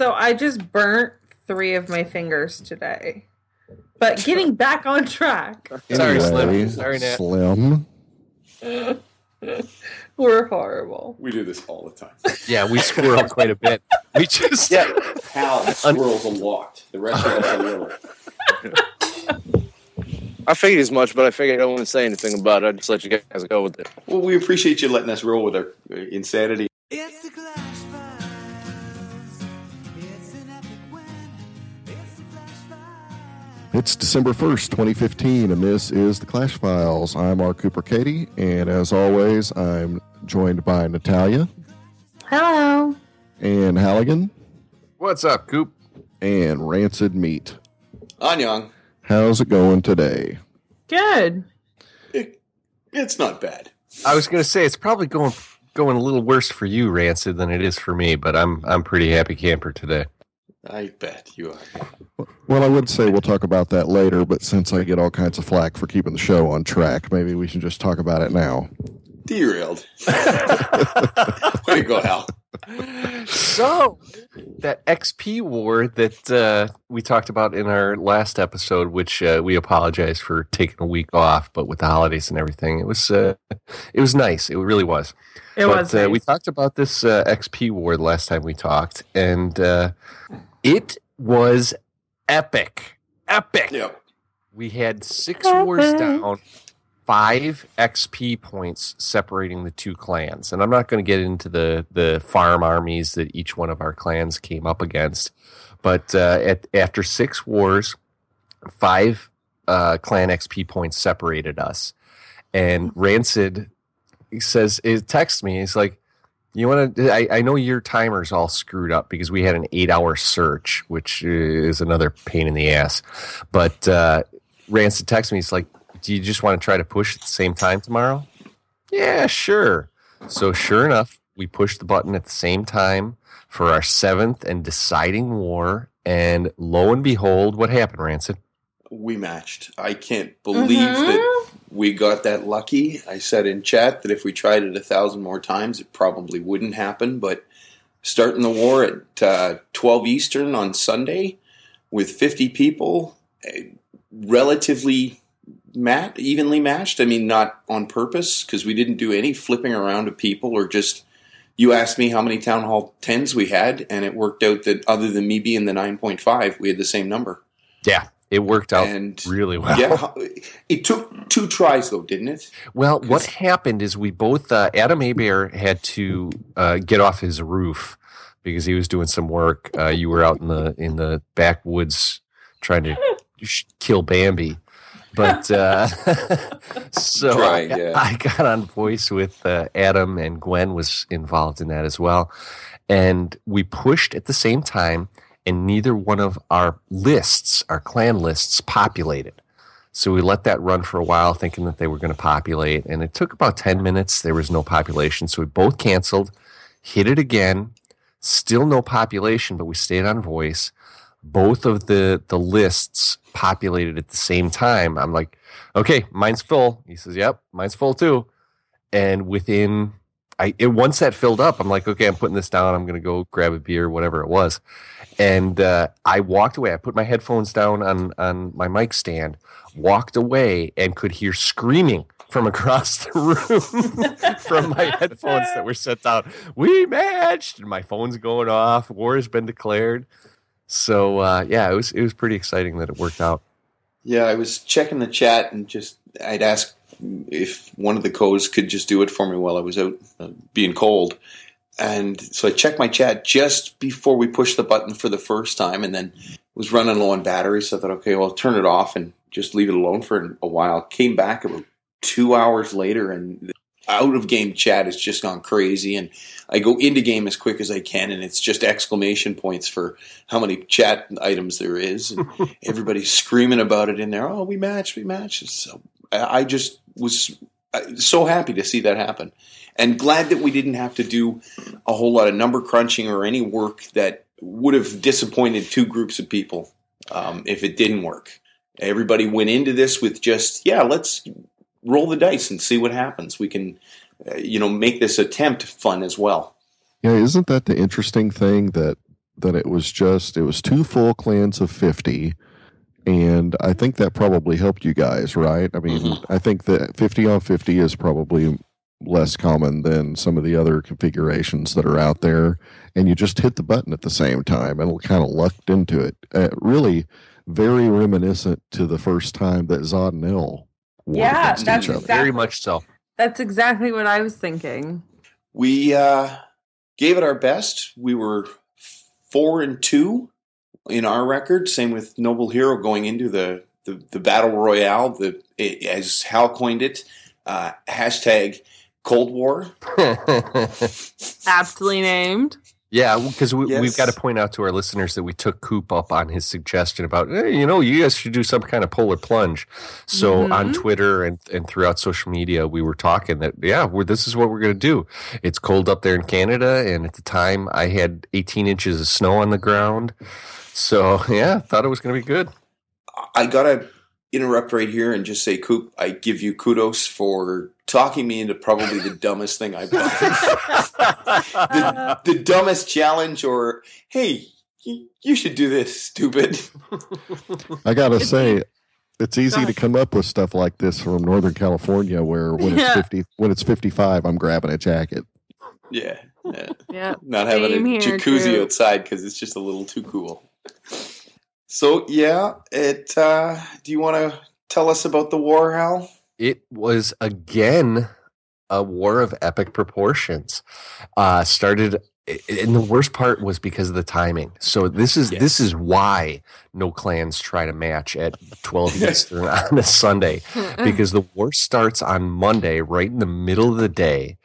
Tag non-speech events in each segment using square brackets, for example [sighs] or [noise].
So I just burnt three of my fingers today. But getting back on track. Sorry, Slim. Sorry, Nat. Slim. [laughs] We're horrible. We do this all the time. Yeah, we squirrel [laughs] quite a bit. We just Yeah, Hal squirrels a lot. The rest of us a little. [laughs] I figured as much, but I figured I don't want to say anything about it. I just let you guys go with it. Well, we appreciate you letting us roll with our uh, insanity. It's the Clash It's December 1st, 2015, and this is the Clash Files. I'm Mark Cooper Katie, and as always, I'm joined by Natalia Hello. and Halligan What's up, Coop? and Rancid Meat. Anyang, How's it going today? Good. it, it's not bad. I was going to say it's probably going going a little worse for you, Rancid, than it is for me, but I'm I'm pretty happy camper today. I bet you are. Well, I would say we'll talk about that later, but since I get all kinds of flack for keeping the show on track, maybe we should just talk about it now. Derailed. [laughs] [laughs] Way to go, Hal. So that XP war that uh, we talked about in our last episode, which uh, we apologize for taking a week off, but with the holidays and everything, it was uh, it was nice. It really was. It but, was. Uh, nice. we talked about this uh, XP war the last time we talked, and uh, it was epic, epic. Yep. We had six wars down, five XP points separating the two clans, and I'm not going to get into the the farm armies that each one of our clans came up against, but uh, at after six wars, five uh, clan XP points separated us, and Rancid he says it texts me. He's like, "You want to? I, I know your timer's all screwed up because we had an eight-hour search, which is another pain in the ass." But uh, Rancid texts me. He's like, "Do you just want to try to push at the same time tomorrow?" Yeah, sure. So sure enough, we pushed the button at the same time for our seventh and deciding war. And lo and behold, what happened, Rancid? We matched. I can't believe Mhm. that we got that lucky. I said in chat that if we tried it a thousand more times, it probably wouldn't happen. But starting the war at uh, 12 Eastern on Sunday with 50 people, eh, relatively mat evenly matched. I mean, not on purpose because we didn't do any flipping around of people or just. You asked me how many town hall tens we had, and it worked out that other than me being the 9.5, we had the same number. Yeah, it worked out And really well. yeah, it took two tries though, didn't it? Well, what happened is we both uh, Adam Abear had to uh, get off his roof because he was doing some work. Uh, you were out in the in the backwoods trying to kill Bambi, but uh, [laughs] so Trying, I, yeah. I got on voice with uh, Adam and Gwen was involved in that as well, and we pushed at the same time, and neither one of our lists, our clan lists, populated. So we let that run for a while, thinking that they were going to populate, and it took about ten minutes. There was no population, so we both canceled, hit it again, still no population, but we stayed on voice. Both of the the lists populated at the same time. I'm like, okay, mine's full. He says, yep, mine's full too. And within, I it, once that filled up, I'm like, okay, I'm putting this down. I'm going to go grab a beer, whatever it was. And uh, I walked away. I put my headphones down on on my mic stand, walked away, and could hear screaming from across the room [laughs] from my headphones that were set down. We matched, and my phone's going off. War has been declared. So uh, yeah, it was it was pretty exciting that it worked out. Yeah, I was checking the chat and just I'd ask if one of the codes could just do it for me while I was out uh, being cold. And so I checked my chat just before we pushed the button for the first time, and then was running low on battery. So I thought, okay, well, I'll turn it off and just leave it alone for a while. Came back about two hours later, and out of game chat has just gone crazy. And I go into game as quick as I can, and it's just exclamation points for how many chat items there is, and [laughs] everybody's screaming about it in there. Oh, we matched, we matched. So I just was so happy to see that happen, and glad that we didn't have to do a whole lot of number crunching or any work that would have disappointed two groups of people um, if it didn't work. Everybody went into this with just yeah, let's roll the dice and see what happens. We can, uh, you know, make this attempt fun as well. Yeah, isn't that the interesting thing that that it was just it was two full clans of 50 and I think that probably helped you guys, right? I mean, Mhm. I think that 50 on 50 is probably less common than some of the other configurations that are out there and you just hit the button at the same time and kind of lucked into it. Uh, really very reminiscent to the first time that Zod and Il were Yeah, that's each other. exact- Very much so. That's exactly what I was thinking. We uh, gave it our best. We were four and two in our record. Same with Noble Hero going into the the, the battle royale. The it, as Hal coined it, uh, hashtag Cold War. [laughs] Aptly named. Yeah, because we, we've Yes. got to point out to our listeners that we took Coop up on his suggestion about, hey, you know, you guys should do some kind of polar plunge. So on Mhm. Twitter and, and throughout social media, we were talking that, yeah, we're, this is what we're going to do. It's cold up there in Canada. And at the time, I had 18 inches of snow on the ground. So, [laughs] yeah, thought it was going to be good. I gotta interrupt right here and just say, Coop, I give you kudos for talking me into probably the [laughs] dumbest thing I've done. [laughs] the, the dumbest challenge, or hey, y- you should do this, stupid. I gotta say, it's easy to come up with stuff like this from Northern California, where when Yeah. it's fifty, when it's fifty-five, I'm grabbing a jacket. Yeah, yeah. yeah. not having Same a jacuzzi Drew. outside because it's just a little too cool. So yeah, it. Uh, do you want to tell us about the war, Hal? It was again a war of epic proportions. Uh, started, and the worst part was because of the timing. So this is this is why no clans try to match at twelve Eastern [laughs] on a Sunday [laughs] because the war starts on Monday, right in the middle of the day,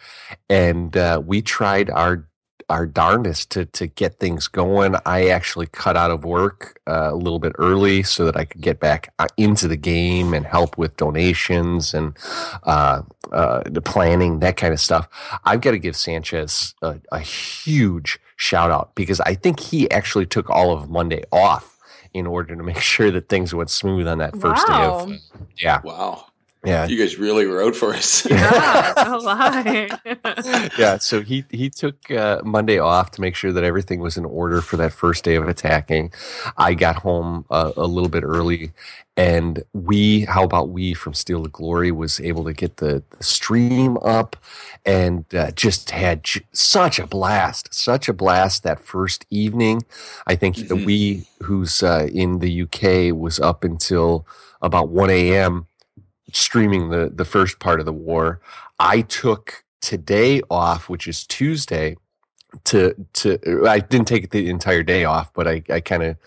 and uh, we tried our our darndest to to get things going. I actually cut out of work uh, a little bit early so that I could get back uh, into the game and help with donations and uh, uh, the planning, that kind of stuff. I've got to give Sanchez a, a huge shout out because I think he actually took all of Monday off in order to make [laughs] sure that things went smooth on that first Wow. day of yeah Wow, yeah you guys really were out for us. Yeah, [laughs] no lie. [laughs] yeah, so he he took uh, Monday off to make sure that everything was in order for that first day of attacking. I got home uh, a little bit early, and we, how about we from Steel to Glory, was able to get the, the stream up, and uh, just had j- such a blast, such a blast that first evening. I think the Mhm. we who's uh, in the UK was up until about one a.m. streaming the the first part of the war. I took today off, which is Tuesday, to to I didn't take the entire day off, but I, I kind of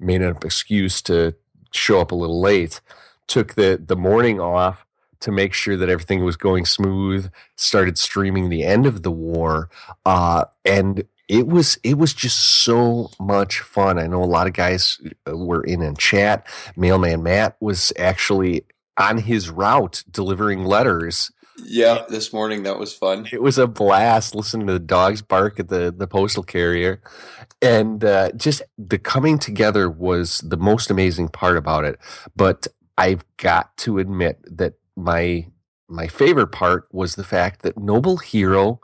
made an excuse to show up a little late. Took the the morning off to make sure that everything was going smooth. Started streaming the end of the war, uh, and it was it was just so much fun. I know a lot of guys uh, were in in chat. Mailman Matt was actually on his route delivering letters. Yeah, this morning that was fun. it was a blast listening to the dogs bark at the the postal carrier. And uh, just the coming together was the most amazing part about it. But i've got to admit that my my favorite part was the fact that noble hero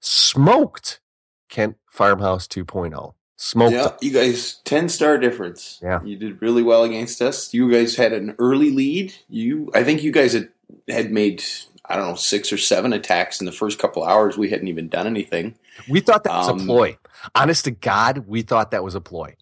smoked kent farmhouse 2.0 smoked Yeah, you guys ten star difference. Yeah. you did really well against us. You guys had an early lead. You, I think you guys had had made I don't know six or seven attacks in the first couple hours. We hadn't even done anything. we thought that was Um, a ploy honest to god we thought that was a ploy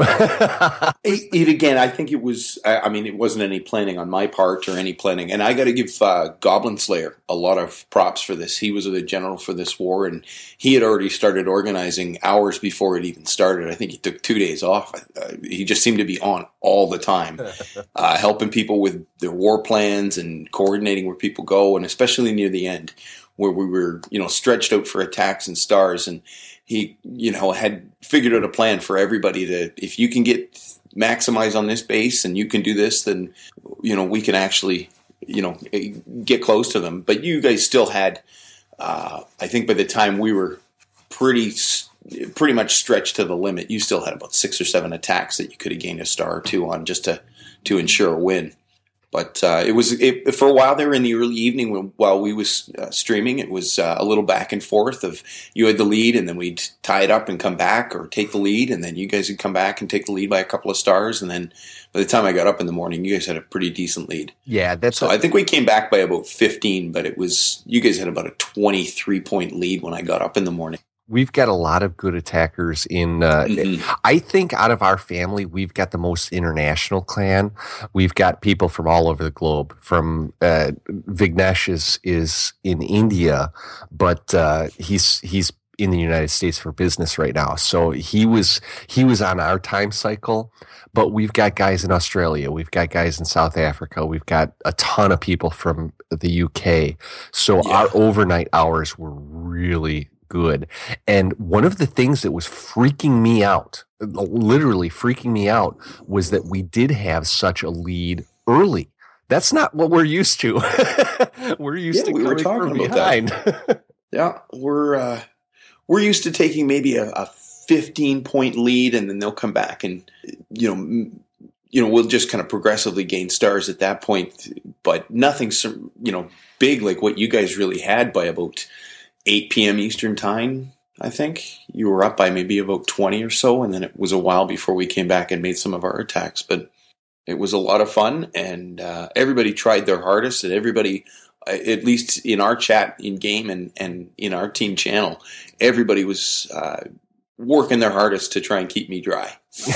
[laughs] It, it again, I think it was. I, I mean, it wasn't any planning on my part or any planning. And I got to give uh, Goblin Slayer a lot of props for this. He was the general for this war, and he had already started organizing hours before it even started. I think he took two days off. Uh, he just seemed to be on all the time, [laughs] uh, helping people with their war plans and coordinating where people go, and especially near the end where we were, you know, stretched out for attacks and stars and he, you know, had figured out a plan for everybody to if you can get maximize on this base and you can do this, then you know we can actually, you know, get close to them. But you guys still had, uh, I think by the time we were pretty pretty much stretched to the limit, you still had about six or seven attacks that you could have gained a star or two on just to to ensure a win. But uh, it was it, for a while there in the early evening when, while we was uh, streaming. It was uh, a little back and forth of you had the lead and then we'd tie it up and come back, or take the lead and then you guys would come back and take the lead by a couple of stars, and then by the time I got up in the morning, you guys had a pretty decent lead. Yeah, that's So I think we came back by about fifteen, but it was you guys had about a twenty three point lead when I got up in the morning. We've got a lot of good attackers in. Uh, Mhm. I think out of our family, we've got the most international clan. We've got people from all over the globe. From uh, Vignesh is is in India, but uh, he's he's in the United States for business right now. So he was he was on our time cycle. But we've got guys in Australia. We've got guys in South Africa. We've got a ton of people from the UK. So Yeah. our overnight hours were really good. And one of the things that was freaking me out, literally freaking me out, was that we did have such a lead early. That's not what we're used to. [laughs] we're used Yeah, to we were talking from about that. behind. [laughs] Yeah, we're uh, we're used to taking maybe a, a 15 point lead, and then they'll come back, and you know, m- you know, we'll just kind of progressively gain stars at that point, but nothing, you know, big like what you guys really had by about 8 p.m. Eastern time. I think you were up by maybe about 20 or so, and then it was a while before we came back and made some of our attacks, but. It was a lot of fun, and uh, everybody tried their hardest, and everybody uh, at least in our chat in game and, and in our team channel, everybody was uh, working their hardest to try and keep me dry. [laughs]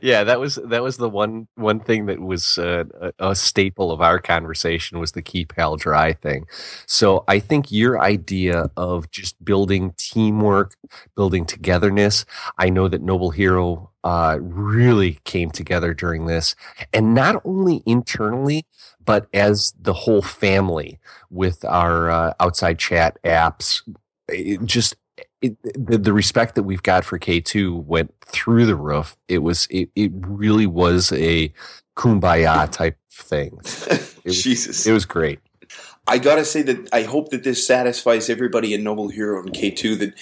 yeah, that was that was the one one thing that was uh, a, a staple of our conversation was the keep Hal dry thing. So I think your idea of just building teamwork, building togetherness. I know that Noble Hero uh, really came together during this, and not only internally, but as the whole family with our uh, outside chat apps. It just it, the, the respect that we've got for K2 went through the roof. It was it, it really was a kumbaya type thing. [laughs] was- Jesus. It was great. I gotta say that I hope that this satisfies everybody in Noble Hero and K2 that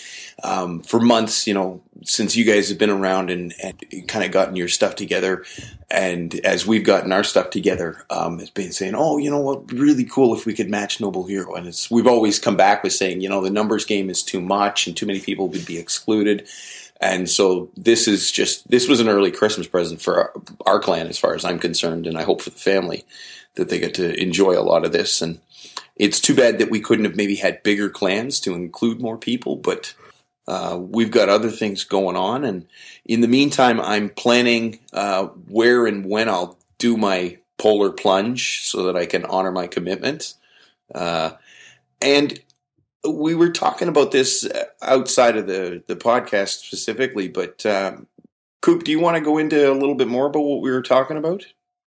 um, for months, you know, since you guys have been around and, and kind of gotten your stuff together, and as we've gotten our stuff together, um, it's been saying, oh, you know what, really cool if we could match Noble Hero. And it's we've always come back with saying, you know, the numbers game is too much and too many people would be excluded. And so this is just this was an early Christmas present for our, our clan, as far as I'm concerned, and I hope for the family that they get to enjoy a lot of this. And it's too bad that we couldn't have maybe had bigger clans to include more people, but uh, we've got other things going on. And in the meantime, I'm planning uh, where and when I'll do my polar plunge so that I can honor my commitment. Uh, and we were talking about this uh, outside of the, the podcast specifically, but um, Coop, do you want to go into a little bit more about what we were talking about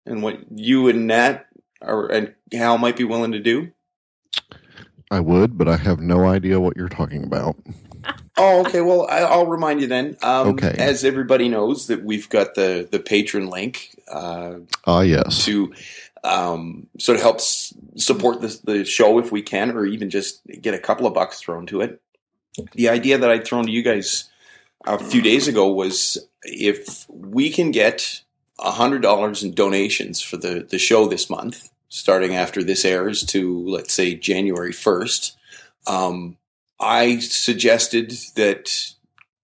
and what you and Nat are, and Hal might be willing to do? I would, but I have no idea what you're talking about. Oh, okay. Well, I, I'll remind you then. Um, Okay. As everybody knows, that we've got the the Patreon link uh, Ah, yes. to um, sort of help support the, the show if we can, or even just get a couple of bucks thrown to it. The idea that I'd thrown to you guys a few days ago was if we can get hundred dollars in donations for the the show this month, starting after this airs to let's say January first. Um, I suggested that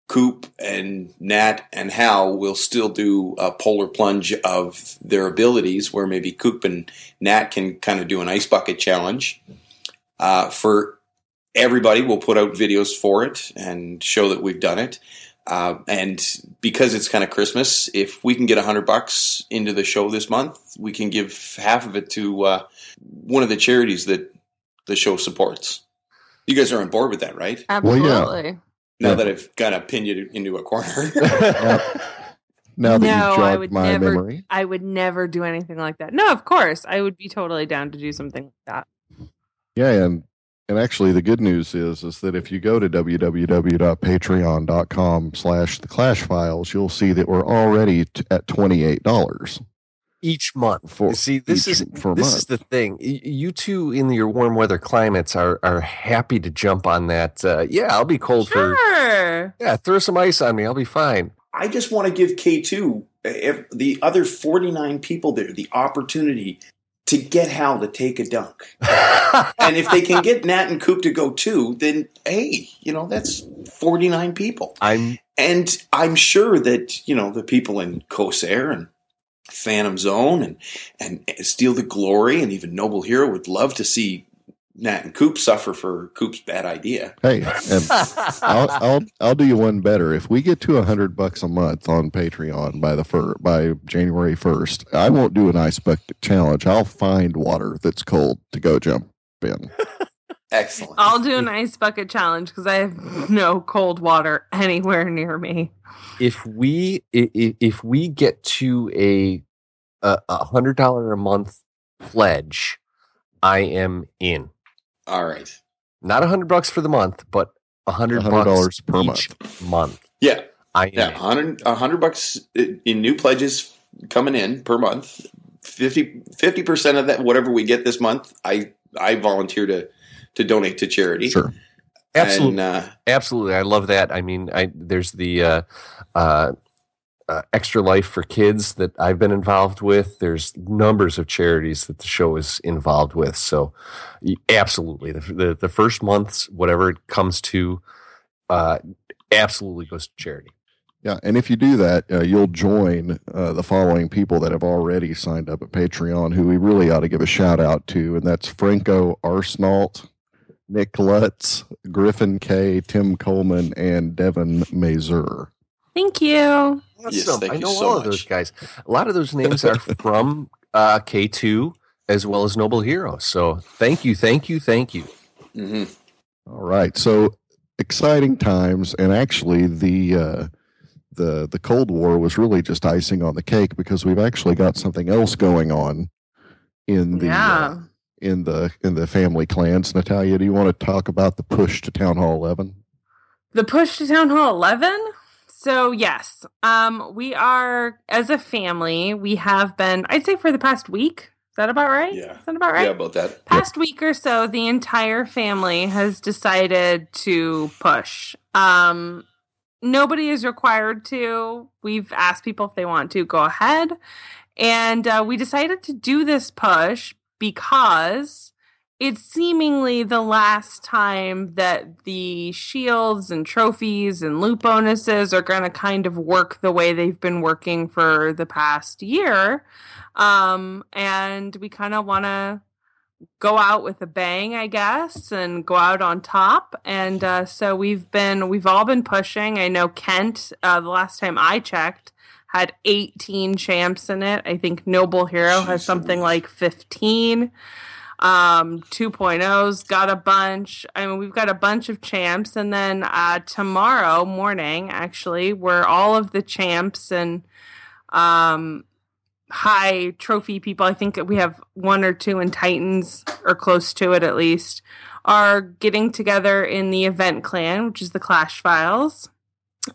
Coop and Nat and Hal will still do a polar plunge of their abilities, where maybe Coop and Nat can kind of do an ice bucket challenge. Uh, for everybody, we'll put out videos for it and show that we've done it. Uh, and because it's kind of Christmas, if we can get a hundred bucks into the show this month, we can give half of it to uh, one of the charities that the show supports. You guys are on board with that, right? Well, yeah. Absolutely. Now Yeah. that I've kind of pinned you into a corner. [laughs] [laughs] Now that No, you've I jogged would my never- memory. I would never do anything like that. No, of course. I would be totally down to do something like that. Yeah, and and actually the good news is is that if you go to www.patreon.com slash the clash files, you'll see that we're already t- at twenty eight dollars. Each month. For See, this each- is for a this month. is the thing. You two in your warm weather climates are are happy to jump on that. Uh, yeah, I'll be cold for. Yeah, throw some ice on me. I'll be fine. I just want to give K2 if the other 49 people there the opportunity to get Hal to take a dunk. [laughs] And if they can get Nat and Coop to go too, then hey, you know, that's 49 people. I'm And I'm sure that, you know, the people in Corsair and Phantom Zone and, and Steal the Glory and even Noble Hero would love to see Nat and Coop suffer for Coop's bad idea. Hey, [laughs] I'll, I'll I'll do you one better. If we get to a hundred bucks a month on Patreon by the fir- by January first, I won't do an ice bucket challenge. I'll find water that's cold to go jump in. [laughs] Excellent. I'll do an ice bucket challenge because I have no cold water anywhere near me. if we i- i- if we get to a a a hundred dollar a month pledge, I am in. All right. Not a hundred bucks for the month, but a hundred $100 per each month. Yeah. I. Yeah. in. 100, 100 bucks in new pledges coming in per month. 50 percent of that, whatever we get this month, I I volunteer to to donate to charity. Sure. Absolutely. And, uh, Absolutely, I love that. I mean, I there's the uh, uh, uh, extra life for kids that I've been involved with. There's numbers of charities that the show is involved with. So, absolutely, the the, the first months, whatever it comes to, uh, absolutely goes to charity. Yeah, and if you do that, uh, you'll join uh, the following people that have already signed up at Patreon, who we really ought to give a shout out to, and that's Franco Arsenault, Nick Lutz, Griffin K, Tim Coleman, and Devin Mazur. Thank you. Yes, Awesome. thank I you know so all of those guys. A lot of those names are [laughs] from uh, K2 as well as Noble Hero. So, thank you, thank you, thank you. mhm. All right, so exciting times, and actually the uh, the the Cold War was really just icing on the cake because we've actually got something else going on in the uh, in the in the family clans. Natalia, do you want to talk about the push to Town Hall Eleven? The push to Town Hall 11. So, yes, um, we are, as a family, we have been, I'd say for the past week. Is that about right? Yeah. Is that about right? Yeah, about that. past week or so the entire family has decided to push um nobody is required to we've asked people if they want to go ahead and uh, we decided to do this push because it's seemingly the last time that the shields and trophies and loot bonuses are going to kind of work the way they've been working for the past year um and we kind of want to go out with a bang, I guess, and go out on top. And uh, so we've been, we've all been pushing. I know Kent, uh, the last time I checked, had 18 champs in it. I think Noble Hero has something like 15. Um, 2.0's got a bunch. I mean, we've got a bunch of champs. And then uh, tomorrow morning, actually, where all of the champs and um, high trophy people, I think we have one or two in Titans or close to it at least, are getting together in the event clan, which is the Clash Files.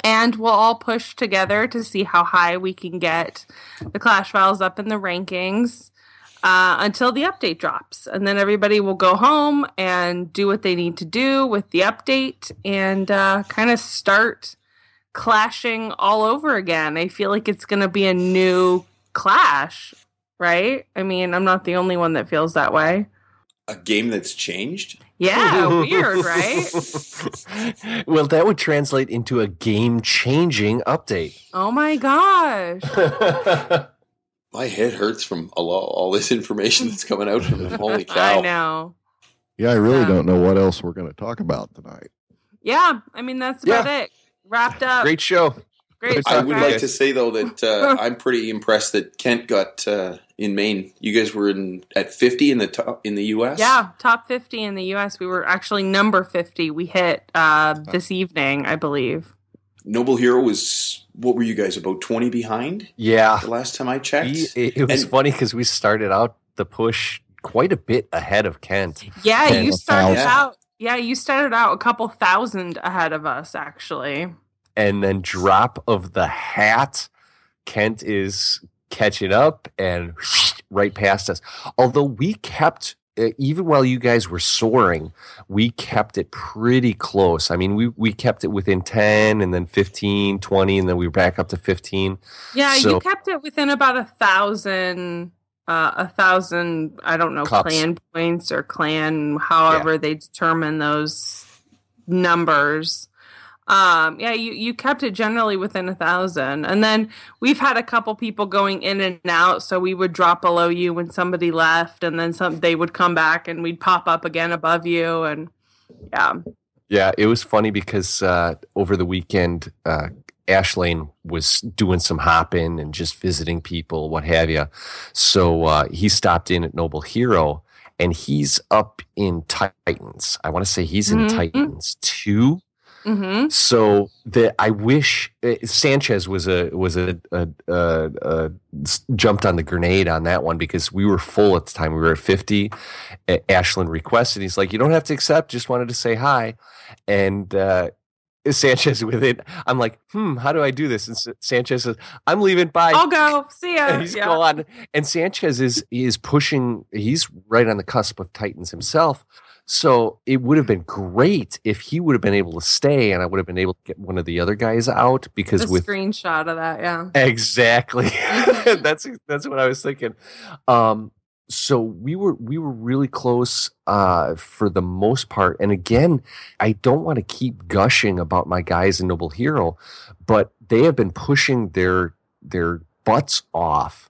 And we'll all push together to see how high we can get the Clash Files up in the rankings uh, until the update drops. And then everybody will go home and do what they need to do with the update and uh, kind of start clashing all over again. I feel like it's going to be a new clash, right? I mean, I'm not the only one that feels that way. A game that's changed. Yeah, weird, [laughs] right? well, that would translate into a game changing update. Oh my gosh. [laughs] My head hurts from all, all this information that's coming out from them. Holy [laughs] cow! I know. Yeah, I really Yeah. don't know what else we're going to talk about tonight. Yeah, I mean, that's about it. Wrapped up. Great show. Great I would guys. like to say though that uh, [laughs] I'm pretty impressed that Kent got uh, in Maine. You guys were in at 50 in the top in the U.S. Yeah, top 50 in the US. We were actually number 50. We hit uh, this evening, I believe. Noble Hero was what were you guys about 20 behind Yeah. the last time I checked? We- it, it was And- funny because we started out the push quite a bit ahead of Kent. Yeah, And you started out. Yeah, you started out a couple thousand ahead of us, actually. And then drop of the hat, Kent is catching up and [laughs] right past us. Although we kept even while you guys were soaring, we kept it pretty close. I mean, we, we kept it within 10 and then 15, 20, and then we were back up to 15. Yeah, So- you kept it within about a thousand, uh, a thousand. I don't know Cups. clan points or clan, however they determine those numbers um yeah you you kept it generally within a thousand and then we've had a couple people going in and out so we would drop below you when somebody left and then some they would come back and we'd pop up again above you and yeah yeah it was funny because uh over the weekend uh Ashlane was doing some hopping and just visiting people, what have you. So uh, he stopped in at Noble Hero, and he's up in Titans. I want to say he's in mm-hmm. Titans 2 Mm-hmm. So that I wish eh, Sanchez was a was a, a, a, a, jumped on the grenade on that one because we were full at the time. We were at fifty. Ashland requested. He's like, you don't have to accept. Just wanted to say hi, and. Uh, Sanchez [laughs] with it. I'm like, hmm, how do I do this? And Sanchez says, I'm leaving. Bye. I'll go. See ya. And [laughs] he's yeah. gone. And Sanchez is is pushing. He's right on the cusp of Titans himself. So it would have been great if he would have been able to stay, and I would have been able to get one of the other guys out because The with screenshot of that, yeah. exactly Mhm. [laughs] that's that's what I was thinking. Um, so we were we were really close uh, for the most part. And again, I don't want to keep gushing about my guys in Noble Hero, but they have been pushing their their butts off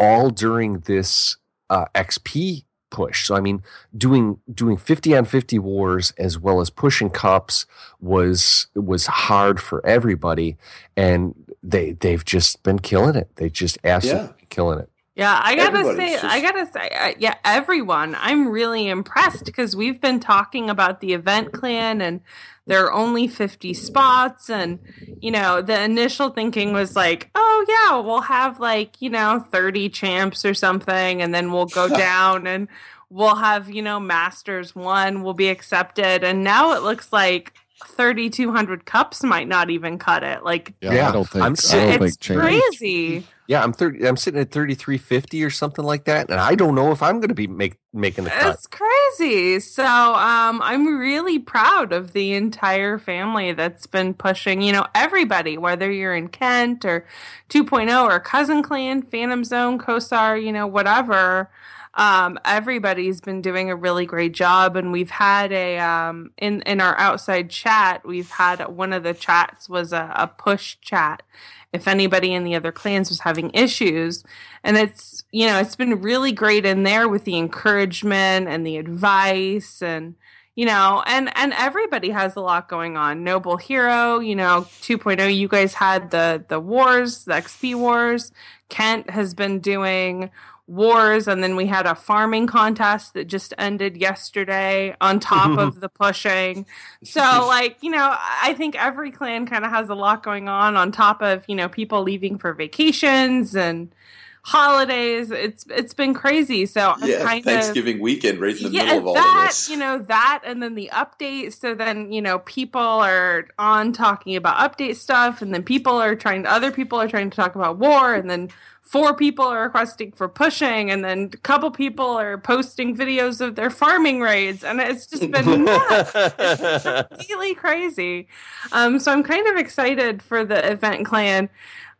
all during this uh, XP push. So I mean, doing doing fifty on fifty wars as well as pushing cups was was hard for everybody, and they they've just been killing it. They just absolutely killing it. Yeah, I gotta Everybody's say, just- I gotta say, uh, yeah, everyone. I'm really impressed because we've been talking about the event clan and there are only 50 spots. And, you know, the initial thinking was like, oh, yeah, we'll have like, you know, 30 champs or something. And then we'll go [laughs] down and we'll have, you know, Masters one will be accepted. And now it looks like 3,200 cups might not even cut it. Like, Yeah, Yeah, I don't think I'm I saying- don't it's think change. crazy. Yeah, I'm thirty. I'm sitting at thirty three fifty or something like that, and I don't know if I'm going to be make, making the cut. It's crazy. So um, I'm really proud of the entire family that's been pushing, you know, everybody, whether you're in Kent or 2.0 or Cousin Clan, Phantom Zone, Corsair, you know, whatever. Um, everybody's been doing a really great job. And we've had a, um, in, in our outside chat, we've had one of the chats was a, a push chat. If anybody in the other clans was having issues, and it's you know it's been really great in there with the encouragement and the advice and you know and and everybody has a lot going on. Noble hero you know 2.0 you guys had the the wars the xp wars. Kent has been doing wars and then we had a farming contest that just ended yesterday on top of [laughs] the pushing so like you know i think every clan kind of has a lot going on on top of you know people leaving for vacations and holidays it's it's been crazy so i'm yeah, kind of Thanksgiving weekend, right in the yeah, middle of all that of this. you know that, and then the update. So then you know people are on talking about update stuff, and then people are trying. to Other people are trying to talk about war, and then four people are requesting for pushing, and then a couple people are posting videos of their farming raids, and it's just [laughs] been nuts. It's completely crazy. Um, so I'm kind of excited for the event clan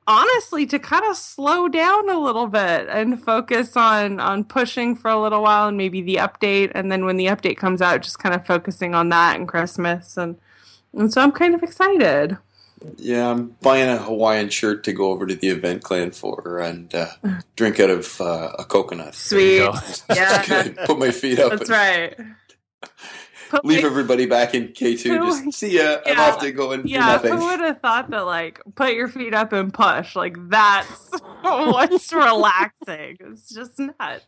honestly to kind of slow down a little bit and focus on on pushing for a little while and maybe the update and then when the update comes out just kind of focusing on that and christmas and and so i'm kind of excited Yeah, I'm buying a Hawaiian shirt to go over to the event clan for and uh, drink out of uh, a coconut. sweet go. [laughs] yeah Put my feet up. that's and right Put Leave my- everybody back in K2. Just see ya. I'm Yeah. off to go and do yeah, who would have thought that? Like, put your feet up and push. Like, that's [laughs] what's [laughs] relaxing. It's just nuts.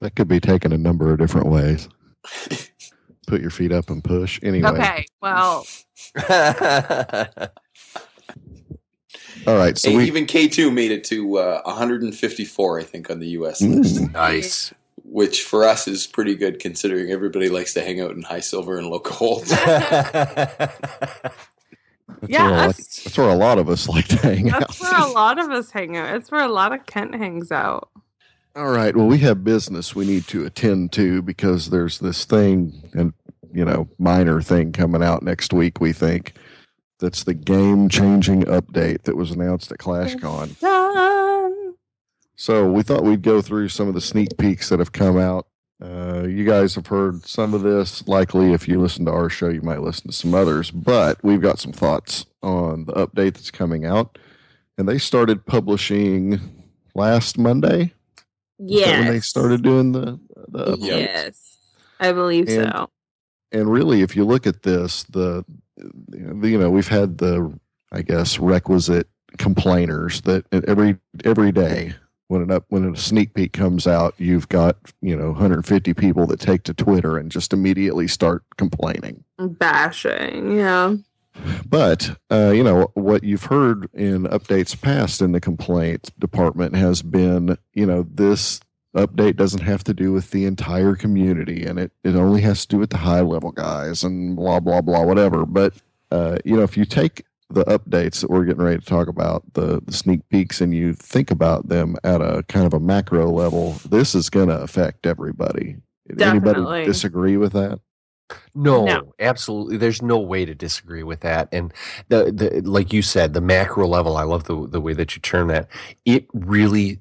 That could be taken a number of different ways. [laughs] Put your feet up and push. Anyway, Okay, well, all right. So Hey, we even K2 made it to uh, 154, I think, on the US list, Mm. nice. Which for us is pretty good considering everybody likes to hang out in high silver and low gold. [laughs] that's, Yeah, where a lot, that's where a lot of us like to hang out. that's where a lot of us hang out. It's where a lot of Kent hangs out. All right. Well, we have business we need to attend to because there's this thing and you know minor thing coming out next week. We think that's the game changing update that was announced at ClashCon. So we thought we'd go through some of the sneak peeks that have come out. Uh, you guys have heard some of this. Likely, if you listen to our show, you might listen to some others. But we've got some thoughts on the update that's coming out, and they started publishing last Monday. Yeah, when they started doing the the updates? Yes. I believe And- so. and really if you look at this the, the you know we've had the i guess requisite complainers that every every day when an up when a sneak peek comes out you've got you know 150 people that take to twitter and just immediately start complaining Bashing. Yeah. but uh, you know what you've heard in updates past in the complaint department has been you know this update doesn't have to do with the entire community and it, it only has to do with the high level guys and blah blah blah whatever but uh, you know if you take the updates that we're getting ready to talk about the, the sneak peeks and you think about them at a kind of a macro level this is going to affect everybody Definitely. anybody disagree with that No, No. absolutely. There's no way to disagree with that. And the, the like you said, the macro level. I love the the way that you term that. It really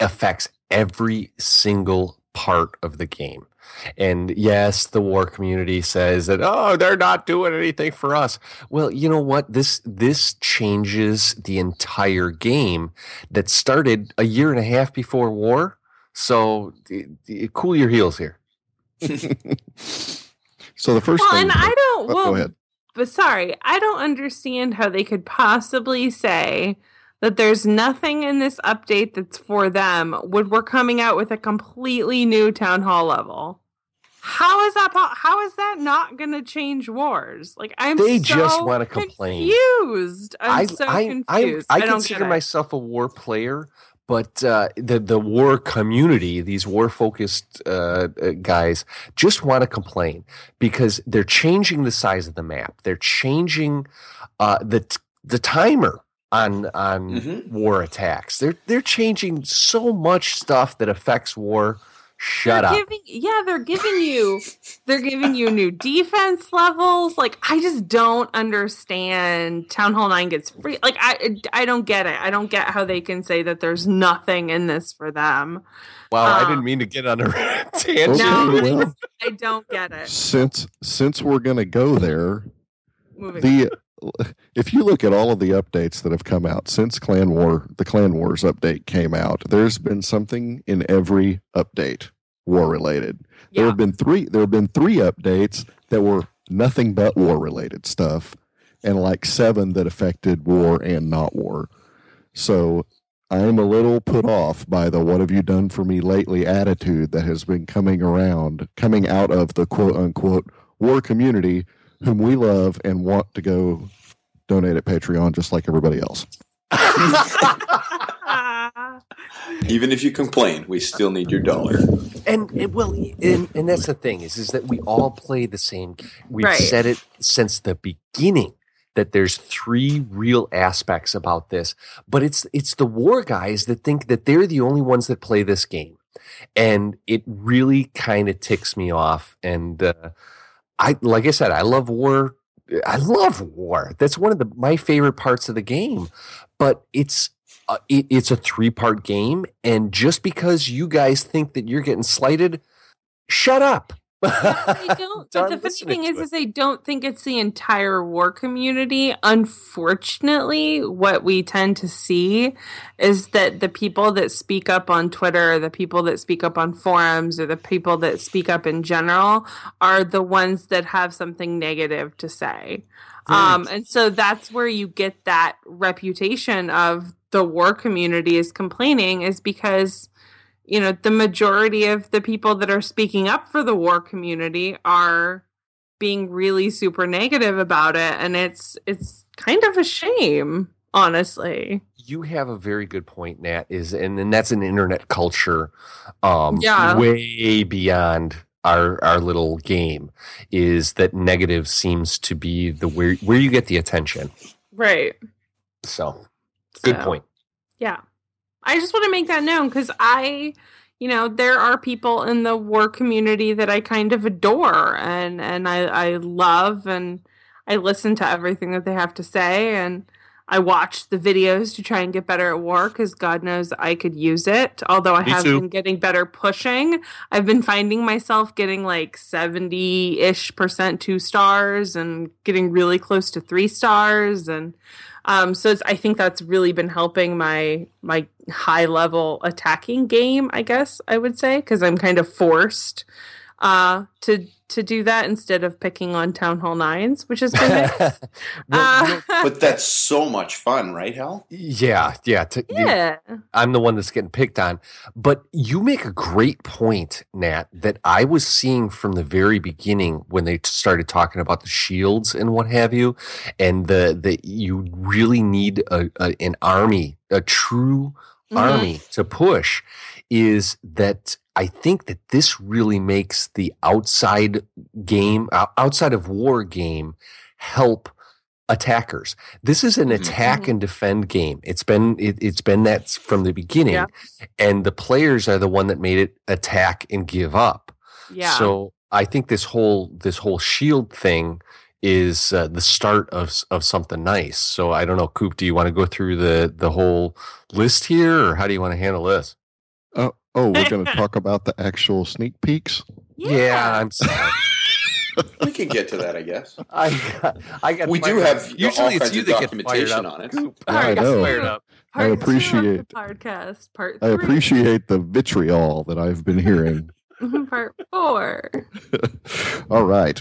affects every single part of the game. And yes, the war community says that oh, they're not doing anything for us. Well, you know what? This this changes the entire game that started a year and a half before war. So d- d- cool your heels here. [laughs] so the first Well, thing and I don't. Oh, well, go ahead but sorry, I don't understand how they could possibly say that there's nothing in this update that's for them when we're coming out with a completely new town hall level. How is that? How is that not going to change wars? Like I'm. They so just wanna complain. Confused. I'm I, so I, confused. I, I, don't consider myself a war player, but uh, the the war community, these war focused uh, uh, guys, just want to complain because they're changing the size of the map. They're changing uh, the t- the timer on on Mhm. war attacks. They're they're changing so much stuff that affects war. Shut they're up. Giving, yeah, they're giving you they're giving you new defense levels. Like I just don't understand. Town Hall 9 gets free. Like I I don't get it. I don't get how they can say that there's nothing in this for them. wow, I uh, didn't mean to get on a [laughs] tangent. No, Okay, I, well. I don't get it. since since we're going to go there Moving the [laughs] if you look at all of the updates that have come out since clan war the clan wars update came out there's been something in every update war related there have been three there have been three updates that were nothing but war related stuff and like seven that affected war and not war. So i'm a little put off by the what have you done for me lately attitude that has been coming around coming out of the quote unquote war community whom we love and want to go donate at patreon just like everybody else [laughs] Even if you complain, we still need your dollar. And, and well, and, and that's the thing is, is that we all play the same. g- We've Right. said it since the beginning that there's three real aspects about this, but it's it's the war guys that think that they're the only ones that play this game, and it really kind of ticks me off. And uh, I, like I said, I love war. I love war. That's one of the my favorite parts of the game, but it's uh, it, it's a three part game, and just because you guys think that you're getting slighted, shut up. [laughs] Don't. But the funny thing is, it. is I don't think it's the entire war community. Unfortunately, what we tend to see is that the people that speak up on Twitter, the people that speak up on forums, or the people that speak up in general are the ones that have something negative to say. Um, and so that's where you get that reputation of the war community is complaining is because you know the majority of the people that are speaking up for the war community are being really super negative about it and it's it's kind of a shame honestly you have a very good point, Nat. Is and, and that's an internet culture, um, Yeah. way beyond our our little game. Is that negative seems to be the where where you get the attention. right So good So, point. yeah I just want to make that known because I, you know, there are people in the war community that I kind of adore and and I I love and I listen to everything that they have to say and I watch the videos to try and get better at war because God knows I could use it. Although I Me have too. been getting better pushing, I've been finding myself getting like 70 ish percent two stars and getting really close to three stars. And um, so I think that's really been helping my my high level attacking game, I guess I would say, because I'm kind of forced uh, to to do that instead of picking on Town Hall Nines, which has been nice. Well, you know, Uh, [laughs] But that's so much fun, right, Hal? yeah, yeah. To, you- yeah. I'm the one that's getting picked on. But you make a great point, Nat, that I was seeing from the very beginning when they started talking about the shields and what have you, and the the you really need a, a an army, a true Mhm. army to push. Is that I think that this really makes the outside game, outside of war game, help attackers. This is an Mhm. attack Mhm. and defend game. It's been it, it's been that from the beginning, Yeah. and the players are the one that made it attack and give up. Yeah. So I think this whole this whole shield thing is uh, the start of of something nice. So I don't know, Coop. Do you want to go through the the whole list here, or how do you want to handle this? Oh, we're [laughs] going to talk about the actual sneak peeks. Yeah, I'm [laughs] sorry. We can get to that, I guess. I got, I got. We do fired have up. usually it's you that get fired documentation up. on it. Yeah, I I know. fired up. Part I two the appreciate- podcast. Part I appreciate the vitriol that I've been hearing. [laughs] part four. All right.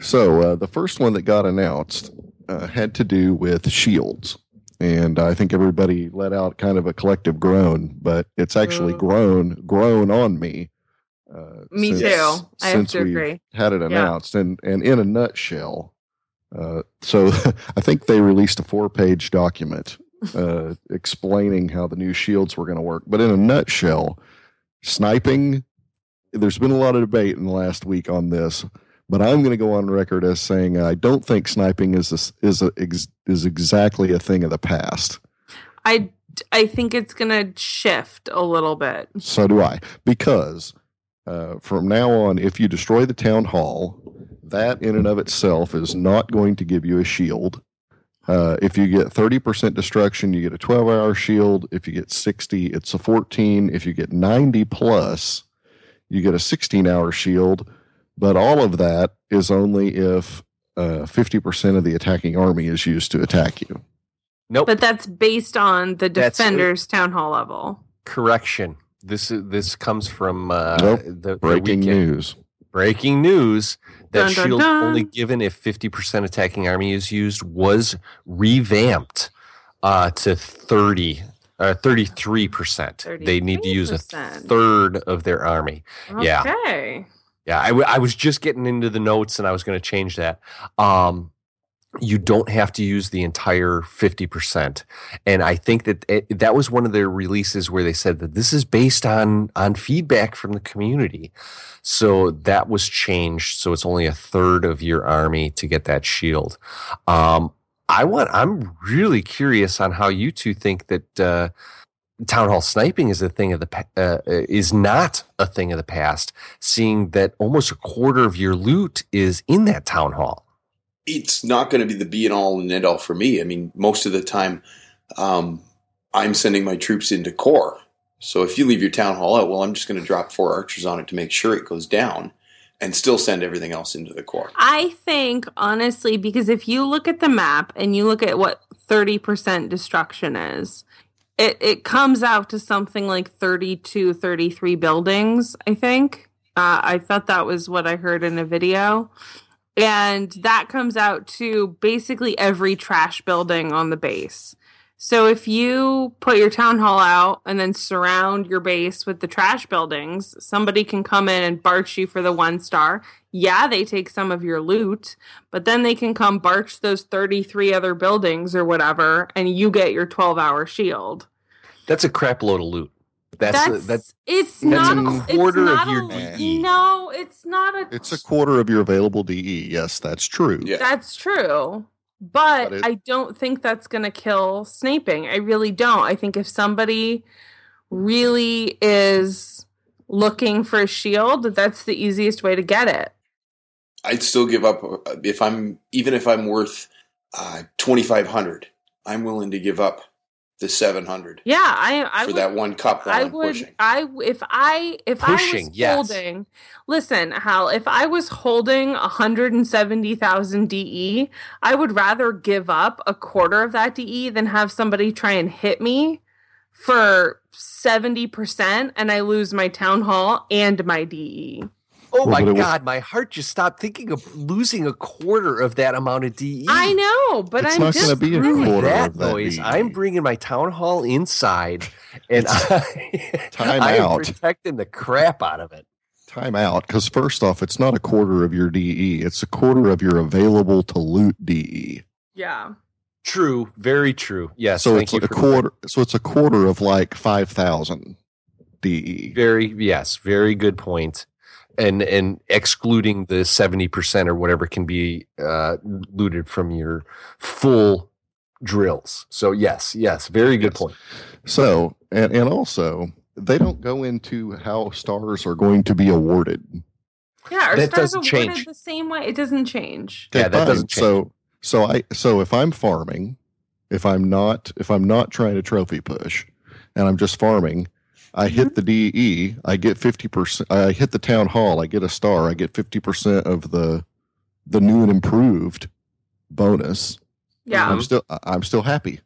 So uh, the first one that got announced uh, had to do with shields. And I think everybody let out kind of a collective groan, but it's actually grown grown on me. Uh, Me since- too. I have to agree. Had it announced, and and in a nutshell, uh, so [laughs] I think they released a four page document uh, explaining how the new shields were going to work. But in a nutshell, sniping. There's been a lot of debate in the last week on this, but I'm going to go on record as saying I don't think sniping is a, is a, is exactly a thing of the past. I I think it's gonna shift a little bit. So do I, because uh, from now on, if you destroy the town hall, that in and of itself is not going to give you a shield. Uh, if you get 30% destruction, you get a 12 hour shield. If you get 60, it's a 14. If you get 90 plus, you get a 16 hour shield. But all of that is only if uh, 50% of the attacking army is used to attack you. Nope. But that's based on the That's- defender's town hall level. Correction. This is this comes from uh, Nope. the, the Breaking weekend. news. Breaking news that Dun, dun, shield dun. only given if 50% attacking army is used was revamped uh, to 30 uh, 33%. They need to use a 33%. third of their army. Yeah. Okay. Yeah, I, w- I was just getting into the notes and I was going to change that. Um, you don't have to use the entire 50%. And I think that it, that was one of their releases where they said that this is based on on feedback from the community. So that was changed. So it's only a third of your army to get that shield. Um, I want. I'm really curious on how you two think that uh, town hall sniping is a thing of the uh, is not a thing of the past. Seeing that almost a quarter of your loot is in that town hall. it's not going to be the be and all and end all for me. I mean, most of the time, um, I'm sending my troops into core. So if you leave your town hall out, well, I'm just going to drop four archers on it to make sure it goes down, and still send everything else into the core. I think honestly, because if you look at the map and you look at what 30% destruction is, it, it comes out to something like 32, 33 buildings, I think. Uh, I thought that was what I heard in a video. And that comes out to basically every trash building on the base. So if you put your town hall out and then surround your base with the trash buildings, somebody can come in and barch you for the one star. Yeah, they take some of your loot, but then they can come barch those 33 other buildings or whatever, and you get your 12 hour shield. That's a crap load of loot. That's That's, that's it's that's not a it's quarter of your a- DE. No, it's not a. It's a quarter of your available DE. Yes, that's true. Yeah. That's true. But But it- I don't think that's going to kill sniping. I really don't. I think if somebody really is looking for a shield, that's the easiest way to get it. I'd still give up if I'm even if I'm worth uh, twenty five hundred. I'm willing to give up the seven hundred Yeah, I I for would, that one cup while I I'm would pushing. I if I if Pushing, I was yes. holding listen, Hal, if I was holding 170,000 DE, I would rather give up a quarter of that DE than have somebody try and hit me for 70% and I lose my town hall and my. DE. Oh my but it God, my heart just stopped thinking of losing a quarter of that amount of DE. I know, but It's I'm not just gonna be a really- quarter that of that noise. DE. I'm bringing my town hall inside, and I, [laughs] Time [laughs] I am out. protecting the crap out of it. Time out, because first off, it's not a quarter of your DE; it's a quarter of your available to loot DE. Yeah. True, very true. Yes, so thank it's you a for quarter. So it's a quarter of like five thousand. DE. Very yes, very good point. And and excluding the seventy percent or whatever can be uh, looted from your full drills. So yes, yes, very good Yes. point. So and and also they don't go into how stars are going to be awarded. Yeah, our That stars doesn't awarded change. the same way. It doesn't change. Yeah, Okay, that fine. doesn't change. So so I so if I'm farming, if I'm not if I'm not trying to trophy push, and I'm just farming, I Mm-hmm. hit the DE, I get fifty percent. I hit the town hall, I get a star, I get fifty percent of the the new and improved bonus. Yeah. I'm still I- I'm still happy.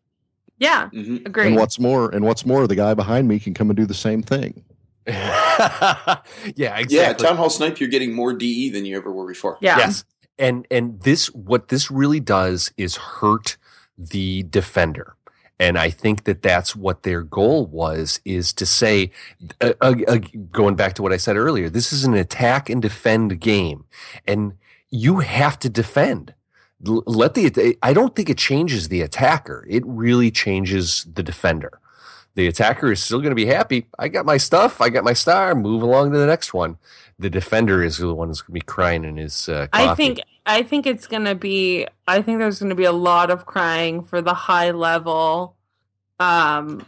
Yeah. Mhm. Agreed. And what's more, and what's more, the guy behind me can come and do the same thing. [laughs] yeah, exactly. Yeah, town hall snipe. You're getting more DE than you ever were before. yeah. Yes. And and this what this really does is hurt the defender. And I think that that's what their goal was is to say uh, uh, uh, going back to what I said earlier, this is an attack and defend game and you have to defend. Let the I don't think it changes the attacker. It really changes the defender. The attacker is still going to be happy. I got my stuff. I got my star. Move along to the next one. The defender is the one who's going to be crying in his uh. I think I think it's gonna be I think there's gonna be a lot of crying for the high level um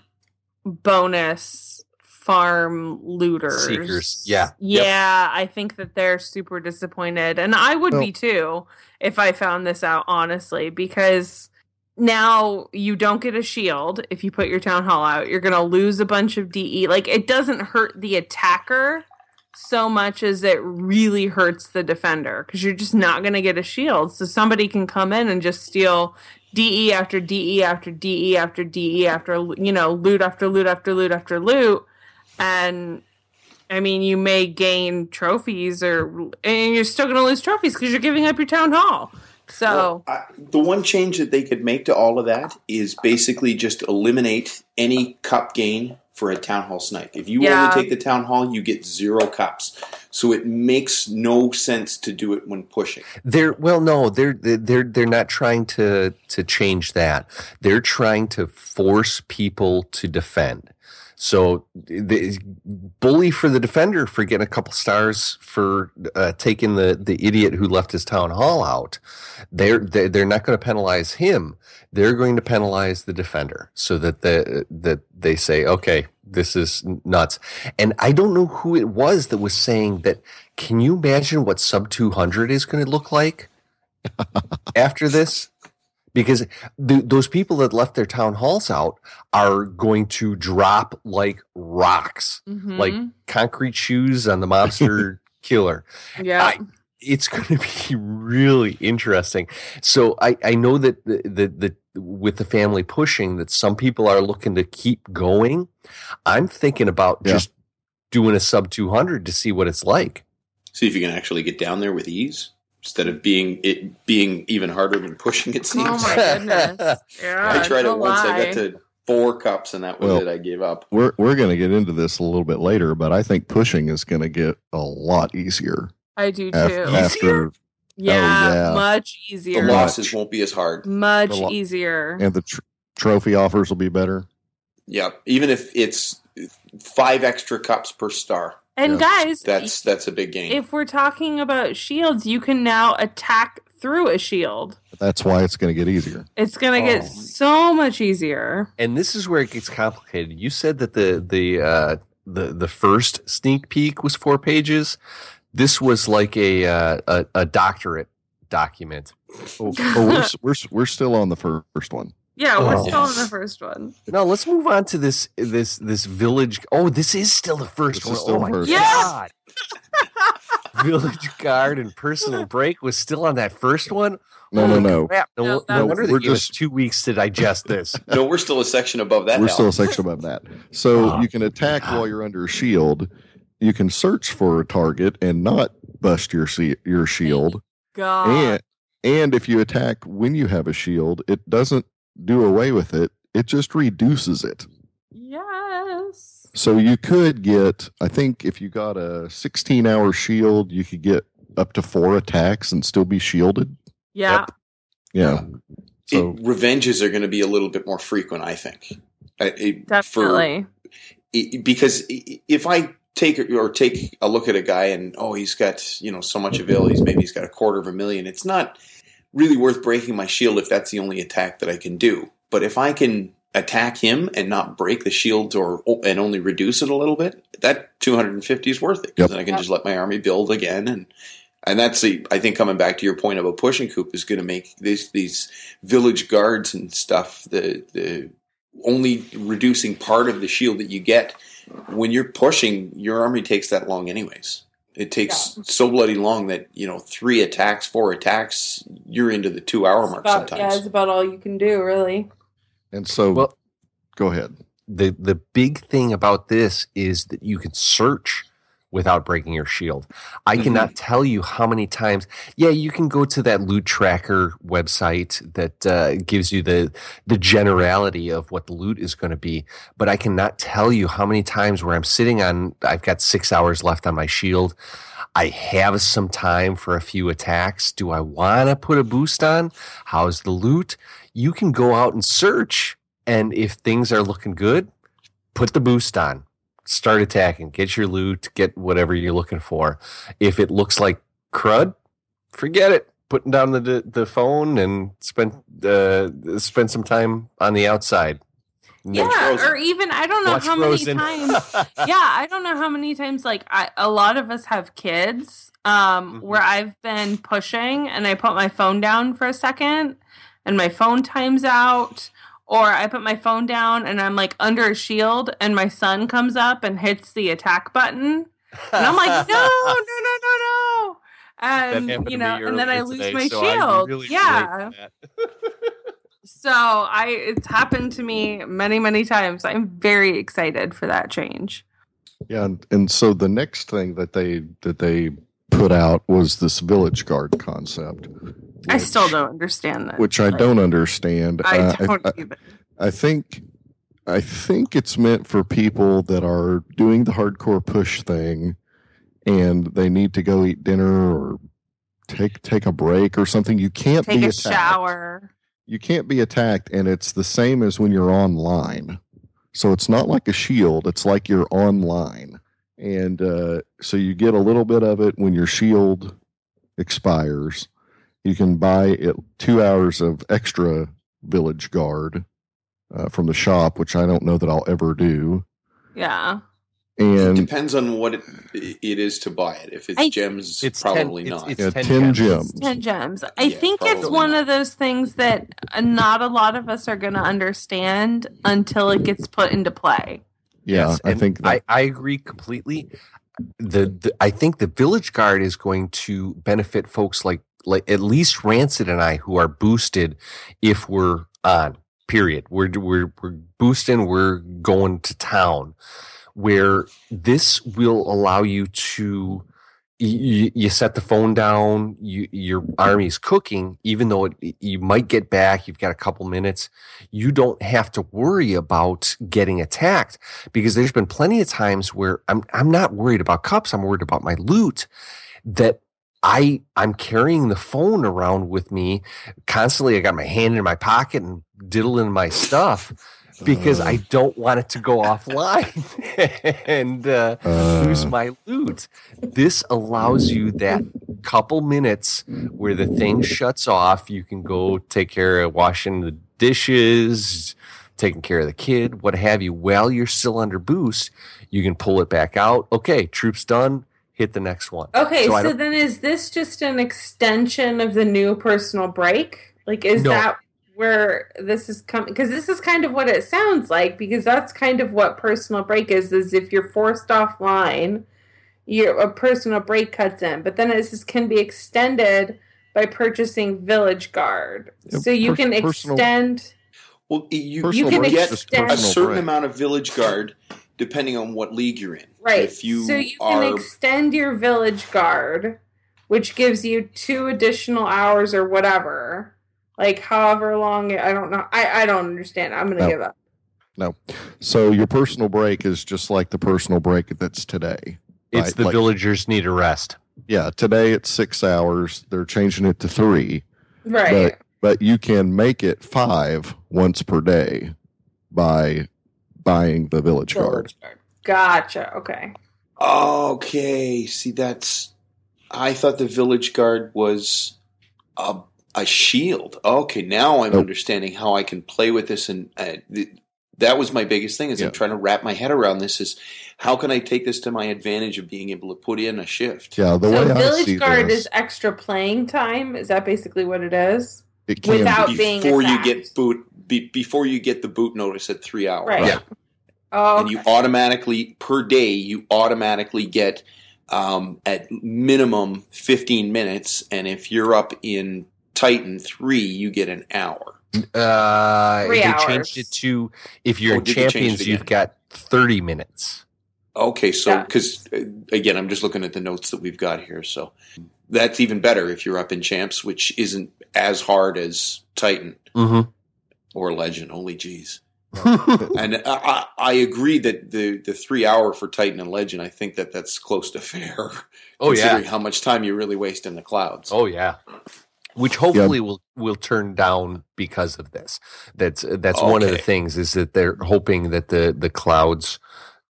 bonus farm looters. Seekers, yeah. Yeah, I think that they're super disappointed. And I would be too if I found this out honestly, because now you don't get a shield if you put your town hall out. You're gonna lose a bunch of DE. Like it doesn't hurt the attacker so much as it really hurts the defender because you're just not going to get a shield. So somebody can come in and just steal DE after DE after DE after DE after you know loot after loot after loot after loot, and I mean you may gain trophies or and you're still going to lose trophies because you're giving up your town hall. So Well, I, the one change that they could make to all of that is basically just eliminate any cup gain for a town hall snipe. If you Yeah. only take the town hall, you get zero cups. So it makes no sense to do it when pushing. They're well, no, they're they're they're not trying to to change that. They're trying to force people to defend. So the bully for the defender for getting a couple stars for uh, taking the the idiot who left his town hall out. They're they're, they're not going to penalize him. They're going to penalize the defender so that the that they say, okay, this is nuts. And I don't know who it was that was saying that. Can you imagine what sub two hundred is going to look like [laughs] after this? Because th- those people that left their town halls out are going to drop like rocks, mhm. like concrete shoes on the mobster [laughs] killer yeah, I- it's going [laughs] to be really interesting. So I, I know that the, the, the with the family pushing that some people are looking to keep going. I'm thinking about Yeah. just doing a sub 200 to see what it's like. See if you can actually get down there with ease instead of being it being even harder than pushing. It seems. oh seems. my [laughs] goodness, yeah, I tried it don't once. I got to four cups, and that was Well, it. I gave up. We're we're going to get into this a little bit later, but I think pushing is going to get a lot easier I do too. af- Easier? after yeah, oh, yeah. much The easier. lot. losses won't be as hard. much lo- easier. and the tr- trophy offers will be better. Yeah, even if it's five extra cups per star, And Yeah. guys, that's that's a big game. if we're talking about shields, you can now attack through a shield. That's why it's going to get easier. It's gonna get Oh. so much easier. And this is where it gets complicated. You said that the the uh, the the first sneak peek was four pages. This was like a uh, a, a doctorate document. Oh, oh, we're, we're we're still on the first one. Yeah, we're Oh. still on the first one. No, let's move on to this this this village. Oh, this is still the first This one. still oh the my first one. god! village guard and personal break was still on that first one. No, no, no. Crap. No, No, no wonder we're just- two weeks to digest this. [laughs] No, we're still a section above that. We're Hal. still a section above that. So Ah. you can attack while you're under a shield. You can search for a target and not bust your your shield. God. And and if you attack when you have a shield, it doesn't do away with it. It just reduces it. yes. So you could get, I think, if you got a 16 hour shield, you could get up to four attacks and still be shielded. Yeah. Yeah. So It- revenges are going to be a little bit more frequent, I think. I- it- for- Definitely. because if I take or take a look at a guy and oh he's got you know so much abilities maybe he's got a quarter of a million it's not really worth breaking my shield if that's the only attack that I can do but if I can attack him and not break the shield or and only reduce it a little bit that 250 is worth it Yep. then I can Yep. just let my army build again and and that's the I think coming back to your point about pushing coop is going to make these these village guards and stuff the the only reducing part of the shield that you get when you're pushing your army takes that long anyways it takes so bloody long that you know three attacks four attacks you're into the two hour mark About- sometimes yeah, it's about all you can do, really. and so Well- go ahead. the the big thing about this is that you can search without breaking your shield. I Mhm. cannot tell you how many times. Yeah, you can go to that loot tracker website that uh, gives you the the generality of what the loot is going to be, but I cannot tell you how many times where I'm sitting on. I've got six hours left on my shield. I have some time for a few attacks. Do I want to put a boost on? How's the loot? You can go out and search, and if things are looking good, put the boost on. Start attacking. Get your loot. Get whatever you're looking for. If it looks like crud, forget it. Putting down the the, the phone and spend uh, spend some time on the outside. Yeah, Frozen. or even I don't know Watch how Frozen. many times. [laughs] yeah, I don't know how many times. Like I, a lot of us have kids, um, Mhm. where I've been pushing and I put my phone down for a second, and my phone times out, or I put my phone down and I'm like under a shield, and my son comes up and hits the attack button, and I'm like, no, [laughs] no, no, no, no. And you know, and then I lose today, my so shield. really yeah. relate to that. [laughs] So I it's happened to me many, many times. I'm very excited for that change. Yeah, and, and so the next thing that they that they put out was this village guard concept. I still don't understand that. which I don't understand. I Uh, don't I, either. I think I think it's meant for people that are doing the hardcore push thing and they need to go eat dinner or take take a break or something. You can't Take be a attacked. shower. You can't be attacked and it's the same as when you're online. So it's not like a shield, it's like you're online. And uh, so you get a little bit of it when your shield expires. You can buy it two hours of extra village guard uh, from the shop, which I don't know that I'll ever do. Yeah. it And depends on what it, it is to buy it if it's I- gems It's probably 10, not It's, Yeah, 10, 10 gems. gems. 10 gems. I Yeah, think it's one not. of those things that uh, not a lot of us are going to understand until it gets put into play. yeah, Yes, I think that, I, I agree completely. The, the I think the village guard is going to benefit folks like like at least Rancid and I who are boosted if we're on. Period. We're we're we're boosting. We're going to town, where this will allow you to. You, you set the phone down. You, your army's cooking, even though it, you might get back. You've got a couple minutes. You don't have to worry about getting attacked because there's been plenty of times where I'm I'm not worried about cups. I'm worried about my loot. That I I'm carrying the phone around with me constantly. I got my hand in my pocket and diddling my stuff because Uh. I don't want it to go offline [laughs] and uh, uh, lose my loot. This allows you that couple minutes where the thing shuts off. You can go take care of washing the dishes, taking care of the kid, what have you. While you're still under boost, you can pull it back out. Okay, troops done. Hit the next one. Okay, So so, then is this just an extension of the new personal break? Like, is No. that where this is coming? Because this is kind of what it sounds like. Because that's kind of what personal break is. Is if you're forced offline, your a personal break cuts in. But then this can be extended by purchasing Village Guard. Yeah, so you pers- can personal- extend. Well, you, You can get a certain break. amount of village guard depending on what league you're in. Right. If you, so you are can extend your village guard, which gives you two additional hours or whatever. Like however long I don't know. I, I don't understand. I'm gonna No. give up. No. So your personal break is just like the personal break that's today. It's Right, the like- villagers need a rest. Yeah, today it's six hours. They're changing it to three, Right. but you can make it five once per day by buying the village guard. Village guard. Gotcha. Okay. Okay, see that's. I thought the village guard was a a shield. Okay, now I'm Nope. understanding how I can play with this, and uh, th- that was my biggest thing. Is Yeah. I'm trying to wrap my head around this. Is how can I take this to my advantage of being able to put in a shift? Yeah, the so way I village see guard this, is extra playing time. Is that basically what it is? it can without- be, being before you get boot be, before you get the boot notice at three hours. Right. Yeah. Oh, and you automatically per day you automatically get um, at minimum 15 minutes and if you're up in titan 3 you get an hour Uh, Three they hours. changed it to if you're Oh, in did they change it champions, you've got 30 minutes. okay so Yeah. because again i'm just looking at the notes that we've got here so that's even better if you're up in champs which isn't as hard as titan Mm-hmm. or legend holy jeez and I, I, I agree that the, the three hour for titan and legend i think that that's close to fair oh yeah. considering how much time you really waste in the clouds Oh yeah. Which hopefully will will turn down because of this. That's that's one of the things is that they're hoping that the the clouds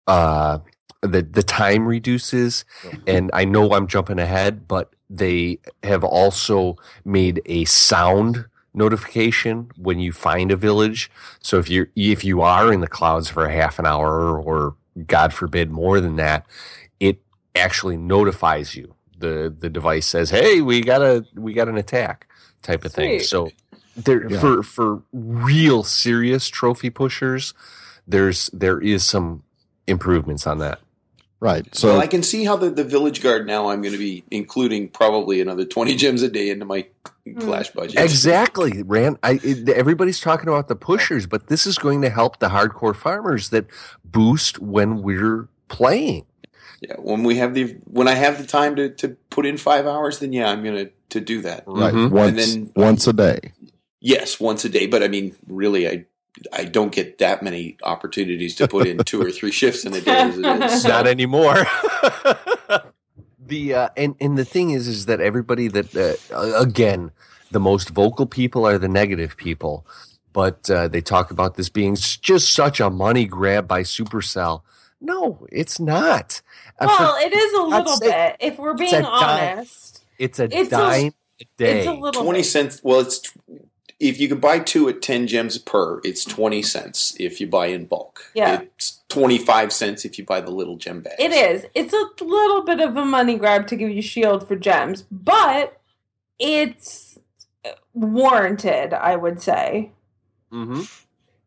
uh the the time reduces and I know I'm jumping ahead but they have also made a sound notification when you find a village. So if you if you are in the clouds for a half an hour or god forbid more than that, it actually notifies you. The the device says, "Hey, we got a we got an attack." type of thing. So there Yeah. for for real serious trophy pushers, there's there is some improvements on that. right. So well, I can see how the, the village guard now I'm going to be including probably another 20 [laughs] gems a day into my clash budget. Exactly, Rand. I it, everybody's talking about the pushers, but this is going to help the hardcore farmers that boost when we're playing. Yeah, when we have the when I have the time to, to put in five hours, then yeah, I'm going to to do that. right Mhm. once And then- once a day. Yes, once a day, but I mean, really, I I don't get that many opportunities to put in two or three shifts in a day as it is. [laughs] So, Not anymore. [laughs] the uh, and and the thing is, is that everybody that uh, again, the most vocal people are the negative people, but uh, they talk about this being just such a money grab by Supercell. No, it's not. Uh, for- well, it is a little God's bit. If we're it's being a dime. honest, it's a it's a- dime a, day. it's a little twenty bit. cents. Well, it's if you can buy two at ten gems per, it's twenty cents if you buy in bulk. Yeah. it's twenty five cents if you buy the little gem bags. It is. It's a little bit of a money grab to give you shield for gems, but it's warranted, I would say. hmm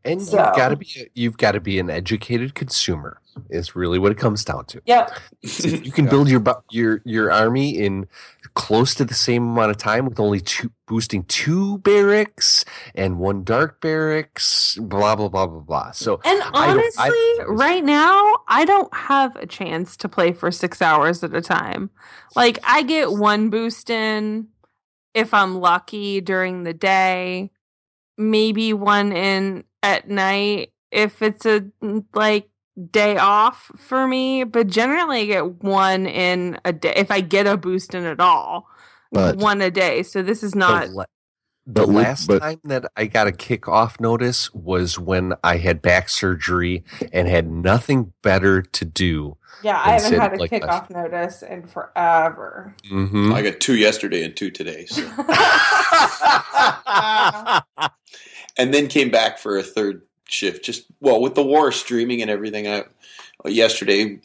And So- you've got to be you've got to be an educated consumer. Is really what it comes down to. Yep. If you can [laughs] build your your your army in close to the same amount of time with only two boosting two barracks and one dark barracks, blah blah blah blah blah. So And I I- honestly, right now, I don't have a chance to play for six hours at a time. Like, I get one boost in if I'm lucky during the day, maybe one in at night if it's a like day off for me. But generally, I get one in a day if I get a boost in at all. But- one a day. So this is not. The But we- last but- time that I got a kickoff notice was when I had back surgery and had nothing better to do. Yeah, I haven't had a like, kickoff notice in forever. Mm-hmm. I got two yesterday and two today. So. [laughs] [laughs] [laughs] and then came back for a third shift. Just well, with the war streaming and everything, I yesterday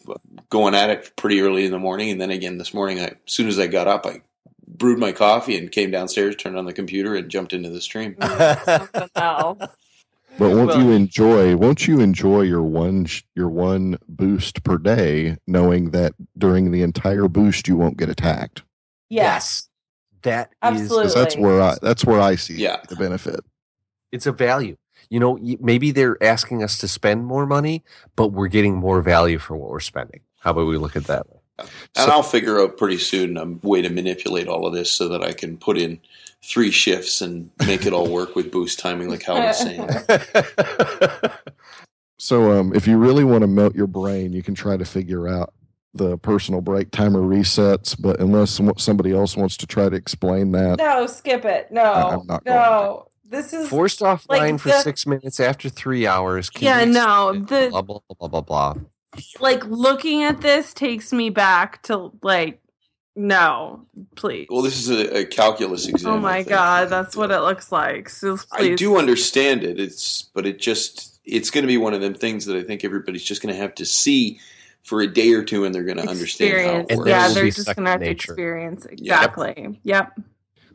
going at it pretty early in the morning, and then again this morning. I, as soon as I got up, I brewed my coffee and came downstairs, turned on the computer, and jumped into the stream. [laughs] Oh, but won't you enjoy? Won't you enjoy your one your one boost per day, knowing that during the entire boost you won't get attacked? Yes. That is Absolutely. 'Cause that's where I that's where I see Yeah. the benefit. It's a value. You know, maybe they're asking us to spend more money, but we're getting more value for what we're spending. How about we look at that? And So- I'll figure out pretty soon a way to manipulate all of this so that I can put in three shifts and make it all [laughs] work with boost timing, like Hal was saying. [laughs] So, um, if you really want to melt your brain, you can try to figure out the personal break timer resets. But unless somebody else wants to try to explain that, No, skip it. No, I'm not going no. This is Forced offline Like for the- six minutes after three hours. Can Yeah, no, the- blah blah blah blah blah. like looking at this takes me back to like no, please. Well, this is a, a calculus oh exam. oh my god, that's what it looks like. So I do understand it. It's but it just it's going to be one of them things that I think everybody's just going to have to see for a day or two, and they're going to understand how it works. Yeah, they're just gonna have to nature. experience Yep. exactly. Yep.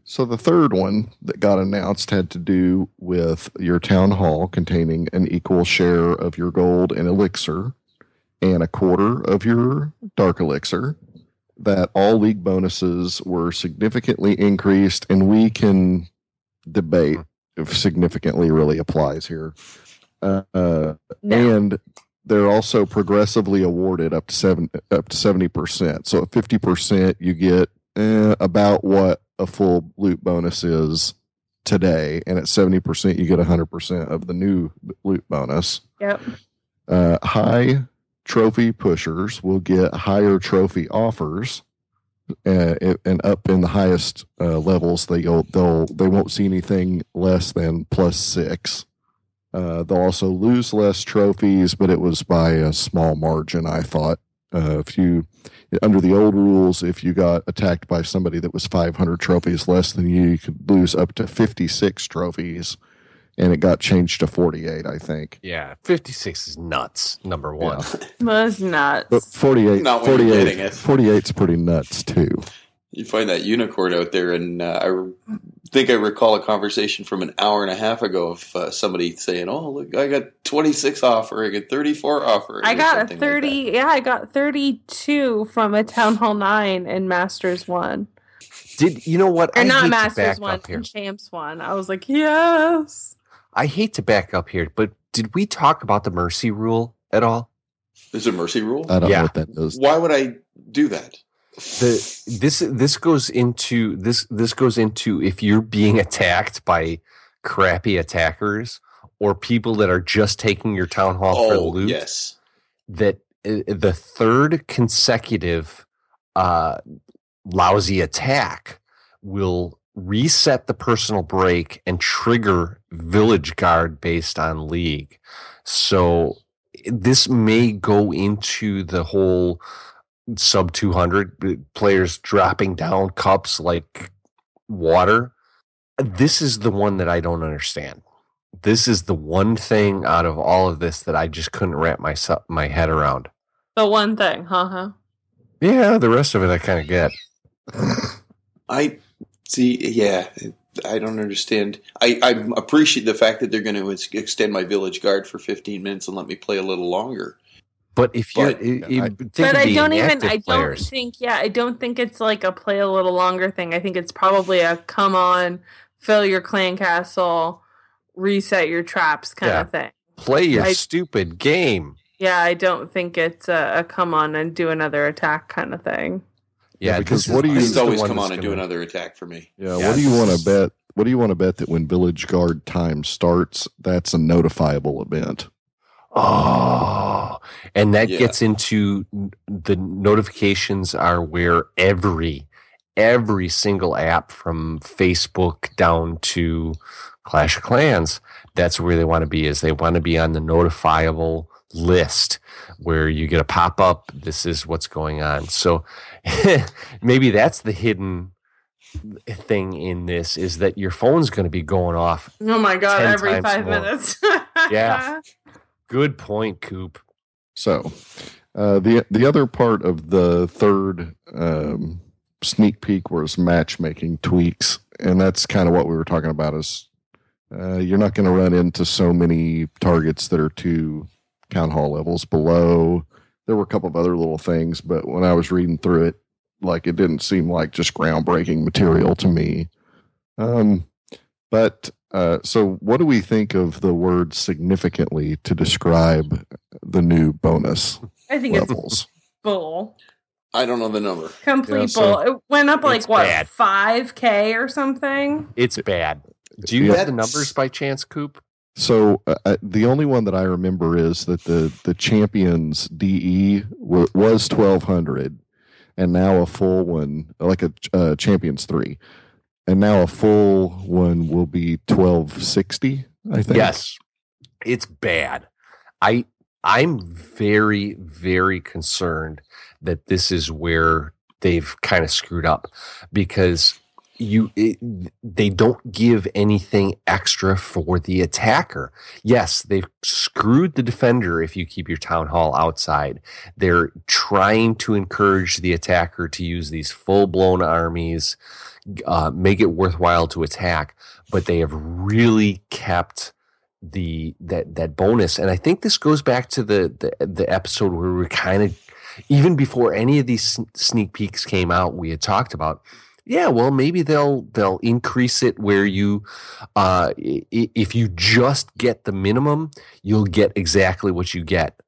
So the third one that got announced had to do with your town hall containing an equal share of your gold and elixir and a quarter of your dark elixir. That all league bonuses were significantly increased, and we can debate if significantly really applies here. Uh, uh, No. and they're also progressively awarded up to seven up to seventy percent. So at fifty percent, you get eh, about what a full loot bonus is today, and at seventy percent, you get hundred percent of the new loot bonus. Yep. Uh, high trophy pushers will get higher trophy offers. Uh, and up in the highest uh, levels, they go, they'll they won't see anything less than plus six. Uh, they'll also lose less trophies, but it was by a small margin. I thought uh, if you under the old rules, if you got attacked by somebody that was 500 trophies less than you, you could lose up to 56 trophies, and it got changed to 48. I think. Yeah, fifty six is nuts. Number one. [laughs] Was nuts. But 48, Not when you're 48, getting it. 48's pretty nuts too. You find that unicorn out there, and uh, I re- think I recall a conversation from an hour and a half ago of uh, somebody saying, "Oh, look, I got 26 offering and 34 offering." I got a something like 30, yeah, I got 32 from a Town Hall 9 and Masters 1. Did you know what? Or I not Masters back 1, up here. and Champs 1. I was like, yes. I hate to back up here, but did we talk about the mercy rule at all? that. There's a mercy rule. I don't Yeah. know what that is. Why would I do that? The this this goes into this this goes into if you're being attacked by crappy attackers or people that are just taking your town hall for oh, loot yes. that uh, the third consecutive uh lousy attack will reset the personal break and trigger village guard based on league so this may go into the whole sub 200 uh, players dropping down cups like water this is the one that i don't understand this is the one thing out of all of this that i just couldn't wrap my my head around The one thing, huh? huh? yeah the rest of it i kind of get I see. Yeah, I don't understand. I, I appreciate the fact that they're going to extend my village guard for 15 minutes and let me play a little longer. But if you're But, you- I- but I don't even, I don't players. think, yeah, I don't think it's like a play a little longer thing. I think it's probably a come on, fill your clan castle, reset your traps kind Yeah. of thing. play your I- stupid game Yeah, I don't think it's a, a come on and do another attack kind of thing. yeah, Yeah, because what do you- It's always one come that's on and do gonna- another attack for me. Yeah, Yeah, what do you want to bet? What do you want to bet that when Village Guard time starts, that's a notifiable event? Oh, and that Yeah. gets into the notifications are where every every single app from Facebook down to Clash of Clans. That's where they want to be. Is they want to be on the notifiable list where you get a pop up. This is what's going on. So [laughs] maybe that's the hidden thing in this is that your phone's going to be going off. Oh my god! Every five more. minutes. [laughs] Yeah. Good point, Coop. So, uh, the the other part of the third um, sneak peek was matchmaking tweaks, and that's kind of what we were talking about. Is uh, you're not going to run into so many targets that are two town hall levels below. There were a couple of other little things, but when I was reading through it, like it didn't seem like just groundbreaking material to me. Um, but uh, so, what do we think of the word significantly to describe the new bonus I think it's levels? bull. I don't know the number. Complete Yeah, so- bull. It went up like what bad. five k or something. It's bad. Do you Yeah. have the numbers by chance, Coop? So, uh, uh, the only one that I remember is that the the champions DE w- was twelve hundred, and now a full one, like a uh, champions three, and now a full one will be twelve sixty. I think. Yes. It's bad. I I'm very very concerned that this is where they've kind of screwed up because you it, they don't give anything extra for the attacker. Yes, they've screwed the defender if you keep your town hall outside. They're trying to encourage the attacker to use these full-blown armies uh, make it worthwhile to attack, but they have really kept the that that bonus. And I think this goes back to the the, the episode where we kind of even before any of these sneak peeks came out, we had talked about. Yeah, well, maybe they'll they'll increase it where you, uh, if you just get the minimum, you'll get exactly what you get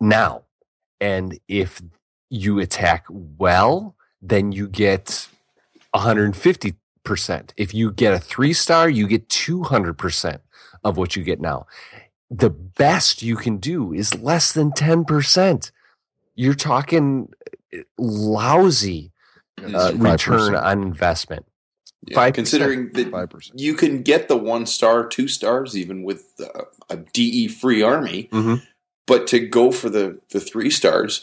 now, and if you attack well, then you get 150 percent. If you get a three star, you get 200 percent of what you get now. The best you can do is less than 10 percent. You're talking uh, lousy uh, return on investment. Yeah, 5%. considering that Five percent. you can get the one star, two stars, even with uh, a DE free army. Mhm. But to go for the the three stars,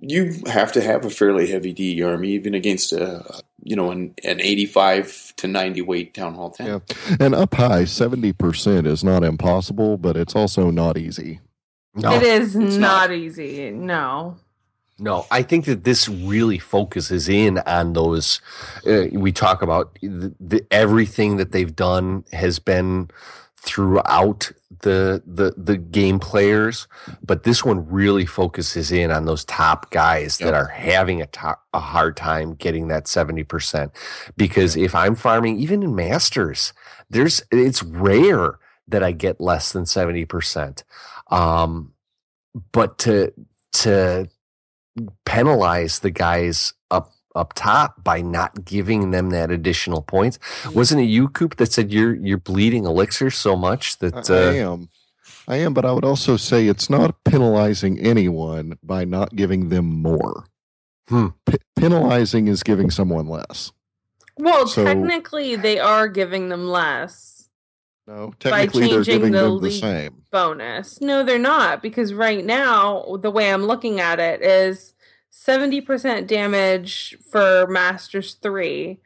you have to have a fairly heavy DE army, even against a you know an, an eighty five to ninety weight town hall ten. Yeah. And up high, seventy percent is not impossible, but it's also not easy. No, it is it's not, not. easy. No. No, I think that this really focuses in on those. Uh, we talk about the, the, everything that they've done has been throughout the the the game players, but this one really focuses in on those top guys that are having a to- a hard time getting that seventy percent. Because if I'm farming, even in masters, there's it's rare that I get less than seventy percent. Um, but to to penalize the guys up up top by not giving them that additional points. Wasn't it you, Coop, that said you're you're bleeding elixir so much that I, I uh, am. I am, but I would also say it's not penalizing anyone by not giving them more. Hmm. P- penalizing is giving someone less. Well, So- technically, they are giving them less No, technically they're changing giving the them the same. bonus. No, they're not because right now the way I'm looking at it is 70% damage for Masters 3.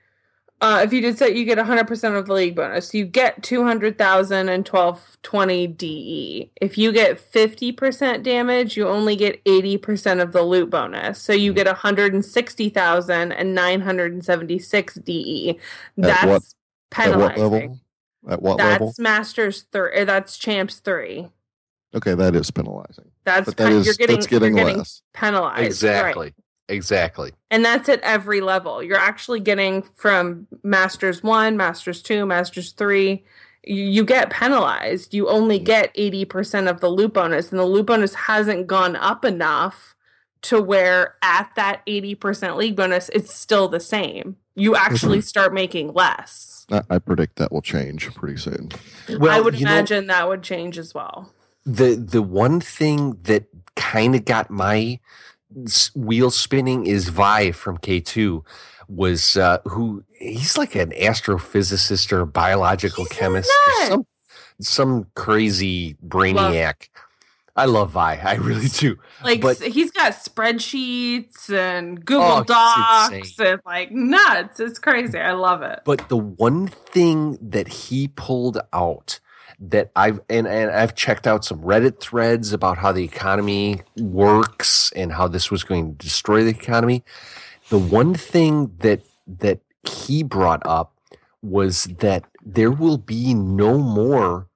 Uh, if you did set, you get 100% of the league bonus. You get 200,000 and 1220 DE. If you get 50% damage, you only get 80% of the loot bonus. So you get 160,000 and 976 DE. That's At what- At penalizing. what level? At what That's level? Masters 3. That's Champs 3. Okay, that is penalizing. That's But that pen- is you're getting that's getting you're getting less. penalized. right. exactly, exactly. And that's at every level. You're actually getting from Masters 1, Masters 2, Masters 3. You, you get penalized. You only mm. get 80% of the loot bonus, and the loot bonus hasn't gone up enough to where at that 80% league bonus, it's still the same. You actually mm-hmm. start making less. I, I predict that will change pretty soon. Well, I would you know, imagine that would change as well. The the one thing that kind of got my wheel spinning is Vi from K2. was uh, who he's like an astrophysicist or a biological He's chemist, or some some crazy brainiac. I love Vi, I really do. Like But- he's got spreadsheets and Google Oh, Docs and like nuts. It's crazy. I love it. But the one thing that he pulled out that I've and, and I've checked out some Reddit threads about how the economy works and how this was going to destroy the economy. The one thing that that he brought up was that there will be no more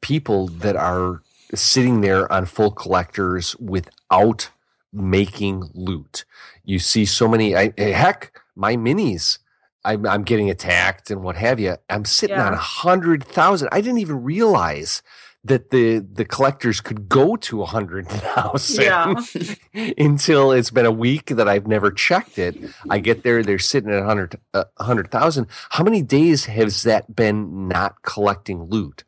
people that are sitting there on full collectors without making loot. You see so many I, heck, my minis I'm, I'm getting attacked and what have you. I'm sitting Yeah. on a hundred thousand. I didn't even realize that the the collectors could go to a hundred thousand Yeah. [laughs] until it's been a week that I've never checked it. I get there, they're sitting at a hundred uh, hundred thousand. How many days has that been not collecting loot?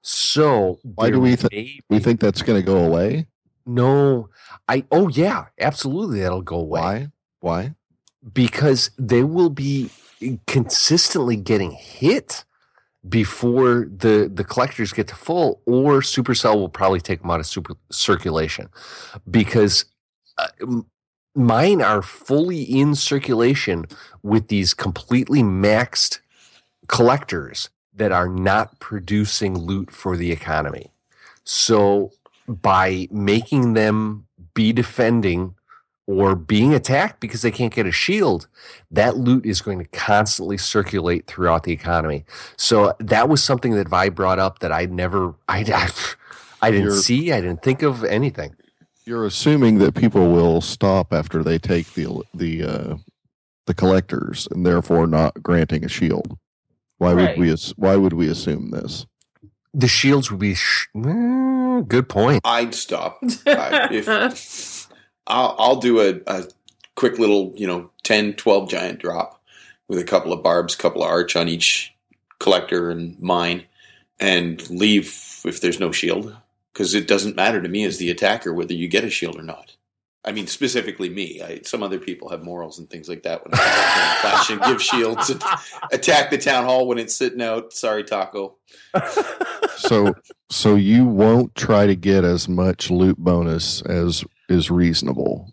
So Why do we th- We think that's going to go away. no? I oh yeah, absolutely that'll go away Why? Why? because they will be consistently getting hit before the the collectors get to full or supercell will probably take them out of super circulation. Because uh, mine are fully in circulation with these completely maxed collectors that are not producing loot for the economy. So by making them be defending or being attacked because they can't get a shield, that loot is going to constantly circulate throughout the economy. So that was something that Vi brought up that I never, I, I, [laughs] I didn't You're- see, I didn't think of anything. You're assuming that people will stop after they take the the uh, the collectors and therefore not granting a shield. Why Right. would we? Why would we assume this? The shields would be sh- mm, good point. I'd stop. I- if [laughs] I'll, I'll do a, a quick little, you know, 10, 12 giant drop with a couple of barbs, couple of arch on each collector and mine, and leave if there's no shield. Because it doesn't matter to me as the attacker whether you get a shield or not. I mean, specifically me. I, some other people have morals and things like that when I flash and give shields and [laughs] attack the town hall when it's sitting out. Sorry, Taco. So so you won't try to get as much loot bonus as is reasonable.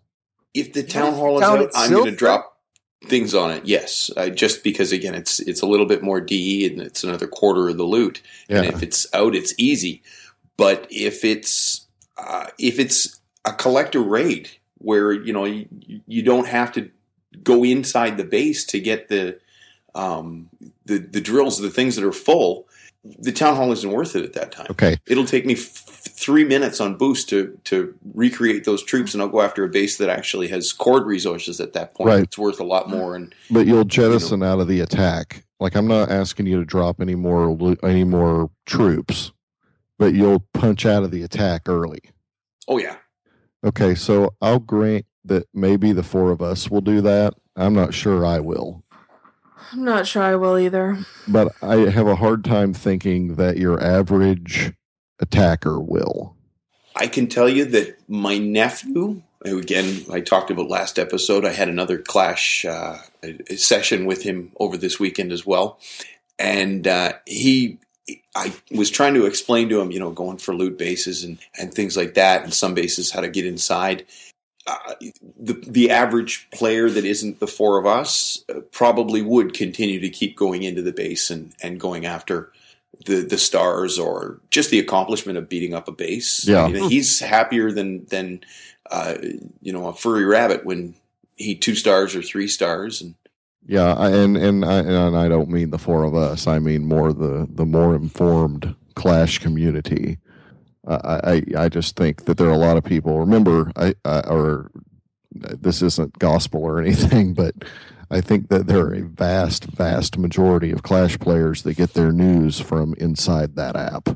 if the town hall is out, I'm going to drop things on it. Yes, uh, just because again, it's it's a little bit more DE and it's another quarter of the loot. Yeah. And if it's out, it's easy. But if it's uh, if it's a collector raid where you know you, you don't have to go inside the base to get the um, the the drills, the things that are full, the town hall isn't worth it at that time. Okay. It'll take me f- three minutes on boost to to recreate those troops, and I'll go after a base that actually has cord resources at that point. Right. It's worth a lot more. And But you'll jettison out of the attack. Like I'm not asking you to drop any more any more troops, but you'll punch out of the attack early. oh yeah, Okay, so I'll grant that maybe the four of us will do that. I'm not sure I will, I'm not sure I will either. but I have a hard time thinking that your average attacker will. I can tell you that my nephew. who, Again, I talked about last episode. I had another clash uh, session with him over this weekend as well, and uh, he. I was trying to explain to him, you know, going for loot bases and, and things like that, and some bases how to get inside. Uh, the the average player that isn't the four of us uh, probably would continue to keep going into the base and, and going after the the stars or just the accomplishment of beating up a base. Yeah. I mean, he's happier than than uh, you know a furry rabbit when he two stars or three stars and Yeah, I, and and I, and I don't mean the four of us. I mean more the the more informed Clash community. Uh, I I I just think that there are a lot of people. Remember, I, I or this isn't gospel or anything, [laughs] but I think that there are a vast, vast majority of Clash players that get their news from inside that app.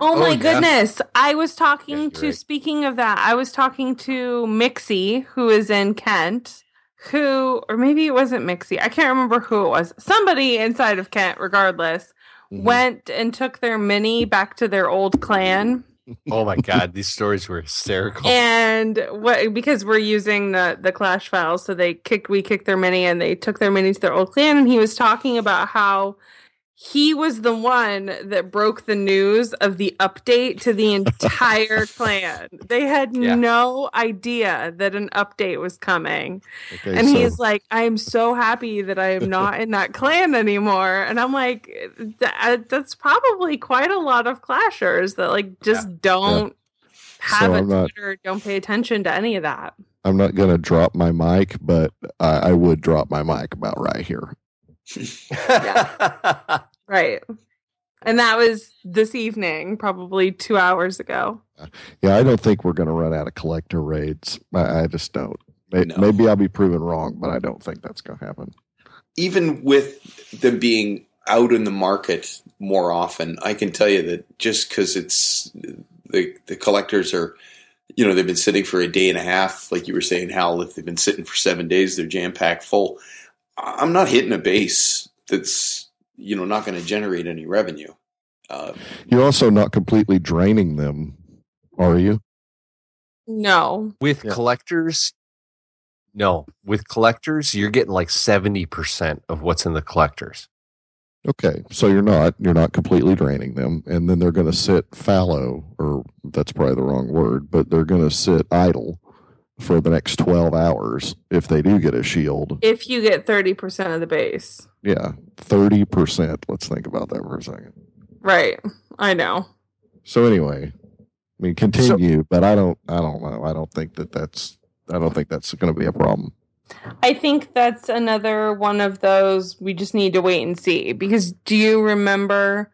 Oh my yeah. goodness. I was talking you're to, right. speaking of that, I was talking to Mixie, who is in Kent, who, or maybe it wasn't Mixie. I can't remember who it was. Somebody inside of Kent, regardless, Mm-hmm. went and took their mini back to their old clan Oh my [laughs] god, these stories were hysterical. and what because we're using the the clash files so they kicked we kicked their mini and they took their mini to their old clan and he was talking about how he was the one that broke the news of the update to the entire [laughs] clan. They had Yeah. no idea that an update was coming. Okay, and so- he's like i am so happy that i am not in that clan anymore. And i'm like that, uh, that's probably quite a lot of clashers that like just don't have So a I'm not- twitter don't pay attention to any of that. I'm not going to drop my mic, but I, I would drop my mic about right here. [laughs] right and that was this evening probably two hours ago Yeah, I don't think we're going to run out of collector raids. I, I just don't. May- No. Maybe I'll be proven wrong, but I don't think that's going to happen. even with them being out in the market more often, I can tell you that just because it's the the collectors are, you know, they've been sitting for a day and a half, like you were saying, Hal. If they've been sitting for seven days, they're jam packed full. I'm not hitting a base that's you know not going to generate any revenue. Uh, You're also not completely draining them, are you? no with Yeah. collectors, no. With collectors, you're getting like 70% of what's in the collectors. Okay, so you're not you're not completely draining them, and then they're going to sit fallow, or that's probably the wrong word, but they're going to sit idle for the next twelve hours if they do get a shield. if you get 30% of the base Yeah, thirty percent. Let's think about that for a second. right i know So anyway, I mean, continue, but I don't, I don't know. I don't think that that's, I don't think that's going to be a problem. I think that's another one of those we just need to wait and see because do you remember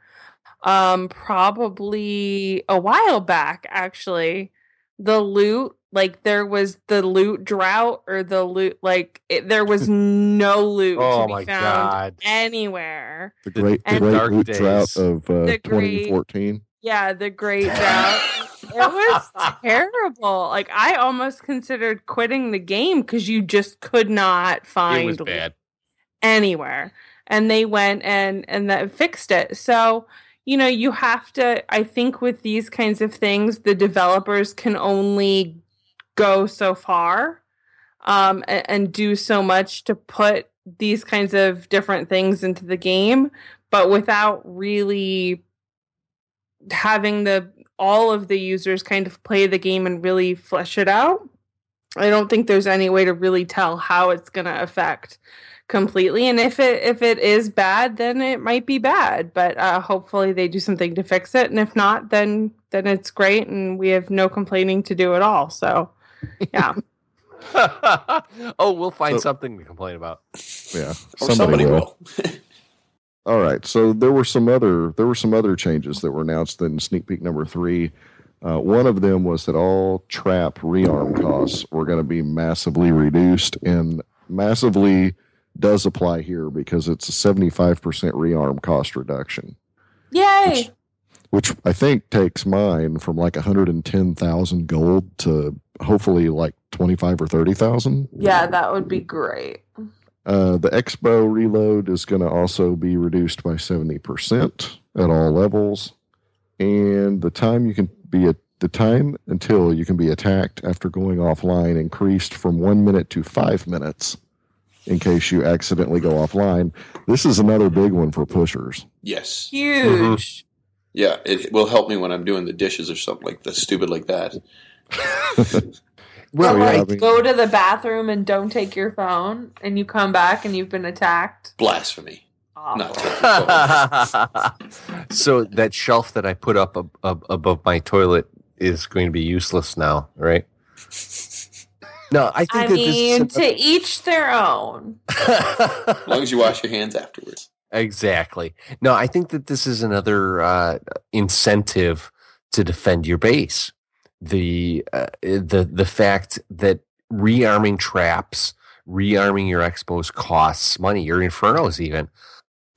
um probably a while back actually the loot like there was the loot drought or the loot like it, there was no loot Oh to be my found God. anywhere The The- great, the and- great Dark loot days. drought of uh, The great- 2014. yeah the great drought it was [laughs] terrible like i almost considered quitting the game because you just could not find It was loot bad. anywhere and they went and and that fixed it so you know you have to i think with these kinds of things the developers can only go so far um and, and do so much to put these kinds of different things into the game but without really having the all of the users kind of play the game and really flesh it out i don't think there's any way to really tell how it's going to affect completely and if it if it is bad then it might be bad but uh hopefully they do something to fix it and if not then then it's great and we have no complaining to do at all so yeah [laughs] oh, we'll find So- something to complain about. Yeah, or somebody, will. [laughs] All right. So there were some other there were some other changes that were announced in sneak peek number three. Uh, one of them was that all trap rearm costs were going to be massively reduced, and massively does apply here because it's a seventy five percent rearm cost reduction, yay Which- which I think takes mine from like one hundred and ten thousand gold to hopefully like twenty five or thirty thousand. yeah that would be great Uh, the Expo reload is going to also be reduced by 70% at all levels. And the time you can be at the time until you can be attacked after going offline increased from one minute to five minutes in case you accidentally go offline. This is another big one for pushers. yes, huge yeah, it will help me when I'm doing the dishes or something like that, stupid like that. [laughs] Well, Or, yeah, I mean- go to the bathroom and don't take your phone and you come back and you've been attacked Blasphemy. Awful. Not take your [laughs] phone. so that shelf that I put up ab- ab- above my toilet is going to be useless now, right? No, I think I that mean, this to each their own. as long as you wash your hands afterwards. Exactly. No, I think that this is another uh, incentive to defend your base. The uh, the the fact that rearming traps, rearming your expos costs money. Your infernos even.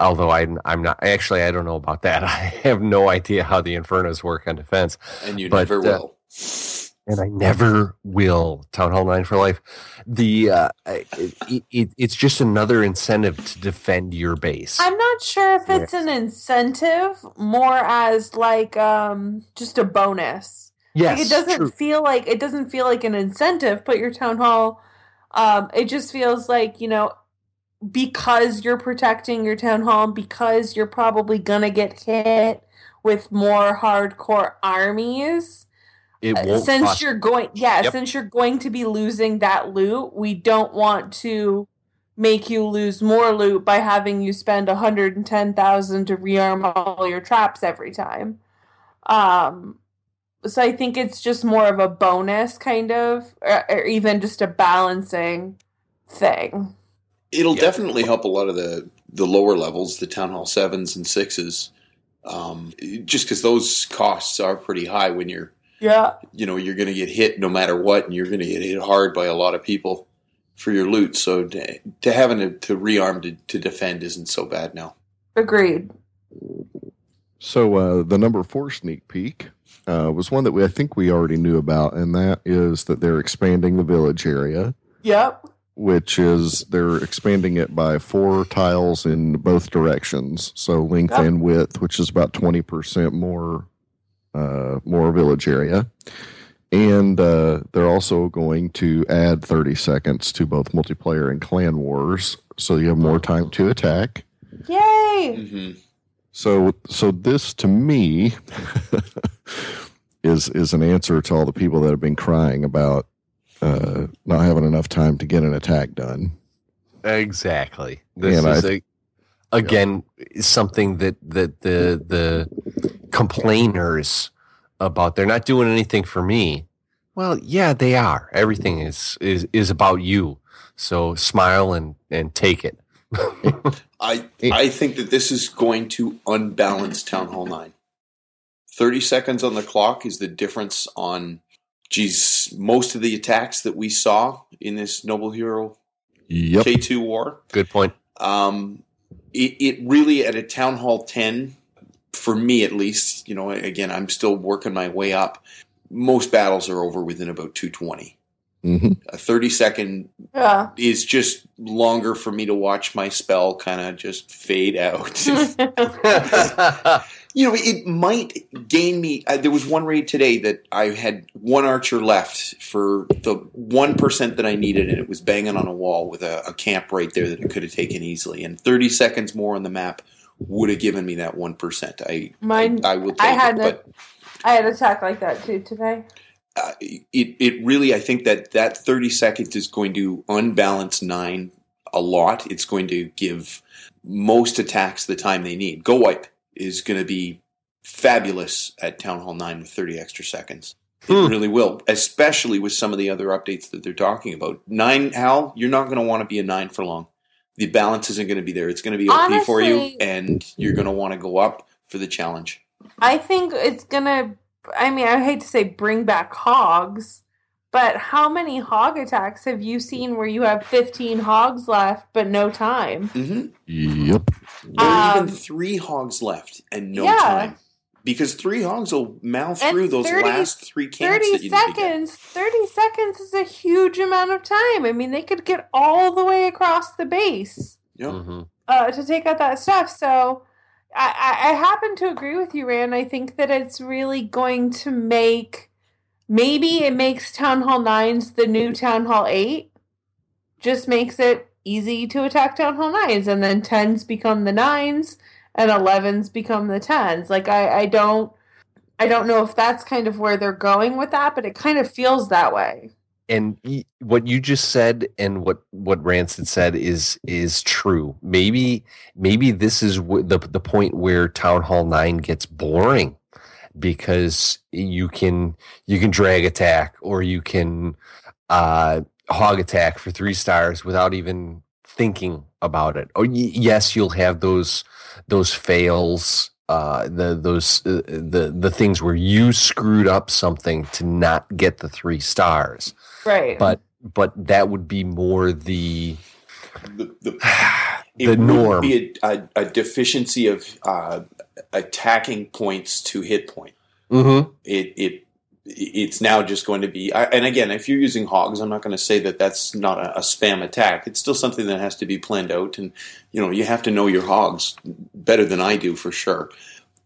Although I'm I'm not actually I don't know about that. [laughs] I have no idea how the infernos work on defense. And you But, never uh, will. and I never will. Town Hall Nine for life. The uh, it, it, it's just another incentive to defend your base. I'm not sure if it's an incentive, more as like um just a bonus. yes, like it doesn't true. feel like it doesn't feel like an incentive. Put your town hall. Um, it just feels like you know because you're protecting your town hall, because you're probably gonna get hit with more hardcore armies. It Uh, won't since cost- you're going yeah Yep. since you're going to be losing that loot we don't want to make you lose more loot by having you spend 110000 to rearm all your traps every time um so i think it's just more of a bonus kind of or, or even just a balancing thing It'll Yeah. definitely help a lot of the the lower levels, the town hall sevens and sixes, um, just because those costs are pretty high when you're yeah you know you're going to get hit no matter what, and you're going to get hit hard by a lot of people for your loot. So to, to having to, to rearm to, to defend isn't so bad now. agreed So uh, the number four sneak peek uh, was one that we I think we already knew about, and that is that they're expanding the village area, yep which is they're expanding it by four tiles in both directions, so length Yep. and width, which is about twenty percent more uh, more village area. And uh, they're also going to add 30 seconds to both multiplayer and clan wars, so you have more time to attack. yay hmm So, so this to me [laughs] is is an answer to all the people that have been crying about uh, not having enough time to get an attack done. Exactly. This And is I- a, again something that that the the complainers about they're not doing anything for me. Well, yeah, they are. Everything is is is about you. So smile and and take it. [laughs] I I think that this is going to unbalance Town Hall Nine. Thirty seconds on the clock is the difference on, geez, most of the attacks that we saw in this Noble Hero Yep. K two war. Good point. Um, it, it really at a Town Hall ten, for me at least. You know, again, I'm still working my way up. Most battles are over within about two twenty. hmm A thirty second yeah is just longer for me to watch my spell kind of just fade out. [laughs] [laughs] you know, it might gain me. Uh, there was one raid today that I had one archer left for the one percent that I needed, and it was banging on a wall with a, a camp right there that it could have taken easily. And thirty seconds more on the map would have given me that one percent. I, Mine- I, I will take I had it, a- but i had an attack like that too today uh, it it really I think that that 30 seconds is going to unbalance nine a lot. It's going to give most attacks the time they need. Go wipe is going to be fabulous at Town Hall 9 with 30 extra seconds. It Hmm. really will, especially with some of the other updates that they're talking about. Nine, Hal, you're not going to want to be a nine for long. The balance isn't going to be there. It's going to be OP for you, and you're going to want to go up for the challenge. I think it's gonna. I mean, I hate to say bring back hogs, but how many hog attacks have you seen where you have 15 hogs left but no time? hmm Yep. There are Um, even three hogs left and no yeah. time. Because three hogs will mow And through those 30 last three camps 30 that you need to get. seconds. 30 seconds is a huge amount of time. I mean, they could get all the way across the base Yep. Mhm. uh, to take out that stuff. So I, I, I happen to agree with you, Rand. I think that it's really going to make maybe it makes Town Hall 9s the new Town Hall 8. Just makes it easy to attack Town Hall 9s, and then 10s become the 9s, and 11s become the 10s. Like I, I don't I don't know if that's kind of where they're going with that, but it kind of feels that way. and what you just said and what what Rancid said is is true. Maybe maybe this is the the point where Town Hall Nine gets boring because you can you can drag attack or you can uh, hog attack for three stars without even thinking about it. Or y- yes, you'll have those those fails. Uh, the those uh, the the things where you screwed up something to not get the three stars Right. but but that would be more the The, the, [sighs] the it would norm. be a, a, a deficiency of uh, attacking points to hit point. mm-hmm. It it it's now just going to be. And again, if you're using hogs, I'm not going to say that that's not a, a spam attack. It's still something that has to be planned out, and you know you have to know your hogs better than I do for sure.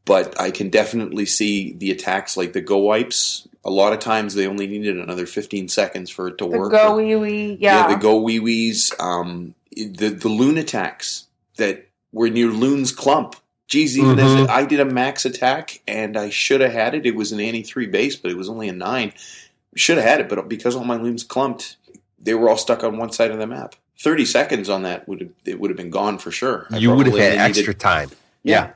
But I can definitely see the attacks like the go wipes. A lot of times they only needed another 15 seconds for it to The work. go wee wee, yeah. the go wee wees, um, the the loon attacks that were near loon's clump. Geez, even as Mhm. a, I did a max attack and I should have had it. It was an anti three base, but it was only a nine. Should have had it, but because all my loons clumped, they were all stuck on one side of the map. Thirty seconds on that would have it would have been gone for sure. I you would have had needed- extra time. Yeah.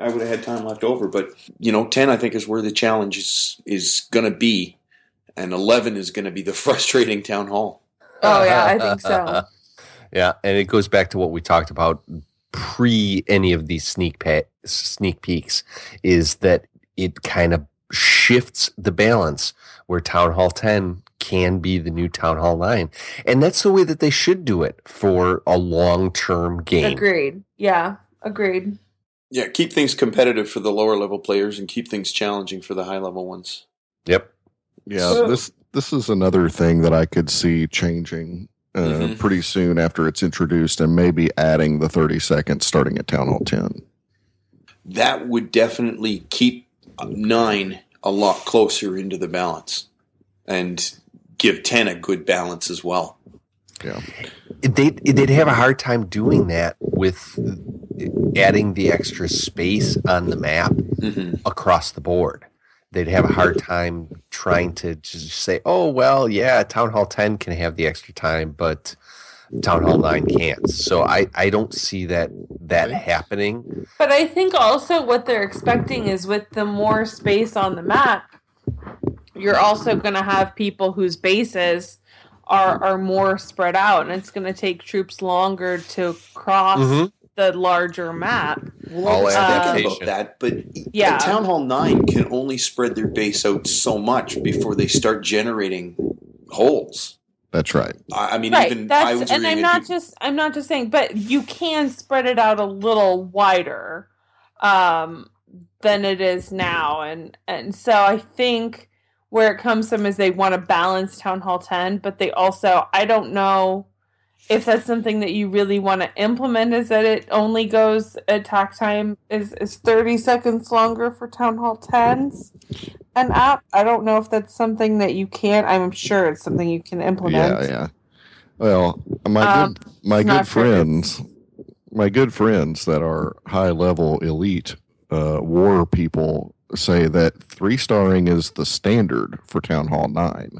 I would have had time left over, but you know, ten I think is where the challenge is is going to be, and eleven is going to be the [laughs] frustrating town hall. Oh, yeah, I think so. [laughs] yeah, and it goes back to what we talked about pre any of these sneak pa- sneak peeks is that it kind of shifts the balance where Town Hall 10 can be the new Town Hall 9. And that's the way that they should do it for a long-term game. Agreed. Yeah, agreed. Yeah, keep things competitive for the lower level players and keep things challenging for the high level ones. Yep. Yeah, So- this this is another thing that I could see changing uh, Mhm. pretty soon after it's introduced, and maybe adding the thirty seconds starting at Town Hall ten. That would definitely keep nine a lot closer into the balance and give 10 a good balance as well. Yeah, They they'd have a hard time doing that with adding the extra space on the map hmm across the board. They'd have a hard time trying to just say, "Oh, well, yeah, Town Hall 10 can have the extra time, but Town Hall 9 can't." So I I don't see that that happening. But I think also what they're expecting is with the more space on the map, you're also going to have people whose bases are are more spread out, and it's going to take troops longer to cross Mhm. The larger map. Well, All I was thinking adaptation. about that, but Yeah. yeah. Town Hall 9 can only spread their base out so much before they start generating holes. that's right. I, I mean, right even I that's was and i'm not it- just i'm not just saying but you can spread it out a little wider um than it is now and and so i think where it comes from is they want to balance town hall 10 but they also i don't know if that's something that you really want to implement is that it only goes attack time is is 30 seconds longer for town hall 10s and up i don't know if that's something that you can i'm sure it's something you can implement Yeah, yeah. Well, my Um, good my good friends, my good friends that are high level elite uh, war people say that three starring is the standard for Town Hall nine.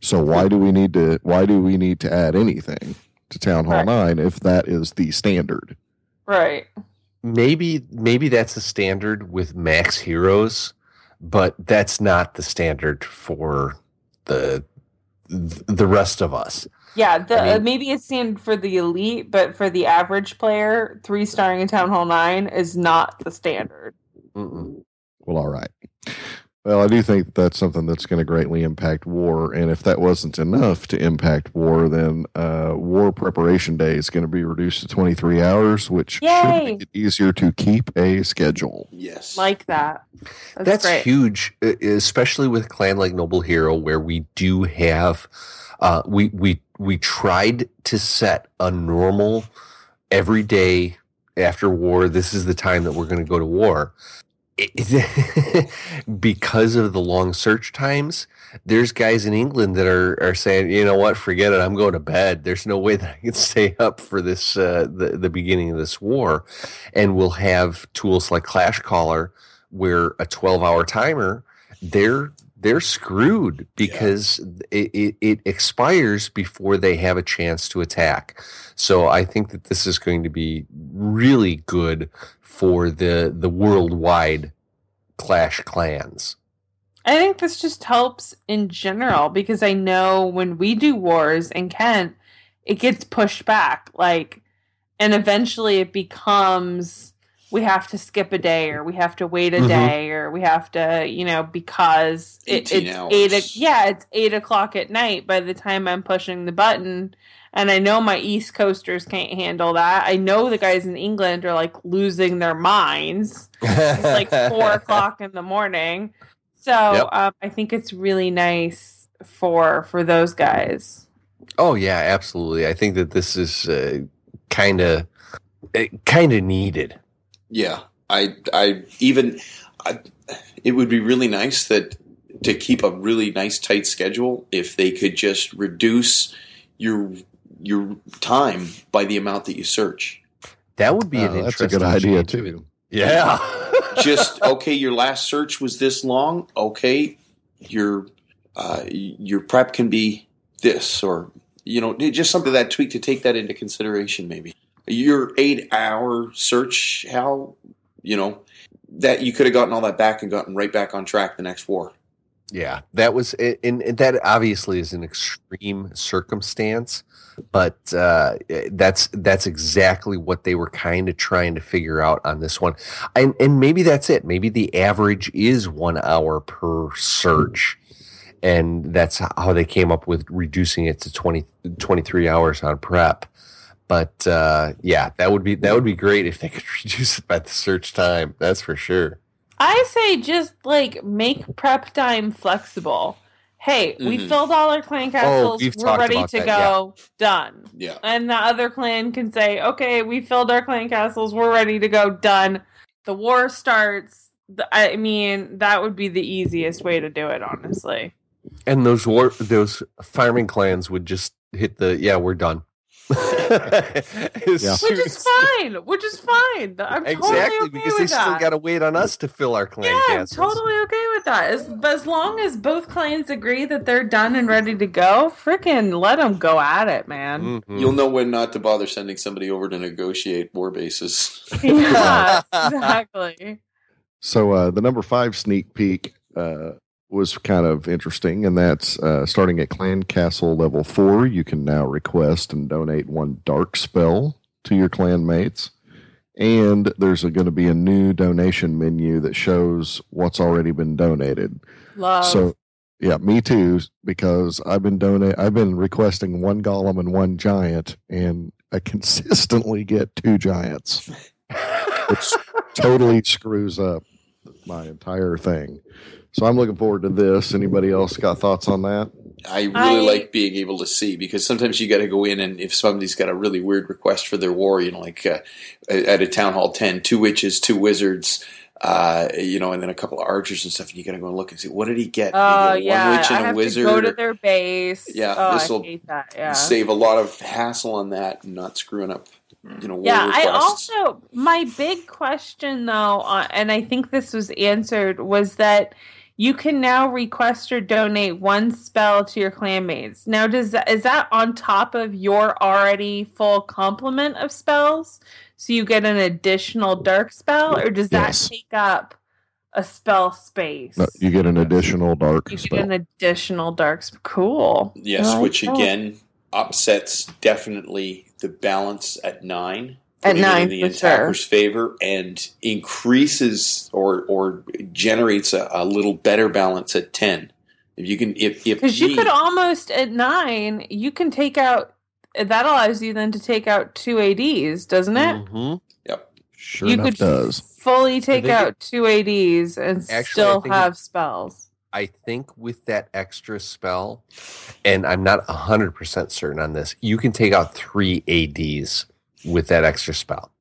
So why do we need to why do we need to add anything to Town Hall Right. nine if that is the standard? right Maybe maybe that's a standard with max heroes, but that's not the standard for the the rest of us. Yeah, the I mean- uh, maybe it's standard for the elite, but for the average player, three starring in Town Hall Nine is not the standard. Mm-mm. Well, all right. Well, I do think that's something that's going to greatly impact war, and if that wasn't enough to impact war, then uh, war preparation day is going to be reduced to 23 hours, which should Yay! make it easier to keep a schedule. yes. Like that. That's, That's great. huge, especially with Clan like Noble Hero, where we do have, uh, we we we tried to set a normal every day after war. This is the time that we're going to go to war. [laughs] Because of the long search times, there's guys in England that are, are saying, you know what, forget it. I'm going to bed. There's no way that I can [laughs] stay up for this uh, the the beginning of this war, and we'll have tools like Clash Caller where a 12 hour timer they're they're screwed because it, it, it expires before they have a chance to attack so i think that this is going to be really good for the the worldwide clash clans I think this just helps in general because I know when we do wars in Kent, it gets pushed back. Like, and eventually it becomes we have to skip a day or we have to wait a Mhm. day or we have to, you know, because it, it's hours. eight. o- Yeah, it's eight o'clock at night by the time I'm pushing the button. And I know my East Coasters can't handle that. I know the guys in England are like losing their minds it's like [laughs] four o'clock in the morning. So Yep. um, I think it's really nice for for those guys. Oh yeah, absolutely. I think that this is uh, kind of kind of needed. Yeah, I, I even, I, it would be really nice that to keep a really nice tight schedule if they could just reduce your your time by the amount that you search. That would be an Uh, that's a good idea change. too. Yeah. [laughs] Just okay, your last search was this long. Okay, your uh, your prep can be this, or you know, just something that tweak to take that into consideration. Maybe your eight hour search, how you know that you could have gotten all that back and gotten right back on track the next war. Yeah, that was, and, and that obviously is an extreme circumstance, but uh, that's that's exactly what they were kind of trying to figure out on this one, and and maybe that's it. Maybe the average is one hour per search, and that's how they came up with reducing it to 20, 23 hours on prep. But uh, yeah, that would be that would be great if they could [laughs] reduce it by the search time. That's for sure. I say just like make prep time flexible. Hey, we Mhm. filled all our clan castles. Mm-hmm. Oh, we've We're ready to that, go. Done. Yeah, And the other clan can say, okay, we filled our clan castles. We're ready to go. Done. The war starts. I mean, that would be the easiest way to do it, honestly. And those war those farming clans would just hit the yeah, we're done. [laughs] As Yeah. Which is fine. Which is fine. I'm Exactly, totally okay because with they still that. got to wait on us to fill our clan yeah, I'm totally okay with that. As, but as long as both clans agree that they're done and ready to go, freaking let them go at it, man. Mhm. you'll know when not to bother sending somebody over to negotiate war bases. [laughs] yeah, [laughs] exactly. So uh, the number five sneak peek uh, was kind of interesting, and that's uh, starting at Clan Castle level four. You can now request and donate one dark spell to your clan mates, and there's going to be a new donation menu that shows what's already been donated. Love. So, yeah, me too, because I've been donate, I've been requesting one golem and one giant, and I [laughs] consistently get two giants, which [laughs] totally screws up my entire thing. So I'm looking forward to this. Anybody else got thoughts on that? I really I- like being able to see because sometimes you got to go in and if somebody's got a really weird request for their war, you know, like uh, at a town hall 10, two witches, two wizards, uh, you know, and then a couple of archers and stuff, and you got to go and look and see what did he get? Did Oh he get yeah, one witch I and a wizard. to go to their base. Yeah, oh, this'll I hate that. Yeah, Save a lot of hassle on that and not screwing up, you know, yeah. I also my big question though, uh, and I think this was answered, was that you can now request or donate one spell to your clanmates. Now, does that, is that on top of your already full complement of spells? So you get an additional dark spell, or does that Yes. take up a spell space? No, you get an additional dark You get spell. an additional dark. Sp- cool. Yes, I like which that. again upsets definitely the balance at nine. At nine, in the for sure. attacker's favor and increases or or generates a, a little better balance at ten. If you can, if if Because you could almost at nine, you can take out. That allows you then to take out two ads, doesn't it? Mhm. Yep, sure you enough, could does. fully take think out two ads and Actually, still think have spells. I think with that extra spell, and I'm not 100% certain on this, you can take out three ADs with that extra spell.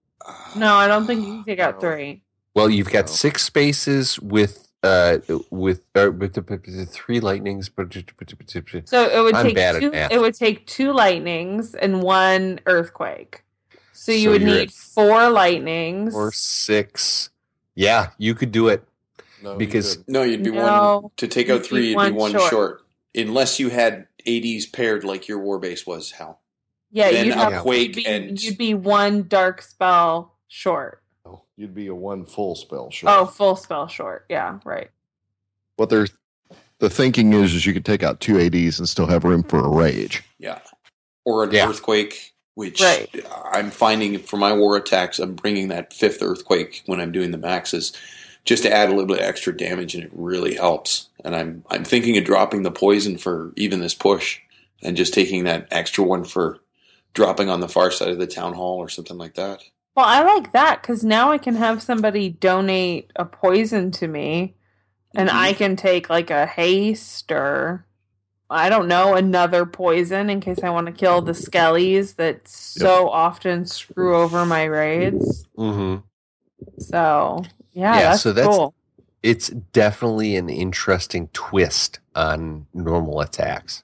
No, I don't think you can take out three. Well, you've got No. six spaces with uh with uh, with the, with the three lightnings, but So it would I'm take two. It would take two lightnings and one earthquake. So you So would need four lightnings. or six. Yeah, you could do it. Because- no, you'd be No, one to take out three. be You'd be one short. short. unless you had ads paired like your war base was. Hal, yeah, then you'd a have quake be, and- you'd be one dark spell short. Oh, You'd be a one full spell short. Oh, full spell short. Yeah, right. what they're the thinking is is you could take out two ads and still have room for a rage. yeah, or an Yeah. earthquake. Which Right. I'm finding for my war attacks, I'm bringing that fifth earthquake when I'm doing the maxes, just to add a little bit of extra damage, and it really helps. And I'm I'm thinking of dropping the poison for even this push, and just taking that extra one for dropping on the far side of the town hall or something like that. Well, I like that because now I can have somebody donate a poison to me and Mhm. I can take like a haste or I don't know another poison in case I want to kill the skellies that so often screw over my raids. Mm-hmm. So yeah, Yeah, that's, so that's- cool. It's definitely an interesting twist on normal attacks.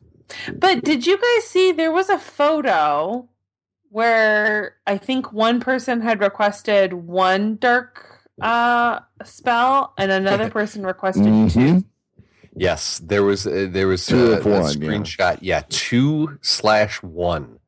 But did you guys see there was a photo where I think one person had requested one dark uh spell and another [laughs] person requested two. Mhm. Yes, there was uh, there was Two a, of a one, yeah. screenshot. Yeah, two slash one.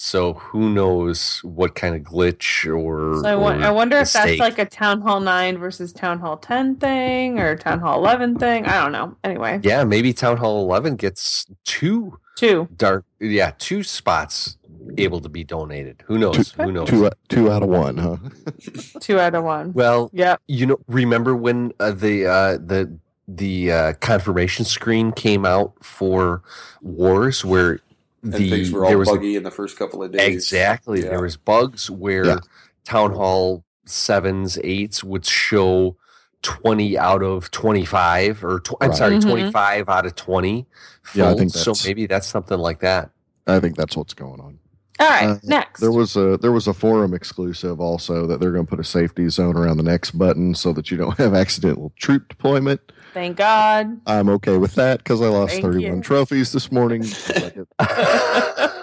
So who knows what kind of glitch or, So I, or I wonder if that's like a Town Hall 9 versus Town Hall 10 thing or Town Hall 11 thing. I don't know. Anyway, yeah, maybe Town Hall Eleven gets two two. dark. Yeah, two spots able to be donated. Who knows? Who knows? Two, two out of one, huh? [laughs] Two out of one. Well, yeah. you know, remember when uh, the uh, the the uh, confirmation screen came out for Wars, where and the things were all there was a buggy in the first couple of days. Exactly. Yeah. There was bugs where Yeah. town hall sevens, eights would show twenty out of twenty-five, or tw- I'm Right. sorry, Mhm. twenty-five out of twenty. Yeah, I think so. Maybe that's something like that. I think that's what's going on. All right. Uh, next. There was a there was a forum exclusive also that they're going to put a safety zone around the next button so that you don't have accidental troop deployment. Thank God. I'm okay with that because I lost Thank 31 you. trophies this morning. [laughs] [laughs]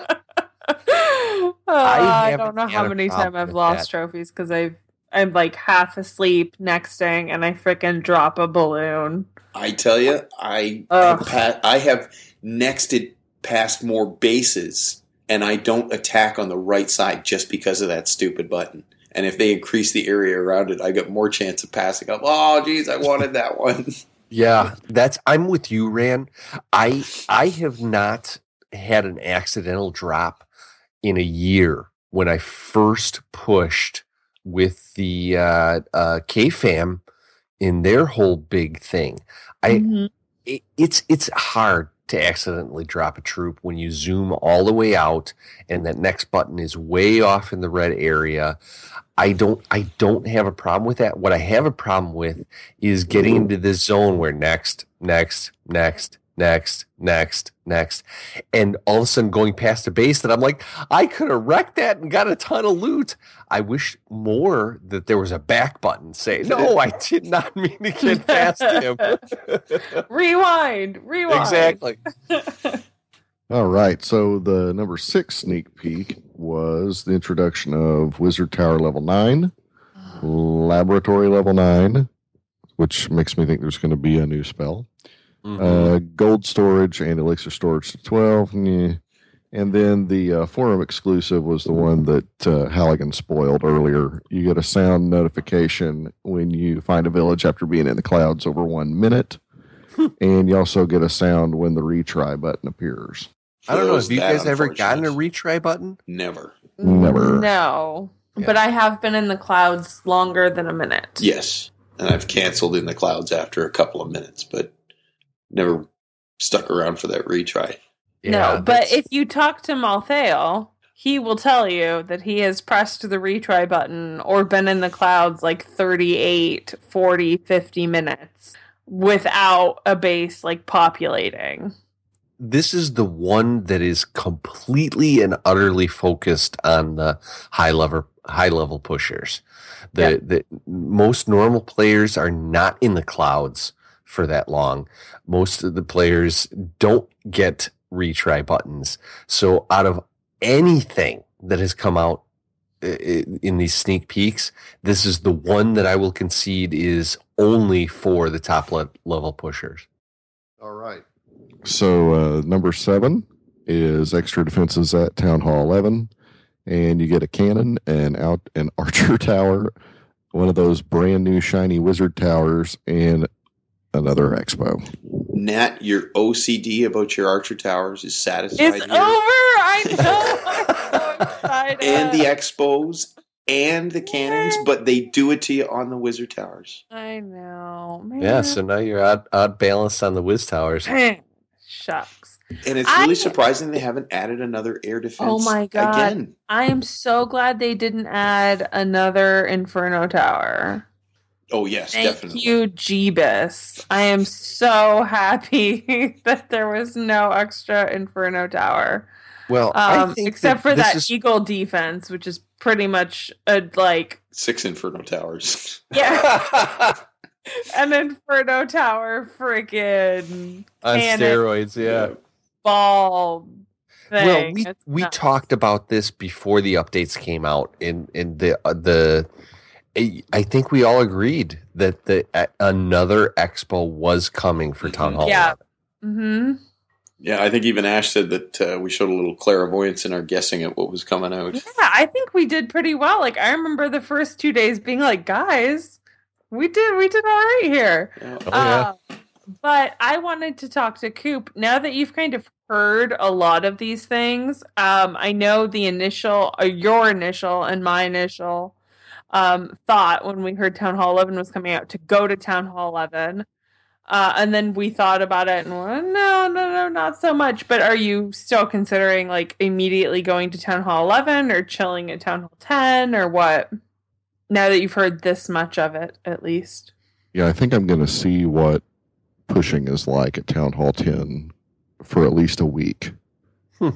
Oh, I, haven't don't know how many problem times I've lost that. trophies because I've I'm like half asleep nexting and I freaking drop a balloon. I tell you, I have pa- I have nexted past more bases, and I don't attack on the right side just because of that stupid button. And if they increase the area around it, I got more chance of passing up. Oh, geez, I wanted that one. [laughs] Yeah, that's. I'm with you, Ran. I I have not had an accidental drop in a year. When I first pushed with the uh, uh, KFAM in their whole big thing, I Mhm. it, it's it's hard to accidentally drop a troop when you zoom all the way out and that next button is way off in the red area. I don't I don't have a problem with that. What I have a problem with is getting into this zone where next, next, next, next, next, next, and all of a sudden going past a base that I'm like, I could have wrecked that and got a ton of loot. I wish more that there was a back button say, [laughs] No, I did not mean to get past him. [laughs] Rewind. Rewind. exactly. [laughs] All right. So the number six sneak peek was the introduction of Wizard Tower level nine, ah. Laboratory level nine, which makes me think there's going to be a new spell. Mhm. Uh, gold storage and elixir storage to 12. meh. And then the uh, forum exclusive was the one that uh, Halligan spoiled earlier. You get a sound notification when you find a village after being in the clouds over one minute. [laughs] and you also get a sound when the retry button appears. I don't know. Those Have you guys ever gotten a retry button? Never. Never. No. Yeah. But I have been in the clouds longer than a minute. Yes, and I've canceled in the clouds after a couple of minutes, but never stuck around for that retry. no, but that's- if you talk to Malthael, he will tell you that he has pressed the retry button or been in the clouds like 38, 40, 50 minutes without a base like populating. this is the one that is completely and utterly focused on the high level high level pushers. The Yeah. the most normal players are not in the clouds for that long. Most of the players don't get retry buttons. So out of anything that has come out i- i- in these sneak peeks, this is the one that I will concede is only for the top level pushers. All right. So uh, number seven is extra defenses at Town Hall 11. And you get a cannon and out an [laughs] archer tower, one of those brand new shiny wizard towers, and another expo. Nat, your OCD about your Archer Towers is satisfied It's here. over! I [laughs] know! I'm so excited. and the expos and the cannons, but they do it to you on the Wizard Towers. I know. Man. Yeah, so now you're out, out balanced on the whiz towers. [laughs] Shucks. And it's really I- surprising they haven't added another air defense. Oh my God. Again, I am so glad they didn't add another Inferno Tower. Oh yes, Thank definitely. you, Jeebus. I am so happy [laughs] that there was no extra Inferno Tower. Well, I Um, think except for this that is- Eagle defense, which is pretty much a like Six Inferno Towers. yeah, [laughs] [laughs] an Inferno Tower freaking on steroids. Yeah. ball thing. Well, we It's we nuts. talked about this before the updates came out, in in the uh, the. I- I think we all agreed that the uh, another expo was coming for Town Mhm. Hall. Yeah. 11. hmm Yeah, I think even Ash said that uh, we showed a little clairvoyance in our guessing at what was coming out. Yeah, I think we did pretty well. Like I remember the first two days being like, guys, we did we did all right here. Yeah. Oh, yeah. Uh, but I wanted to talk to Coop. Now that you've kind of heard a lot of these things, um, I know the initial, uh, your initial, and my initial um, thought when we heard Town Hall 11 was coming out to go to Town Hall 11. Uh, and then we thought about it and well, no, no, no, not so much. But are you still considering like immediately going to Town Hall 11 or chilling at Town Hall 10 or what? Now that you've heard this much of it, at least. Yeah, I think I'm going to see what pushing is like at Town Hall 10 for at least a week. Hmm.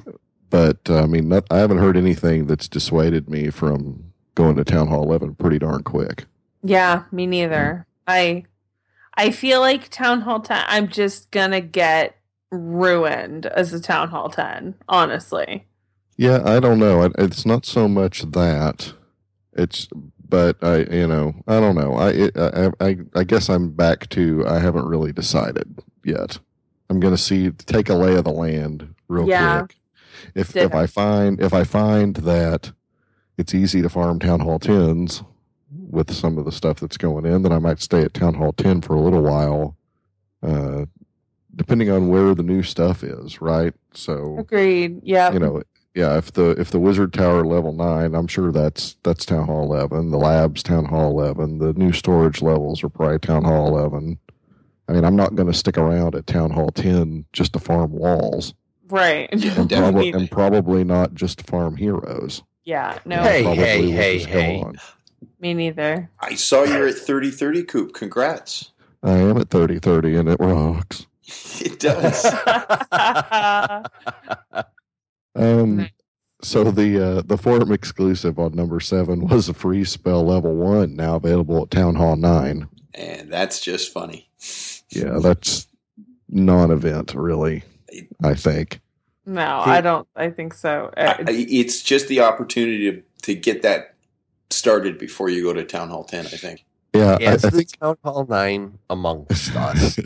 But I mean, not, I haven't heard anything that's dissuaded me from going to Town Hall 11 pretty darn quick. Yeah, me neither. Mm. I I feel like Town Hall 10 I'm just gonna get ruined as a Town Hall 10, honestly. Yeah, I don't know. It's not so much that it's, but I, you know, I don't know. I, it, I, I, I guess I'm back to I haven't really decided yet. I'm going to see take a lay of the land real Yeah. quick. If Ditto. if I find if I find that it's easy to farm Town Hall tens with some of the stuff that's going in, then I might stay at Town Hall ten for a little while, uh, depending on where the new stuff is. Right. So Agreed. Yeah. you know yeah if the if the wizard tower level 9 i'm sure that's that's town hall 11 the labs town hall 11 the new storage levels are probably town hall 11 i mean i'm not going to stick around at town hall 10 just to farm walls right. And, [laughs] probably, and probably not just farm heroes yeah, no, Hey, Probably hey, hey, hey. on. me neither. I saw you're at 30 30 Coop. Congrats. i am at 30 30 and it rocks [laughs] It does. [laughs] um so the uh the forum exclusive on number seven was a free spell level one now available at town hall 9 and that's just funny. Yeah, that's non-event, really. I think. No, I don't I think so. I- It's just the opportunity to, to get that started before you go to Town Hall 10, I think. Yeah, I, I As the think. Town Hall Nine amongst us,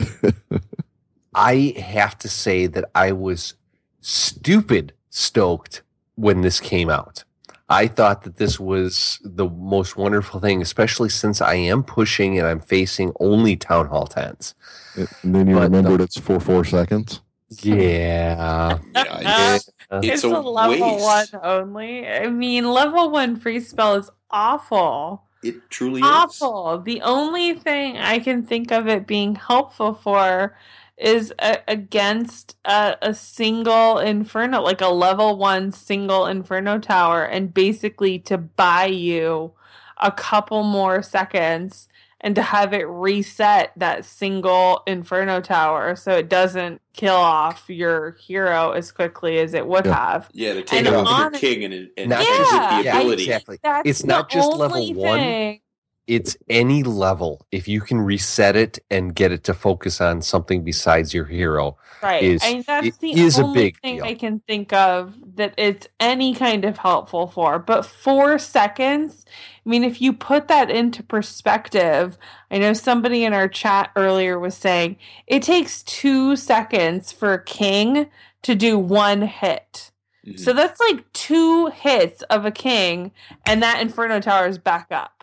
[laughs] I have to say that I was stupid stoked when this came out. I thought that this was the most wonderful thing, especially since I am pushing and I'm facing only Town Hall 10s. and then you But, remembered uh, it's for four seconds. Yeah. Yeah, it's, it's, it's a, a, level waste. one only. I mean, level one free spell is awful. It truly is. awful. The only thing I can think of it being helpful for is a, against a, a single inferno, like a level one single inferno tower, and basically to buy you a couple more seconds and to have it reset that single inferno tower so it doesn't kill off your hero as quickly as it would Yeah. have. Yeah, to take And off on- your king and, and Not just- Yeah, the I- ability. exactly. That's It's not just level only one. Thing. It's any level. If you can reset it and get it to focus on something besides your hero, Right. is- and that's the is a only big thing deal. I can think of that it's any kind of helpful for. But four seconds, I mean, if you put that into perspective, I know somebody in our chat earlier was saying it takes two seconds for a king to do one hit. Mhm. So that's like two hits of a king, and that Inferno Tower is back up.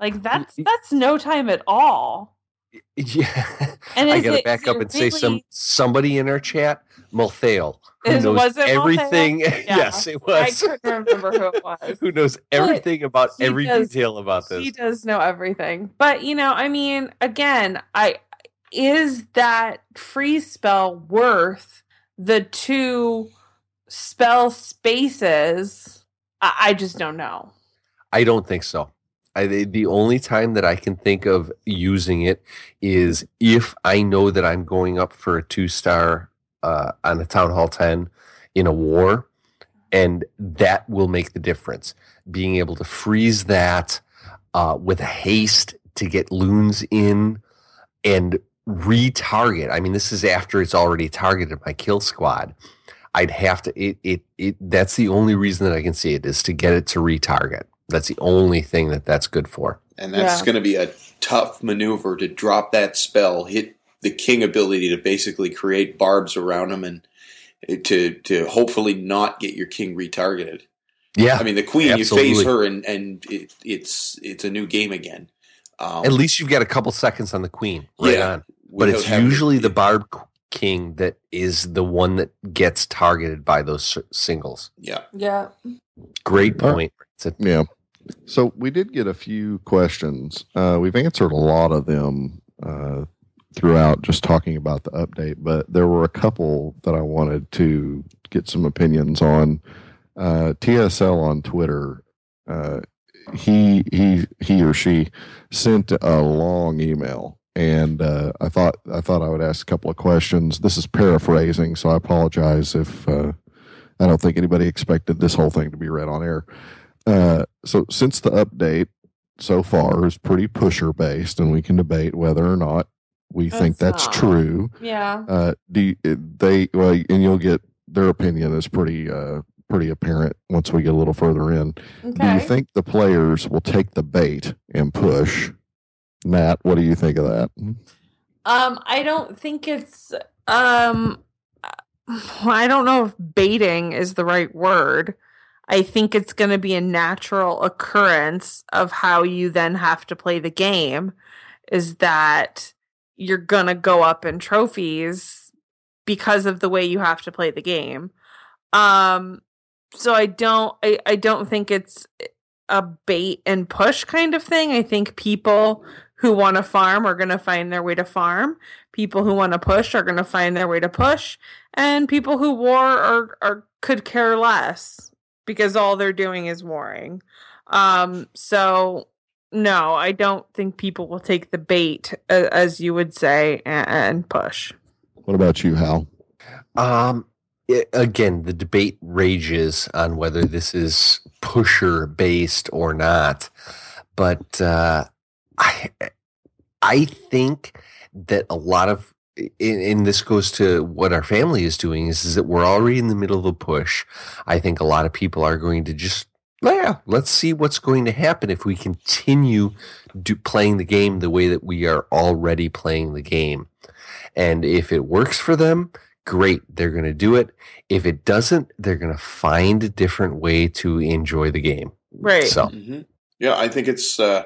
Like that's that's no time at all. yeah. [laughs] And I gotta it- back up and say some somebody in our chat, Malthael, who Is- knows was it Malthael? everything. [laughs] yes, it was. I couldn't remember who it [laughs] was. who knows everything about every does- detail about this? He does know everything. But you know, I mean, again, I is that free spell worth the two spell spaces? I, I just don't know. I don't think so. I, the- only time that I can think of using it is if I know that I'm going up for a two star uh, on a Town Hall 10 in a war, and that will make the difference. Being able to freeze that uh, with haste to get loons in and retarget. I mean, this is after it's already targeted my kill squad. I'd have to it it it that's the only reason that I can see it is to get it to retarget. That's the only thing that that's good for. And that's Yeah. going to be a tough maneuver to drop that spell, hit the king ability to basically create barbs around him, and to to hopefully not get your king retargeted. Yeah. I mean, the queen, Absolutely. you phase her, and and it, it's it's a new game again. Um, At least you've got a couple seconds on the queen. Right Yeah. on. But it's having to- usually the barb king that is the one that gets targeted by those singles. yeah. Yeah. Great All right. point. It's a- Yeah. So we did get a few questions. Uh, we've answered a lot of them uh, throughout just talking about the update, but there were a couple that I wanted to get some opinions on. Uh, TSL on Twitter, uh, he he he or she sent a long email, and uh, I thought I thought I would ask a couple of questions. This is paraphrasing, so I apologize if uh, I don't think anybody expected this whole thing to be read on air. Uh, so since the update so far is pretty pusher based, and we can debate whether or not we think That's that's not. true. Yeah. Uh, do you, they? Well, and you'll get their opinion is pretty uh, pretty apparent once we get a little further in. Do you think the players will take the bait and push? Matt, what do you think of that? Um, I don't think it's um [sighs] I don't know if baiting is the right word. I think it's going to be a natural occurrence of how you then have to play the game is that you're going to go up in trophies because of the way you have to play the game. Um so I don't I, I don't think it's a bait and push kind of thing. I think people who want to farm are going to find their way to farm. People who want to push are going to find their way to push, and people who war are, are could care less because all they're doing is warring. Um, so no, I don't think people will take the bait, a- as you would say, and, and push. What about you, Hal? Um, it, again, the debate rages on whether this is pusher based or not, but uh, I I think that a lot of and and this goes to what our family is doing is, is that we're already in the middle of a push. I think a lot of people are going to just yeah, let's see what's going to happen if we continue do, playing the game the way that we are already playing the game. And if it works for them, great, they're going to do it. If it doesn't, they're going to find a different way to enjoy the game. Right. So, hmm Yeah, I think it's uh,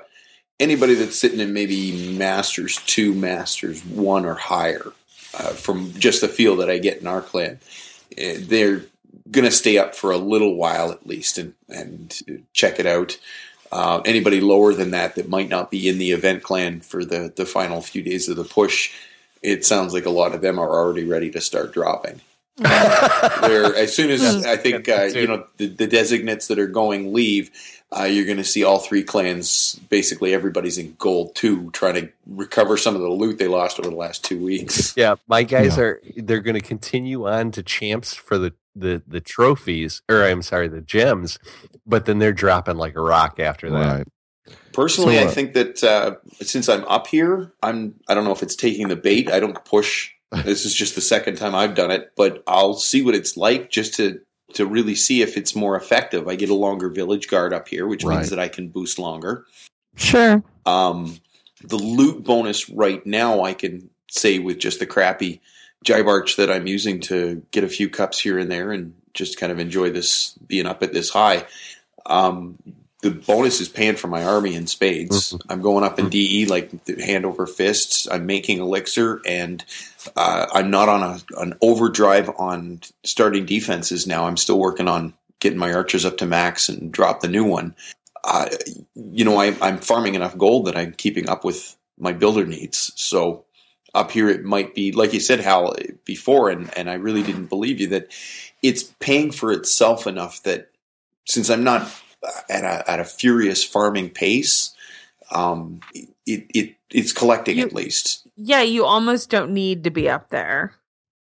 anybody that's sitting in maybe Masters two, Masters one, or higher. Uh, from just the feel that I get in our clan, eh, they're going to stay up for a little while at least and and check it out. Uh, anybody lower than that that might not be in the event clan for the the final few days of the push, it sounds like a lot of them are already ready to start dropping. They're as soon as I think uh, you know the, the designates that are going leave, uh, you're going to see all three clans. Basically, everybody's in gold too, trying to recover some of the loot they lost over the last two weeks. yeah, my guys Yeah. are they're going to continue on to champs for the the the trophies or I'm sorry, the gems, but then they're dropping like a rock after that. Right. Personally, So, I uh, think that uh, since I'm up here, I'm I don't know if it's taking the bait. I don't push. [laughs] This is just the second time I've done it, but I'll see what it's like just to to really see if it's more effective. I get a longer village guard up here, which Right. means that I can boost longer. Sure. Um, the loot bonus right now, I can say with just the crappy GiBarch that I'm using to get a few cups here and there and just kind of enjoy this being up at this high. Um, the bonus is paying for my army in spades. I'm going up in DE like hand over fists. I'm making elixir and uh, I'm not on a, an overdrive on starting defenses now. I'm still working on getting my archers up to max and drop the new one. Uh, you know, I, I'm farming enough gold that I'm keeping up with my builder needs. So up here, it might be like you said, Hal, before, and and I really didn't believe you that it's paying for itself enough that since I'm not at a at a furious farming pace, um, it, it it's collecting You- at least. Yeah, you almost don't need to be up there.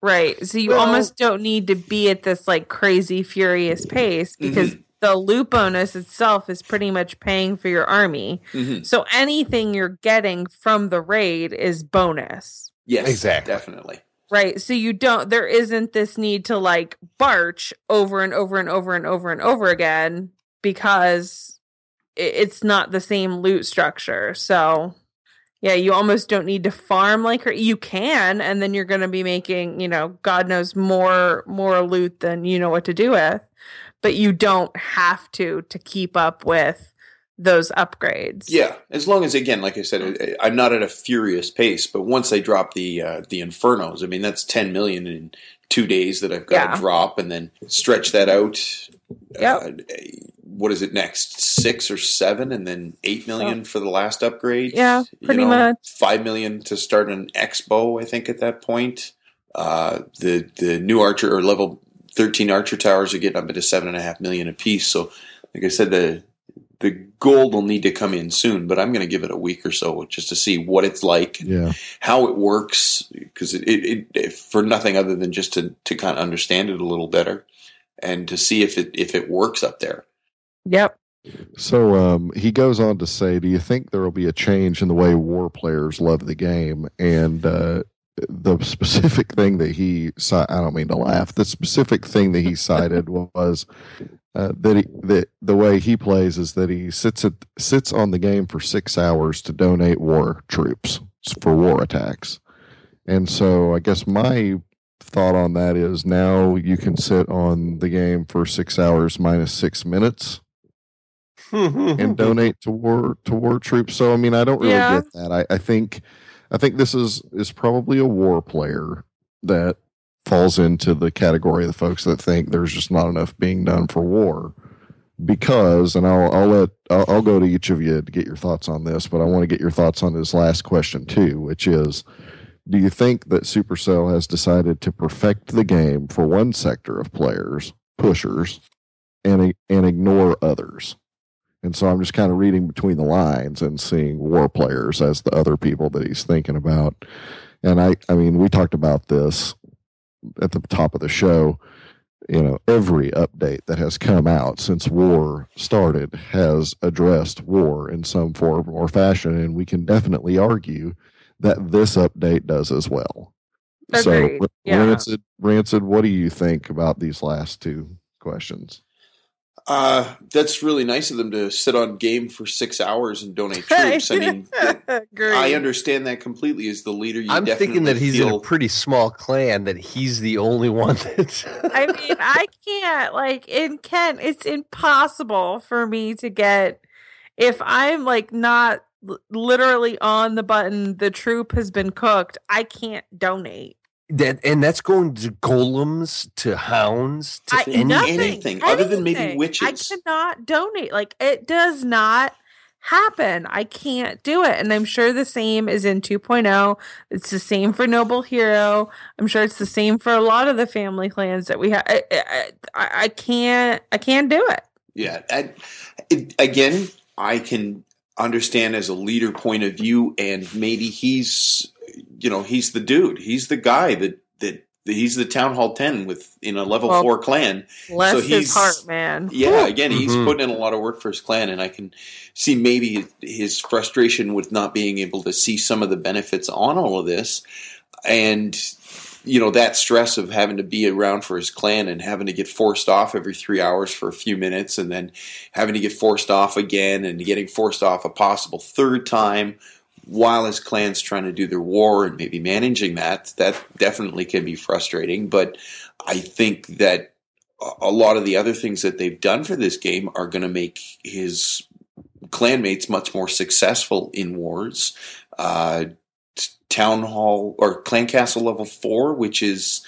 Right. So you Well- almost don't need to be at this like crazy furious pace because Mm-hmm. the loot bonus itself is pretty much paying for your army. Mhm. So anything you're getting from the raid is bonus. Yes, Exactly. definitely. Right. So you don't there isn't this need to like barch over and over and over and over and over again because it's not the same loot structure. So yeah, you almost don't need to farm like her. You can, and then you're going to be making, you know, God knows more more loot than you know what to do with. But you don't have to to keep up with those upgrades. Yeah, as long as again, like I said, I- I'm not at a furious pace, but once I drop the uh, the infernos, I mean that's 10 million in two days that I've got Yeah. to drop, and then stretch that out. Yep. Uh, what is it next? Six or seven, and then eight million for the last upgrade. Yeah, You pretty know, much. Five million to start an expo. I think at that point, uh, the the new archer or level 13 archer towers are getting up into seven and a half million apiece. So, like I said, the the gold will need to come in soon, but I'm going to give it a week or so just to see what it's like, Yeah. how it works, because it, it, it for nothing other than just to to kind of understand it a little better and to see if it if it works up there. Yep. So um, he goes on to say, "Do you think there will be a change in the way war players love the game?" And uh, the specific thing that he—I don't mean to laugh. The specific thing that he cited was uh, that he, that the way he plays is that he sits at, sits on the game for six hours to donate war troops for war attacks. And so I guess my thought on that is now you can sit on the game for six hours minus six minutes and hmm. [laughs] donate to war to war troops. So I mean, I don't really Yeah. get that. I, I think I think this is is probably a war player that falls into the category of the folks that think there's just not enough being done for war. Because, and I'll I'll let I'll, I'll go to each of you to get your thoughts on this, but I want to get your thoughts on this last question too, which is. Do you think that Supercell has decided to perfect the game for one sector of players, pushers, and and ignore others? And so I'm just kind of reading between the lines and seeing war players as the other people that he's thinking about. And I, I mean, we talked about this at the top of the show. You know, every update that has come out since war started has addressed war in some form or fashion. And we can definitely argue that this update does as well. Agreed. So, Yeah. Rancid, Rancid, what do you think about these last two questions? Uh, that's really nice of them to sit on game for six hours and donate [laughs] troops. I mean, that- I understand that completely. As the leader, you I'm thinking that definitely he's in a pretty small clan that he's the only one that's. I mean, I can't like in Kent. It's impossible for me to get if I'm like not l- literally on the button. The troop has been cooked. I can't donate. that and that's going to golems to hounds to I, any- nothing, anything, other than maybe witches. I cannot donate. Like it does not happen. I can't do it. And I'm sure the same is in 2.0. It's the same for Noble Hero. I'm sure it's the same for a lot of the family clans that we have. I, I, I, I can't. I can't do it. Yeah. I, it, again, I can understand as a leader point of view, and maybe he's, you know, he's the dude. He's the guy that that he's the town hall ten with in a level Well, four clan. Bless So his he's- heart, man. Yeah, again, he's Mhm. putting in a lot of work for his clan, and I can see maybe his frustration with not being able to see some of the benefits on all of this, and you know that stress of having to be around for his clan and having to get forced off every three hours for a few minutes, and then having to get forced off again, and getting forced off a possible third time while his clan's trying to do their war and maybe managing that. That definitely can be frustrating, but I think that a- lot of the other things that they've done for this game are going to make his clanmates much more successful in wars. Uh, town hall or clan castle level four, which is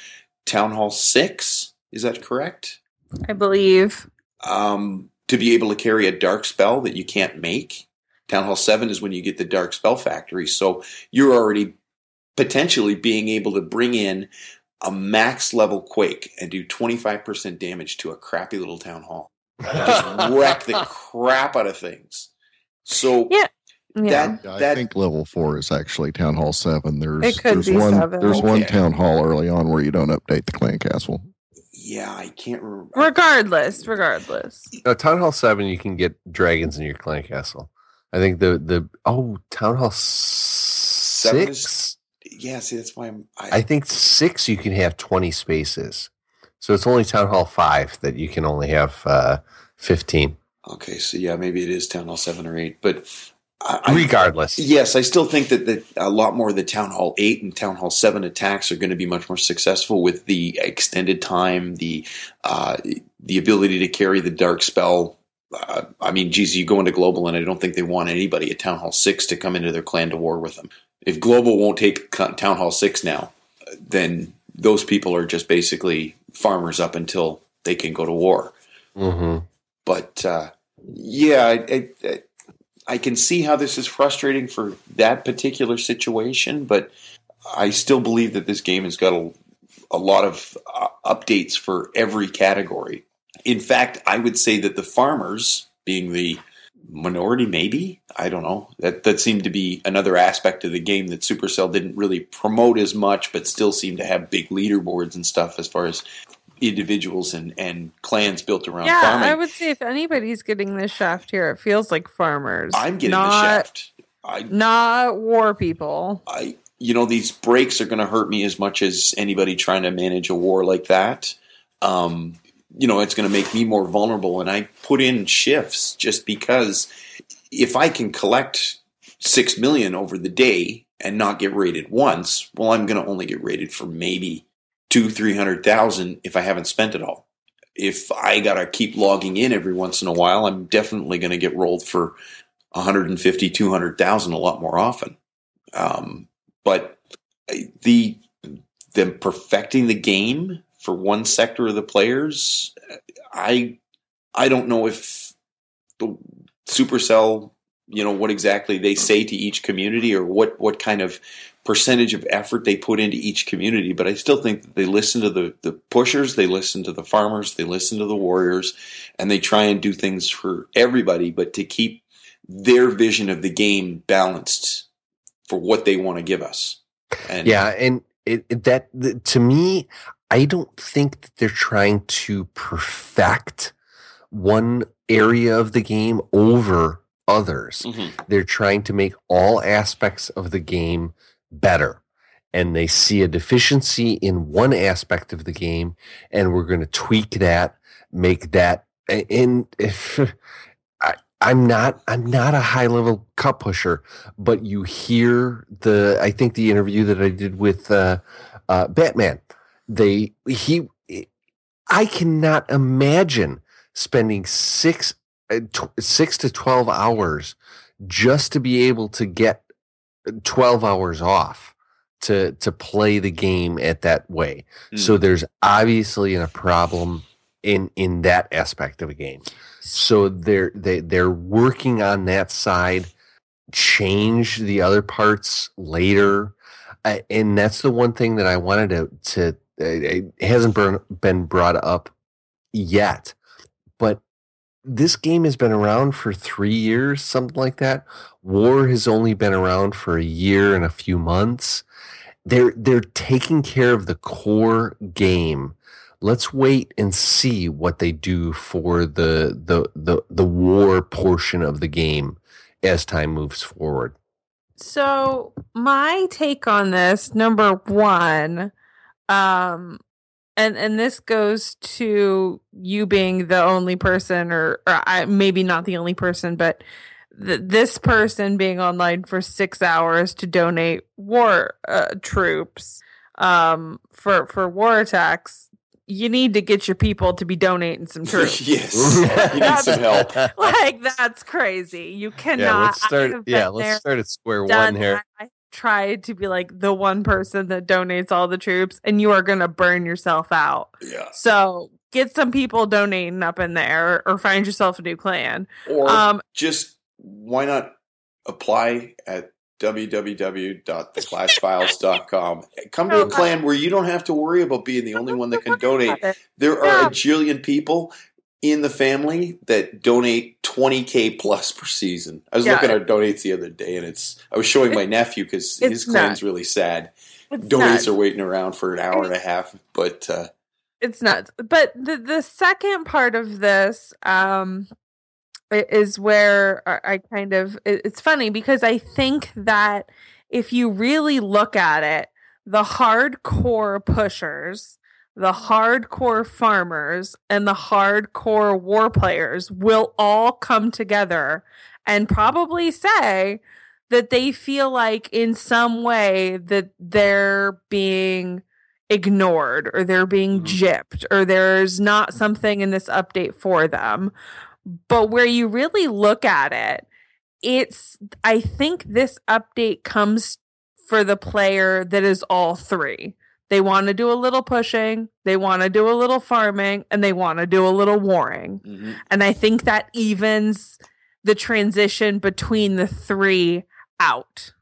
town hall six. Is that correct? I believe. Um, to be able to carry a dark spell that you can't make. Town hall seven is when you get the dark spell factory. So you're already potentially being able to bring in a max level quake and do 25% damage to a crappy little town hall. Just [laughs] wreck the crap out of things. So Yeah. Yeah. That I that think level four is actually Town Hall seven. There's It could there's be one seven. there's one town hall early on where you don't update the clan castle. yeah, I can't remember. regardless, regardless. No, Town Hall Seven, you can get dragons in your clan castle. I think the the oh Town Hall Seven is- six. Yeah, see, that's why I'm. I, I think six you can have twenty spaces, so it's only Town Hall Five that you can only have uh, fifteen. okay, so yeah, maybe it is Town Hall seven or eight, but I, I- Regardless, Yes, I still think that, that a lot more of the Town Hall 8 and Town Hall 7 attacks are going to be much more successful with the extended time, the uh, the ability to carry the dark spell. Uh, I mean, geez, you go into Global, and I don't think they want anybody at Town Hall 6 to come into their clan to war with them. If Global won't take Town Hall 6 now, then those people are just basically farmers up until they can go to war hmm but uh, yeah, I, I, can see how this is frustrating for that particular situation, but I still believe that this game has got a, a lot of uh, updates for every category. In fact, I would say that the farmers, being the minority, maybe I don't know that that seemed to be another aspect of the game that Supercell didn't really promote as much, but still seemed to have big leaderboards and stuff as far as individuals and, and clans built around Yeah, farming. I would say if anybody's getting the shaft here, it feels like farmers. I'm getting not, the shaft. I, Not war people. I, you know, these breaks are going to hurt me as much as anybody trying to manage a war like that. Um, you know, it's going to make me more vulnerable, and I put in shifts just because if I can collect six million over the day and not get rated once, well, I'm going to only get rated for maybe two, three hundred thousand if I haven't spent it all. If I got to keep logging in every once in a while, I'm definitely to get rolled for 150, 200,000 a lot more often. Um, but the them perfecting the game for one sector of the players, I I don't know if the Supercell, you know, what exactly they say to each community or what what kind of percentage of effort they put into each community, but I still think that they listen to the the pushers, they listen to the farmers, they listen to the warriors, and they try and do things for everybody, but to keep their vision of the game balanced for what they want to give us. And yeah, and it, it- that the, to me, I don't think that they're trying to perfect one area of the game over others. Mhm. They're trying to make all aspects of the game better. And they see a deficiency in one aspect of the game, and we're going to tweak that, make that. And [laughs] if I'm not, I'm not a high level cup pusher, but you hear the. I think the interview that I did with uh, uh, Batman, they he, I cannot imagine spending six uh, six to 12 hours just to be able to get 12 hours off to to play the game at that way. So there's obviously a problem in in that aspect of a game. So they're they, they're working on that side change the other parts later. Uh, and that's the one thing that i wanted to to uh, it hasn't been been brought up yet. But this game has been around for three years, something like that. War has only been around for a year and a few months. They're they're taking care of the core game. Let's wait and see what they do for the the the, the war portion of the game as time moves forward. So my take on this, number one, um, and and this goes to you being the only person, or, or I, maybe not the only person, but th- this person being online for six hours to donate war uh, troops um, for for war attacks. You need to get your people to be donating some [laughs] troops. yes, [laughs] you need some help. [laughs] like that's crazy. You cannot. yeah, let's start. Yeah, let's start at square one here. that. I tried to be like the one person that donates all the troops, and you are gonna burn yourself out. Yeah. So get some people donating up in there, or find yourself a new clan. Or Um, just why not apply at www.theclashfiles.com. Come to a clan where you don't have to worry about being the only one that can donate. [laughs] There are a jillion people. In the family that donate 20k plus per season. I was Yeah. looking at our donates the other day, and it's I was showing my nephew because his clan's nuts. really sad. It's Donates nuts. are waiting around for an hour and a half, but uh, it's nuts. But the the second part of this um is where I kind of it's funny because I think that if you really look at it, the hardcore pushers, the hardcore farmers, and the hardcore war players will all come together and probably say that they feel like in some way that they're being ignored or they're being Mhm. gypped or there's not something in this update for them. But where you really look at it, it's I think this update comes for the player that is all three. They want to do a little pushing, they want to do a little farming, and they want to do a little warring. mhm. And I think that evens the transition between the three out.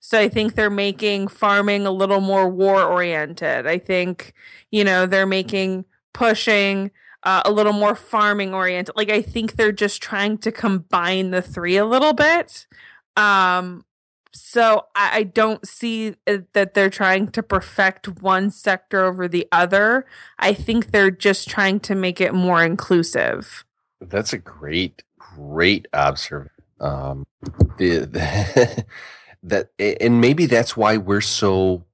So I think they're making farming a little more war oriented. I think, you know, they're making pushing uh, a little more farming oriented. Like I think they're just trying to combine the three a little bit. Um so I, I don't see that they're trying to perfect one sector over the other. I think they're just trying to make it more inclusive. That's a great, great observation. Um, the, the [laughs] that and maybe that's why we're so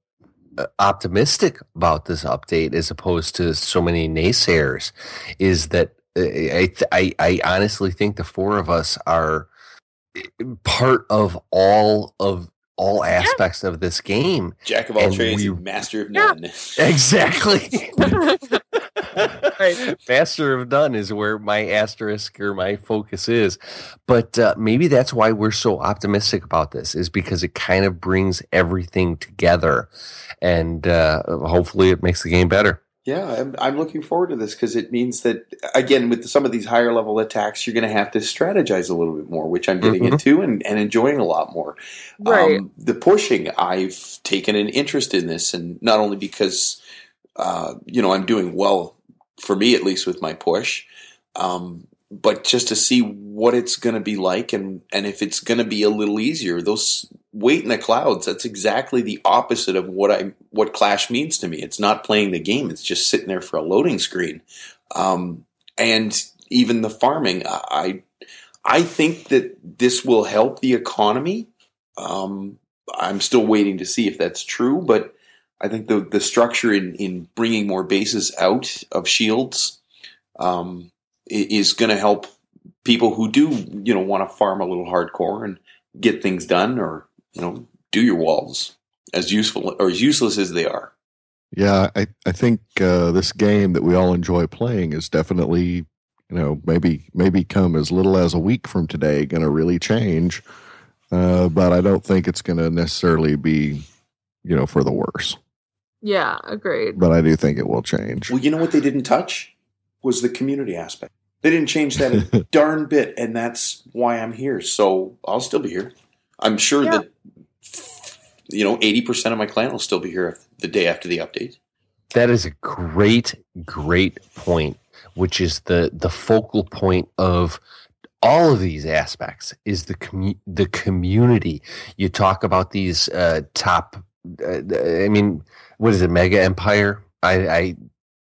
uh, optimistic about this update as opposed to so many naysayers. Is that uh, I I, I honestly think the four of us are part of all of all aspects of this game. Jack of all And trades, we- master of Yeah. none. [laughs] [laughs] Exactly. Right. [laughs] Master of None is where my asterisk or my focus is. But uh, maybe that's why we're so optimistic about this, is because it kind of brings everything together. And uh, hopefully it makes the game better. Yeah, I'm, I'm looking forward to this because it means that again, with some of these higher level attacks, you're going to have to strategize a little bit more, which I'm getting Mhm. into and, and enjoying a lot more. Right. Um, the pushing, I've taken an interest in this, and not only because uh, you know I'm doing well for me at least with my push, um, but just to see what it's going to be like, and and if it's going to be a little easier. Those wait in the clouds. That's exactly the opposite of what I what Clash means to me. It's not playing the game. It's just sitting there for a loading screen. Um, and even the farming, I I think that this will help the economy. Um, I'm still waiting to see if that's true, but I think the the structure in in bringing more bases out of shields um, is going to help people who do you know want to farm a little hardcore and get things done, or you know do your walls as useful or as useless as they are. Yeah, I, I think uh, this game that we all enjoy playing is definitely, you know, maybe maybe come as little as a week from today going to really change. Uh, but I don't think it's going to necessarily be, you know, for the worse. Yeah, agreed. But I do think it will change. Well, you know what they didn't touch was the community aspect. They didn't change that a [laughs] darn bit, and that's why I'm here. So I'll still be here. I'm sure Yeah. that you know eighty percent of my clan will still be here the day after the update. That is a great, great point, which is the the focal point of all of these aspects is the commu- the community. You talk about these uh, top. Uh, I mean, what is it? Mega Empire. I, I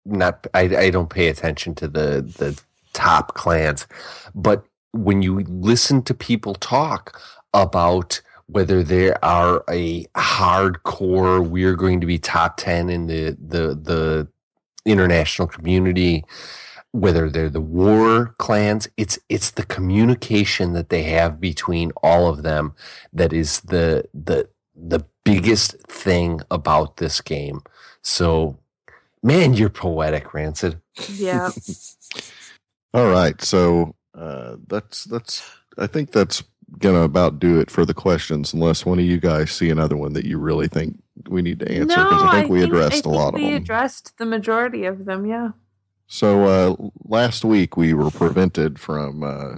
not. I, I don't pay attention to the the top clans, but when you listen to people talk about whether they are a hardcore, we're going to be top ten in the the the international community whether they're the war clans it's it's the communication that they have between all of them that is the the the biggest thing about this game. So man you're poetic rancid. Yeah. [laughs] All right, so uh, that's that's. I think that's gonna about do it for the questions, unless one of you guys see another one that you really think we need to answer, because I think we addressed a lot think of we them. addressed the majority of them. Yeah. So uh, last week we were prevented from uh,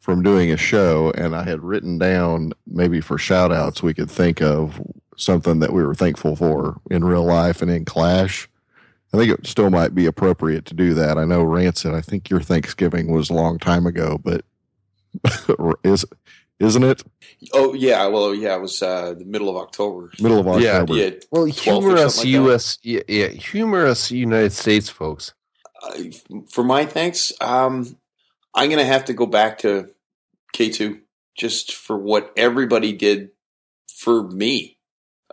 from doing a show, and I had written down maybe for shout outs we could think of something that we were thankful for in real life and in Clash. I think it still might be appropriate to do that. I know Rancid. I think your Thanksgiving was a long time ago, but [laughs] is isn't it Oh yeah, well yeah, it was uh, the middle of October. middle of Yeah. October? Yeah, Well, 12th or humor us, something like. U.S. Yeah, yeah, humor us, United States folks. uh, for my thanks, um, I'm going to have to go back to K2 just for what everybody did for me.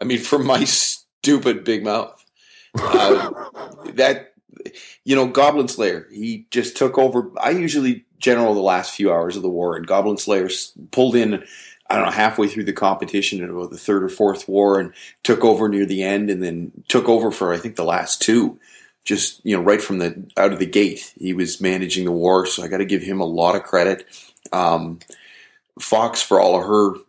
I mean, for my [laughs] stupid big mouth. Uh, that, you know, Goblin Slayer, he just took over. I usually general the last few hours of the war, and Goblin Slayer pulled in. I don't know, halfway through the competition, in about the third or fourth war, and took over near the end, and then took over for I think the last two just you know right from the out of the gate he was managing the war so i got to give him a lot of credit um, fox for all of her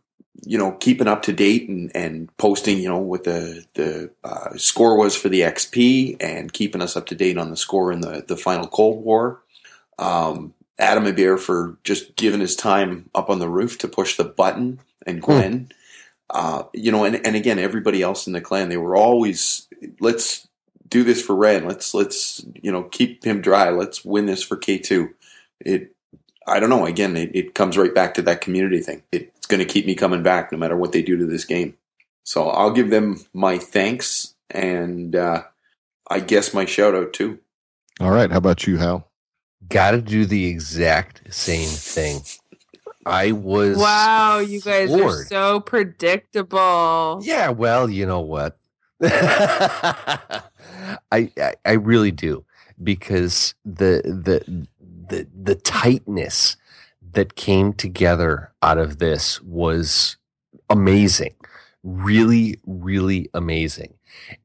you know keeping up to date and, and posting you know what the the uh, score was for the xp and keeping us up to date on the score in the the final cold war um, adam Adair for just giving his time up on the roof to push the button and gwen uh, you know and, and again everybody else in the clan they were always let's do this for Ren. Let's let's you know keep him dry. Let's win this for K two. It I don't know. Again, it, it comes right back to that community thing. It's going to keep me coming back no matter what they do to this game. So I'll give them my thanks and uh, I guess my shout out too. All right. How about you, Hal? Got to do the exact same thing. I was Wow, you guys are so predictable. Yeah, well, you know what? [laughs] I, I I really do because the the the the tightness that came together out of this was amazing. Really, really amazing.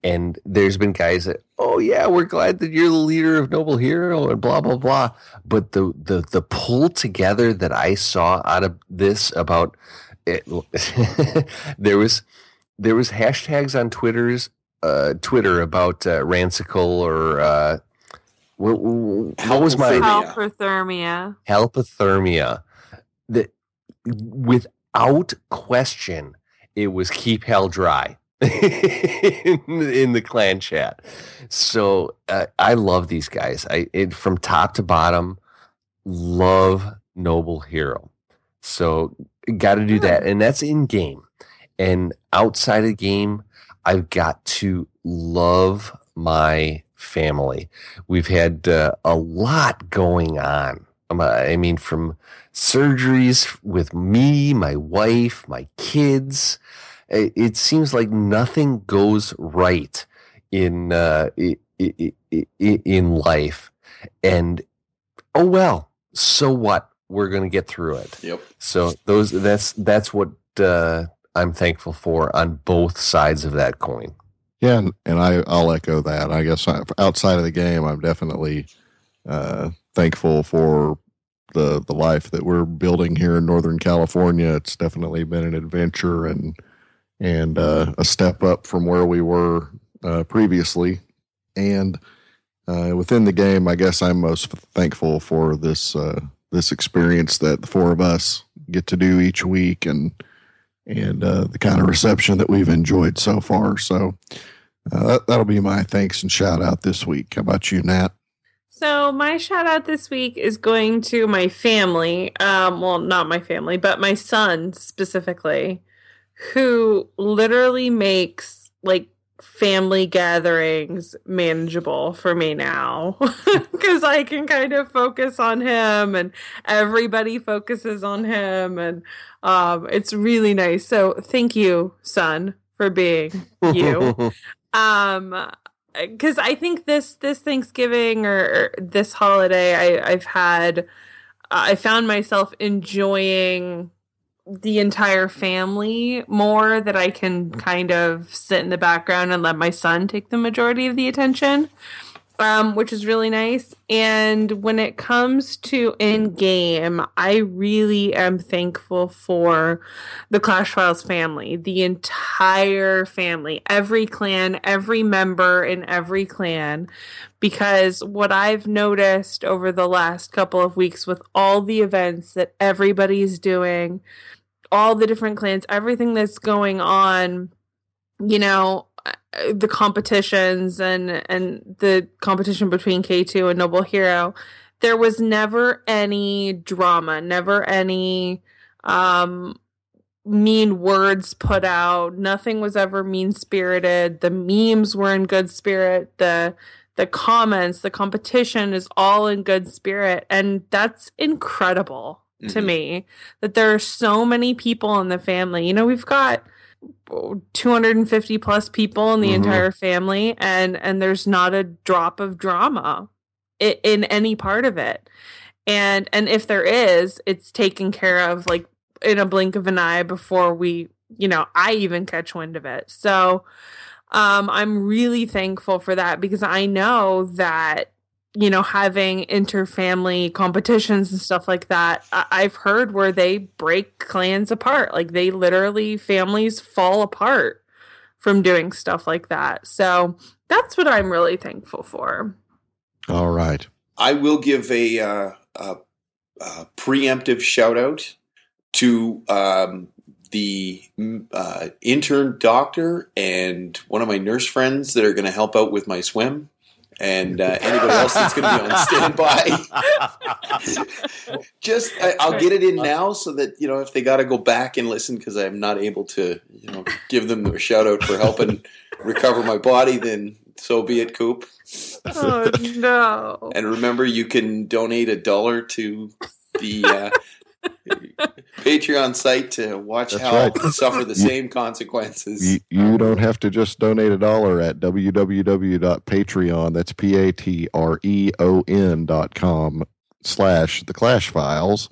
And there's been guys that, oh yeah, we're glad that you're the leader of Noble Hero and blah blah blah. But the the the pull together that I saw out of this about it, [laughs] there was there was hashtags on Twitter's uh, Twitter about uh, Rancicle or uh, what, what was my Hypothermia. Hypothermia. hypothermia. That without question, it was keep hell dry [laughs] in, in the clan chat. So uh, I love these guys. I it, from top to bottom, love Noble Hero. So got to do that, and that's in game. And outside of game, I've got to love my family. We've had uh, a lot going on. Um, I mean, from surgeries with me, my wife, my kids. It, it seems like nothing goes right in uh, in life, and oh well. So what? We're going to get through it. Yep. So those that's that's what uh, I'm thankful for on both sides of that coin. Yeah, and, and I, I'll echo that. I guess I, outside of the game, I'm definitely uh, thankful for the the life that we're building here in Northern California. It's definitely been an adventure and and uh, a step up from where we were uh, previously. And uh, within the game, I guess I'm most thankful for this uh, this experience that the four of us get to do each week and and uh, the kind of reception that we've enjoyed so far. So uh, that, that'll be my thanks and shout out this week. How about you, Nat? So my shout out this week is going to my family. Um, well, not my family, but my son specifically, who literally makes like family gatherings manageable for me now [laughs] because I can kind of focus on him and everybody focuses on him and um, it's really nice. So thank you, son, for being you [laughs] um because i think this this thanksgiving or, or this holiday i i've had i found myself enjoying the entire family more that i can kind of sit in the background and let my son take the majority of the attention um, which is really nice. And when it comes to in game, I really am thankful for the Clash Files family, the entire family, every clan, every member in every clan. Because what I've noticed over the last couple of weeks with all the events that everybody's doing, all the different clans, everything that's going on, you know, the competitions and and the competition between K2 and Noble Hero, there was never any drama, never any um mean words put out. Nothing was ever mean spirited. The memes were in good spirit. The the comments, the competition is all in good spirit. And that's incredible to Mhm. me that there are so many people in the family. You know, we've got 250 plus people in the Mhm. entire family and and there's not a drop of drama i- in any part of it and and if there is it's taken care of like in a blink of an eye before we you know i even catch wind of it so um i'm really thankful for that because i know that you know having interfamily competitions and stuff like that I- i've heard where they break clans apart. Like they literally families fall apart from doing stuff like that. So that's what i'm really thankful for. All right. I will give a, uh, a, a preemptive shout out to um, the uh, intern doctor and one of my nurse friends that are going to help out with my swim, and uh, anybody else that's going to be on [laughs] standby. [laughs] Just I, I'll get it in now so that you know if they got to go back and listen because I'm not able to you know give them a shout out for helping recover my body, then so be it, Coop. oh no And remember, you can donate a dollar to the uh, [laughs] Patreon site to watch That's Hal right. suffer the same consequences. You, you don't have to just donate a dollar at www.patreon. That's P A T R E O N dot com slash the Clash Files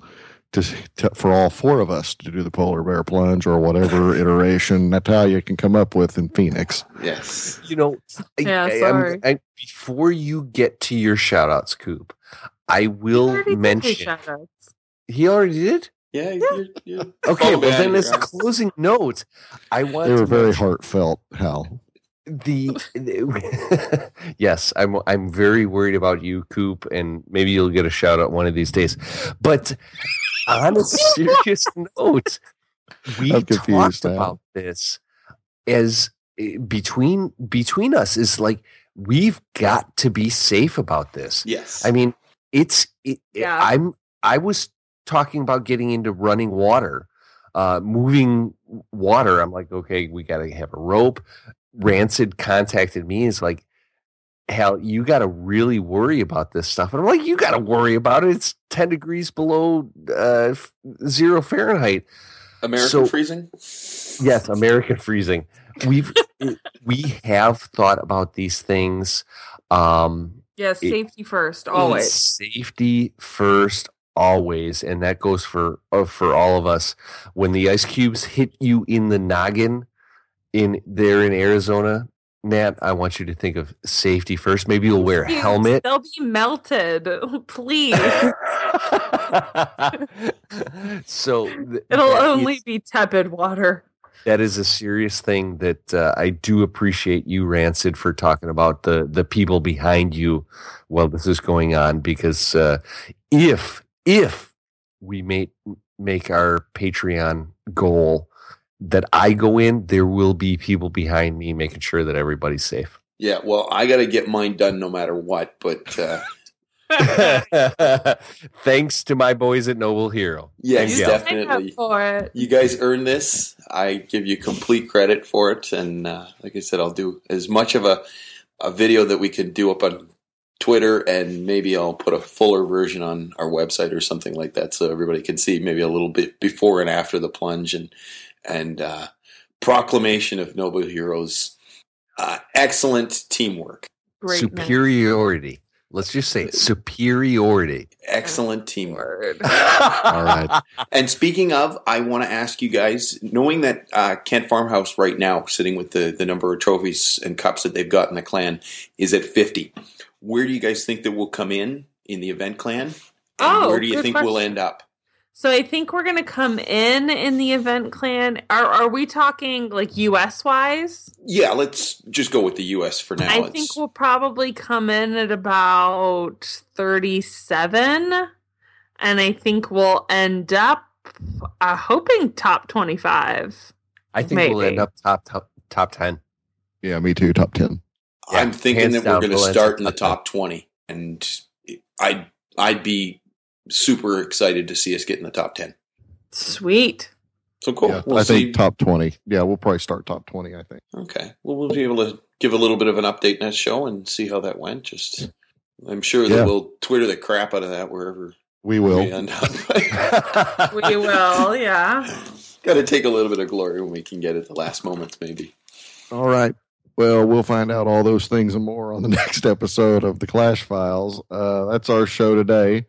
to, to for all four of us to do the polar bear plunge or whatever [laughs] iteration Natalia can come up with in Phoenix. yes. You know, I- Yeah, I- I'm- sorry. I- before you get to your shout outs, Coop, I will Already did his mention. Shout-outs. He already did? Yeah. You're, you're [laughs] Okay, well, then of as a closing note, I want They to were very heartfelt, Hal. the, the- [laughs] yes, I'm I'm very worried about you, Coop, and maybe you'll get a shout out one of these days. But on a [laughs] serious note, we I'm confused talked now. about this as eh, between between us is like we've got to be safe about this. yes. I mean, it's it, Yeah. I'm I was talking about getting into running water, uh, moving water. I'm like, okay, we got to have a rope. Rancid contacted me. It's like, hell, you got to really worry about this stuff. And I'm like, you got to worry about it. It's 10 degrees below uh, f- zero Fahrenheit. American so- freezing. Yes, American freezing. We've we have thought about these things. Um, Yes, It- safety first, always. safety first always and that goes for uh, for all of us when the ice cubes hit you in the noggin in there in arizona nat i want you to think of safety first maybe you'll wear a helmet They'll be melted. [laughs] Please. [laughs] so th- It'll only is- be tepid water. that is a serious thing that uh, I do appreciate you, Rancid, for talking about the the people behind you while this is going on. Because uh, if if we make make our Patreon goal that I go in, there will be people behind me making sure that everybody's safe. Yeah. Well, I got to get mine done no matter what. But uh, [laughs] Thanks to my boys at Noble Hero. yes, Thank you. Sign up definitely. for it. You guys earned this. I give you complete credit for it. And uh, like I said, I'll do as much of a, a video that we can do up on Twitter, and maybe I'll put a fuller version on our website or something like that, so everybody can see maybe a little bit before and after the plunge and and uh, proclamation of Noble Heroes. Uh, excellent teamwork. Great superiority. Let's just say superiority. Excellent teamwork. [laughs] All right. And speaking of, I want to ask you guys, knowing that uh, Kent Farmhouse right now, sitting with the, the number of trophies and cups that they've got in the clan, is at 50. Where do you guys think that we'll come in in the event clan? And Oh, where do you good think we'll end up? So I think we're gonna come in in the event clan. Are are we talking like US wise? Yeah, let's just go with the U.S. for now. I It's- think we'll probably come in at about 37 and I think we'll end up uh, hoping top 25. I think we'll end up top top top ten. Yeah, me too. Top ten. Yeah, I'm thinking that we're going to start in the top top 20, and I'd I'd be super excited to see us get in the top 10. Sweet. So cool. Yeah, we'll I see. think top twenty. Yeah, we'll probably start top twenty. I think. Okay. Well, we'll be able to give a little bit of an update next show and see how that went. Just, I'm sure that Yeah. we'll Twitter the crap out of that wherever We we will. end up. [laughs] We will, yeah. Got to take a little bit of glory when we can get it the last moments, maybe. All right. Well, we'll find out all those things and more on the [laughs] next episode of the Clash Files. Uh, that's our show today.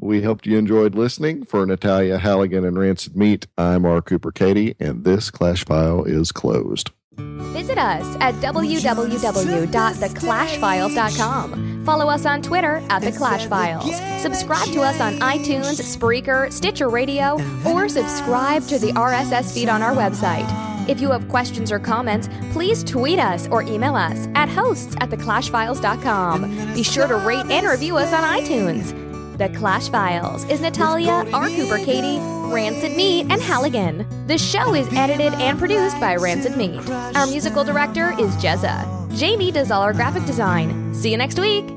We hope you enjoyed listening. For Natalia Halligan and Rancid Meat, I'm R. Cooper Katie, and this Clash File is closed. Visit us at www.theclashfiles.com. Follow us on Twitter at The Clash Files. Subscribe to us on iTunes, Spreaker, Stitcher Radio, or subscribe to the RSS feed on our website. If you have questions or comments, please tweet us or email us at hosts at theclashfiles.com. Be sure to rate and review us on iTunes. The Clash Files is Natalia, R. Cooper Katie, Rancid Meat, and Halligan. The show is edited and produced by Rancid Meat. Our musical director is Jezza. Jamie does all our graphic design. See you next week.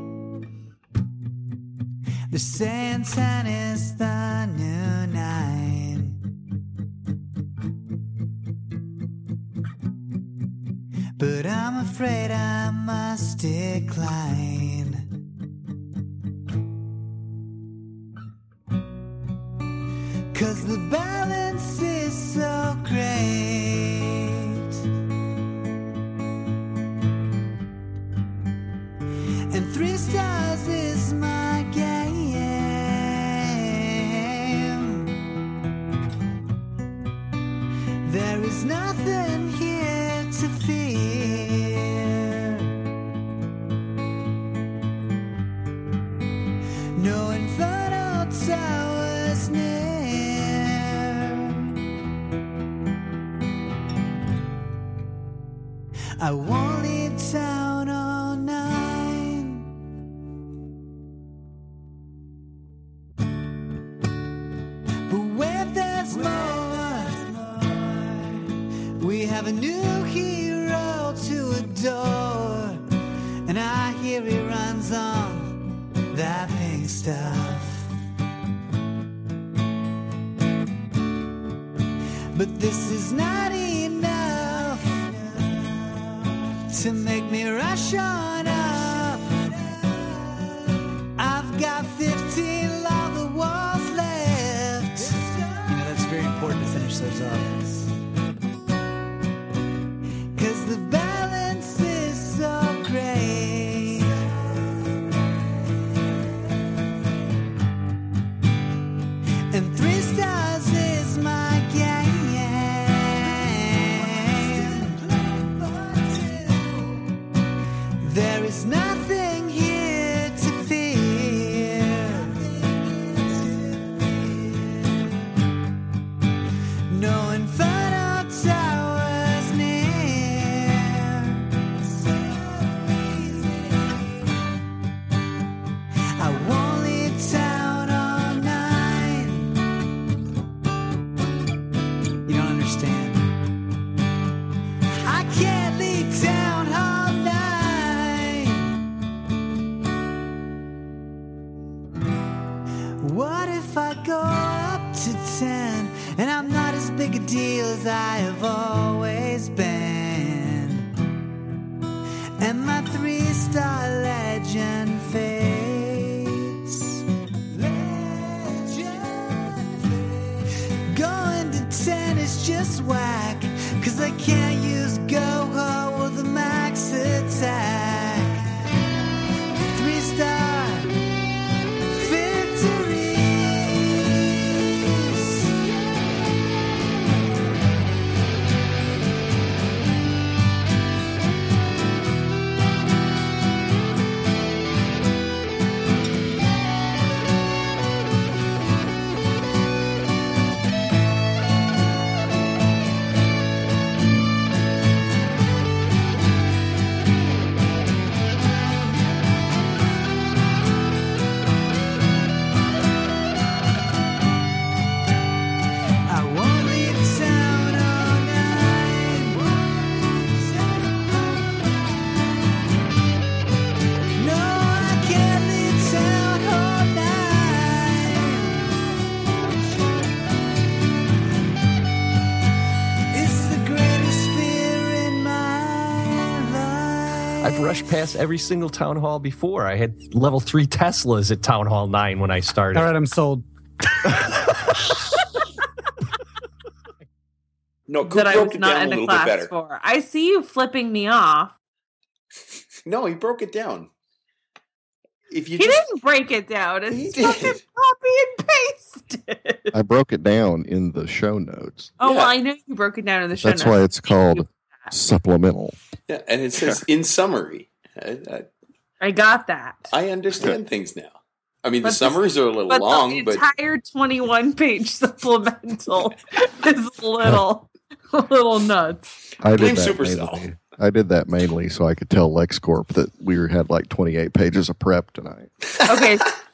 The is the new But I'm afraid I must decline. Cause the balance is so great. And three stars is my game. There is nothing No inferno towers near. I won't rushed past every single town hall before. I had level three Teslas at Town Hall 9 when I started. All right, I'm sold. No, Coop that I was not in little a class better. for. I see you flipping me off. No, he broke it down. If you He just, didn't break it down. He It's did. copy and pasted. I broke it down in the show notes. Oh Yeah. well, I know you broke it down in the show notes. That's notes. why it's called supplemental. yeah, and it says in summary. I, I, I got that. I understand things now. I mean, the But the- summaries are a little but long, the but entire twenty-one page [laughs] supplemental [laughs] is a little, a little nuts. I Blame did that Supercell. mainly. I did that mainly so I could tell LexCorp that we had like 28 pages of prep tonight. Okay, [laughs]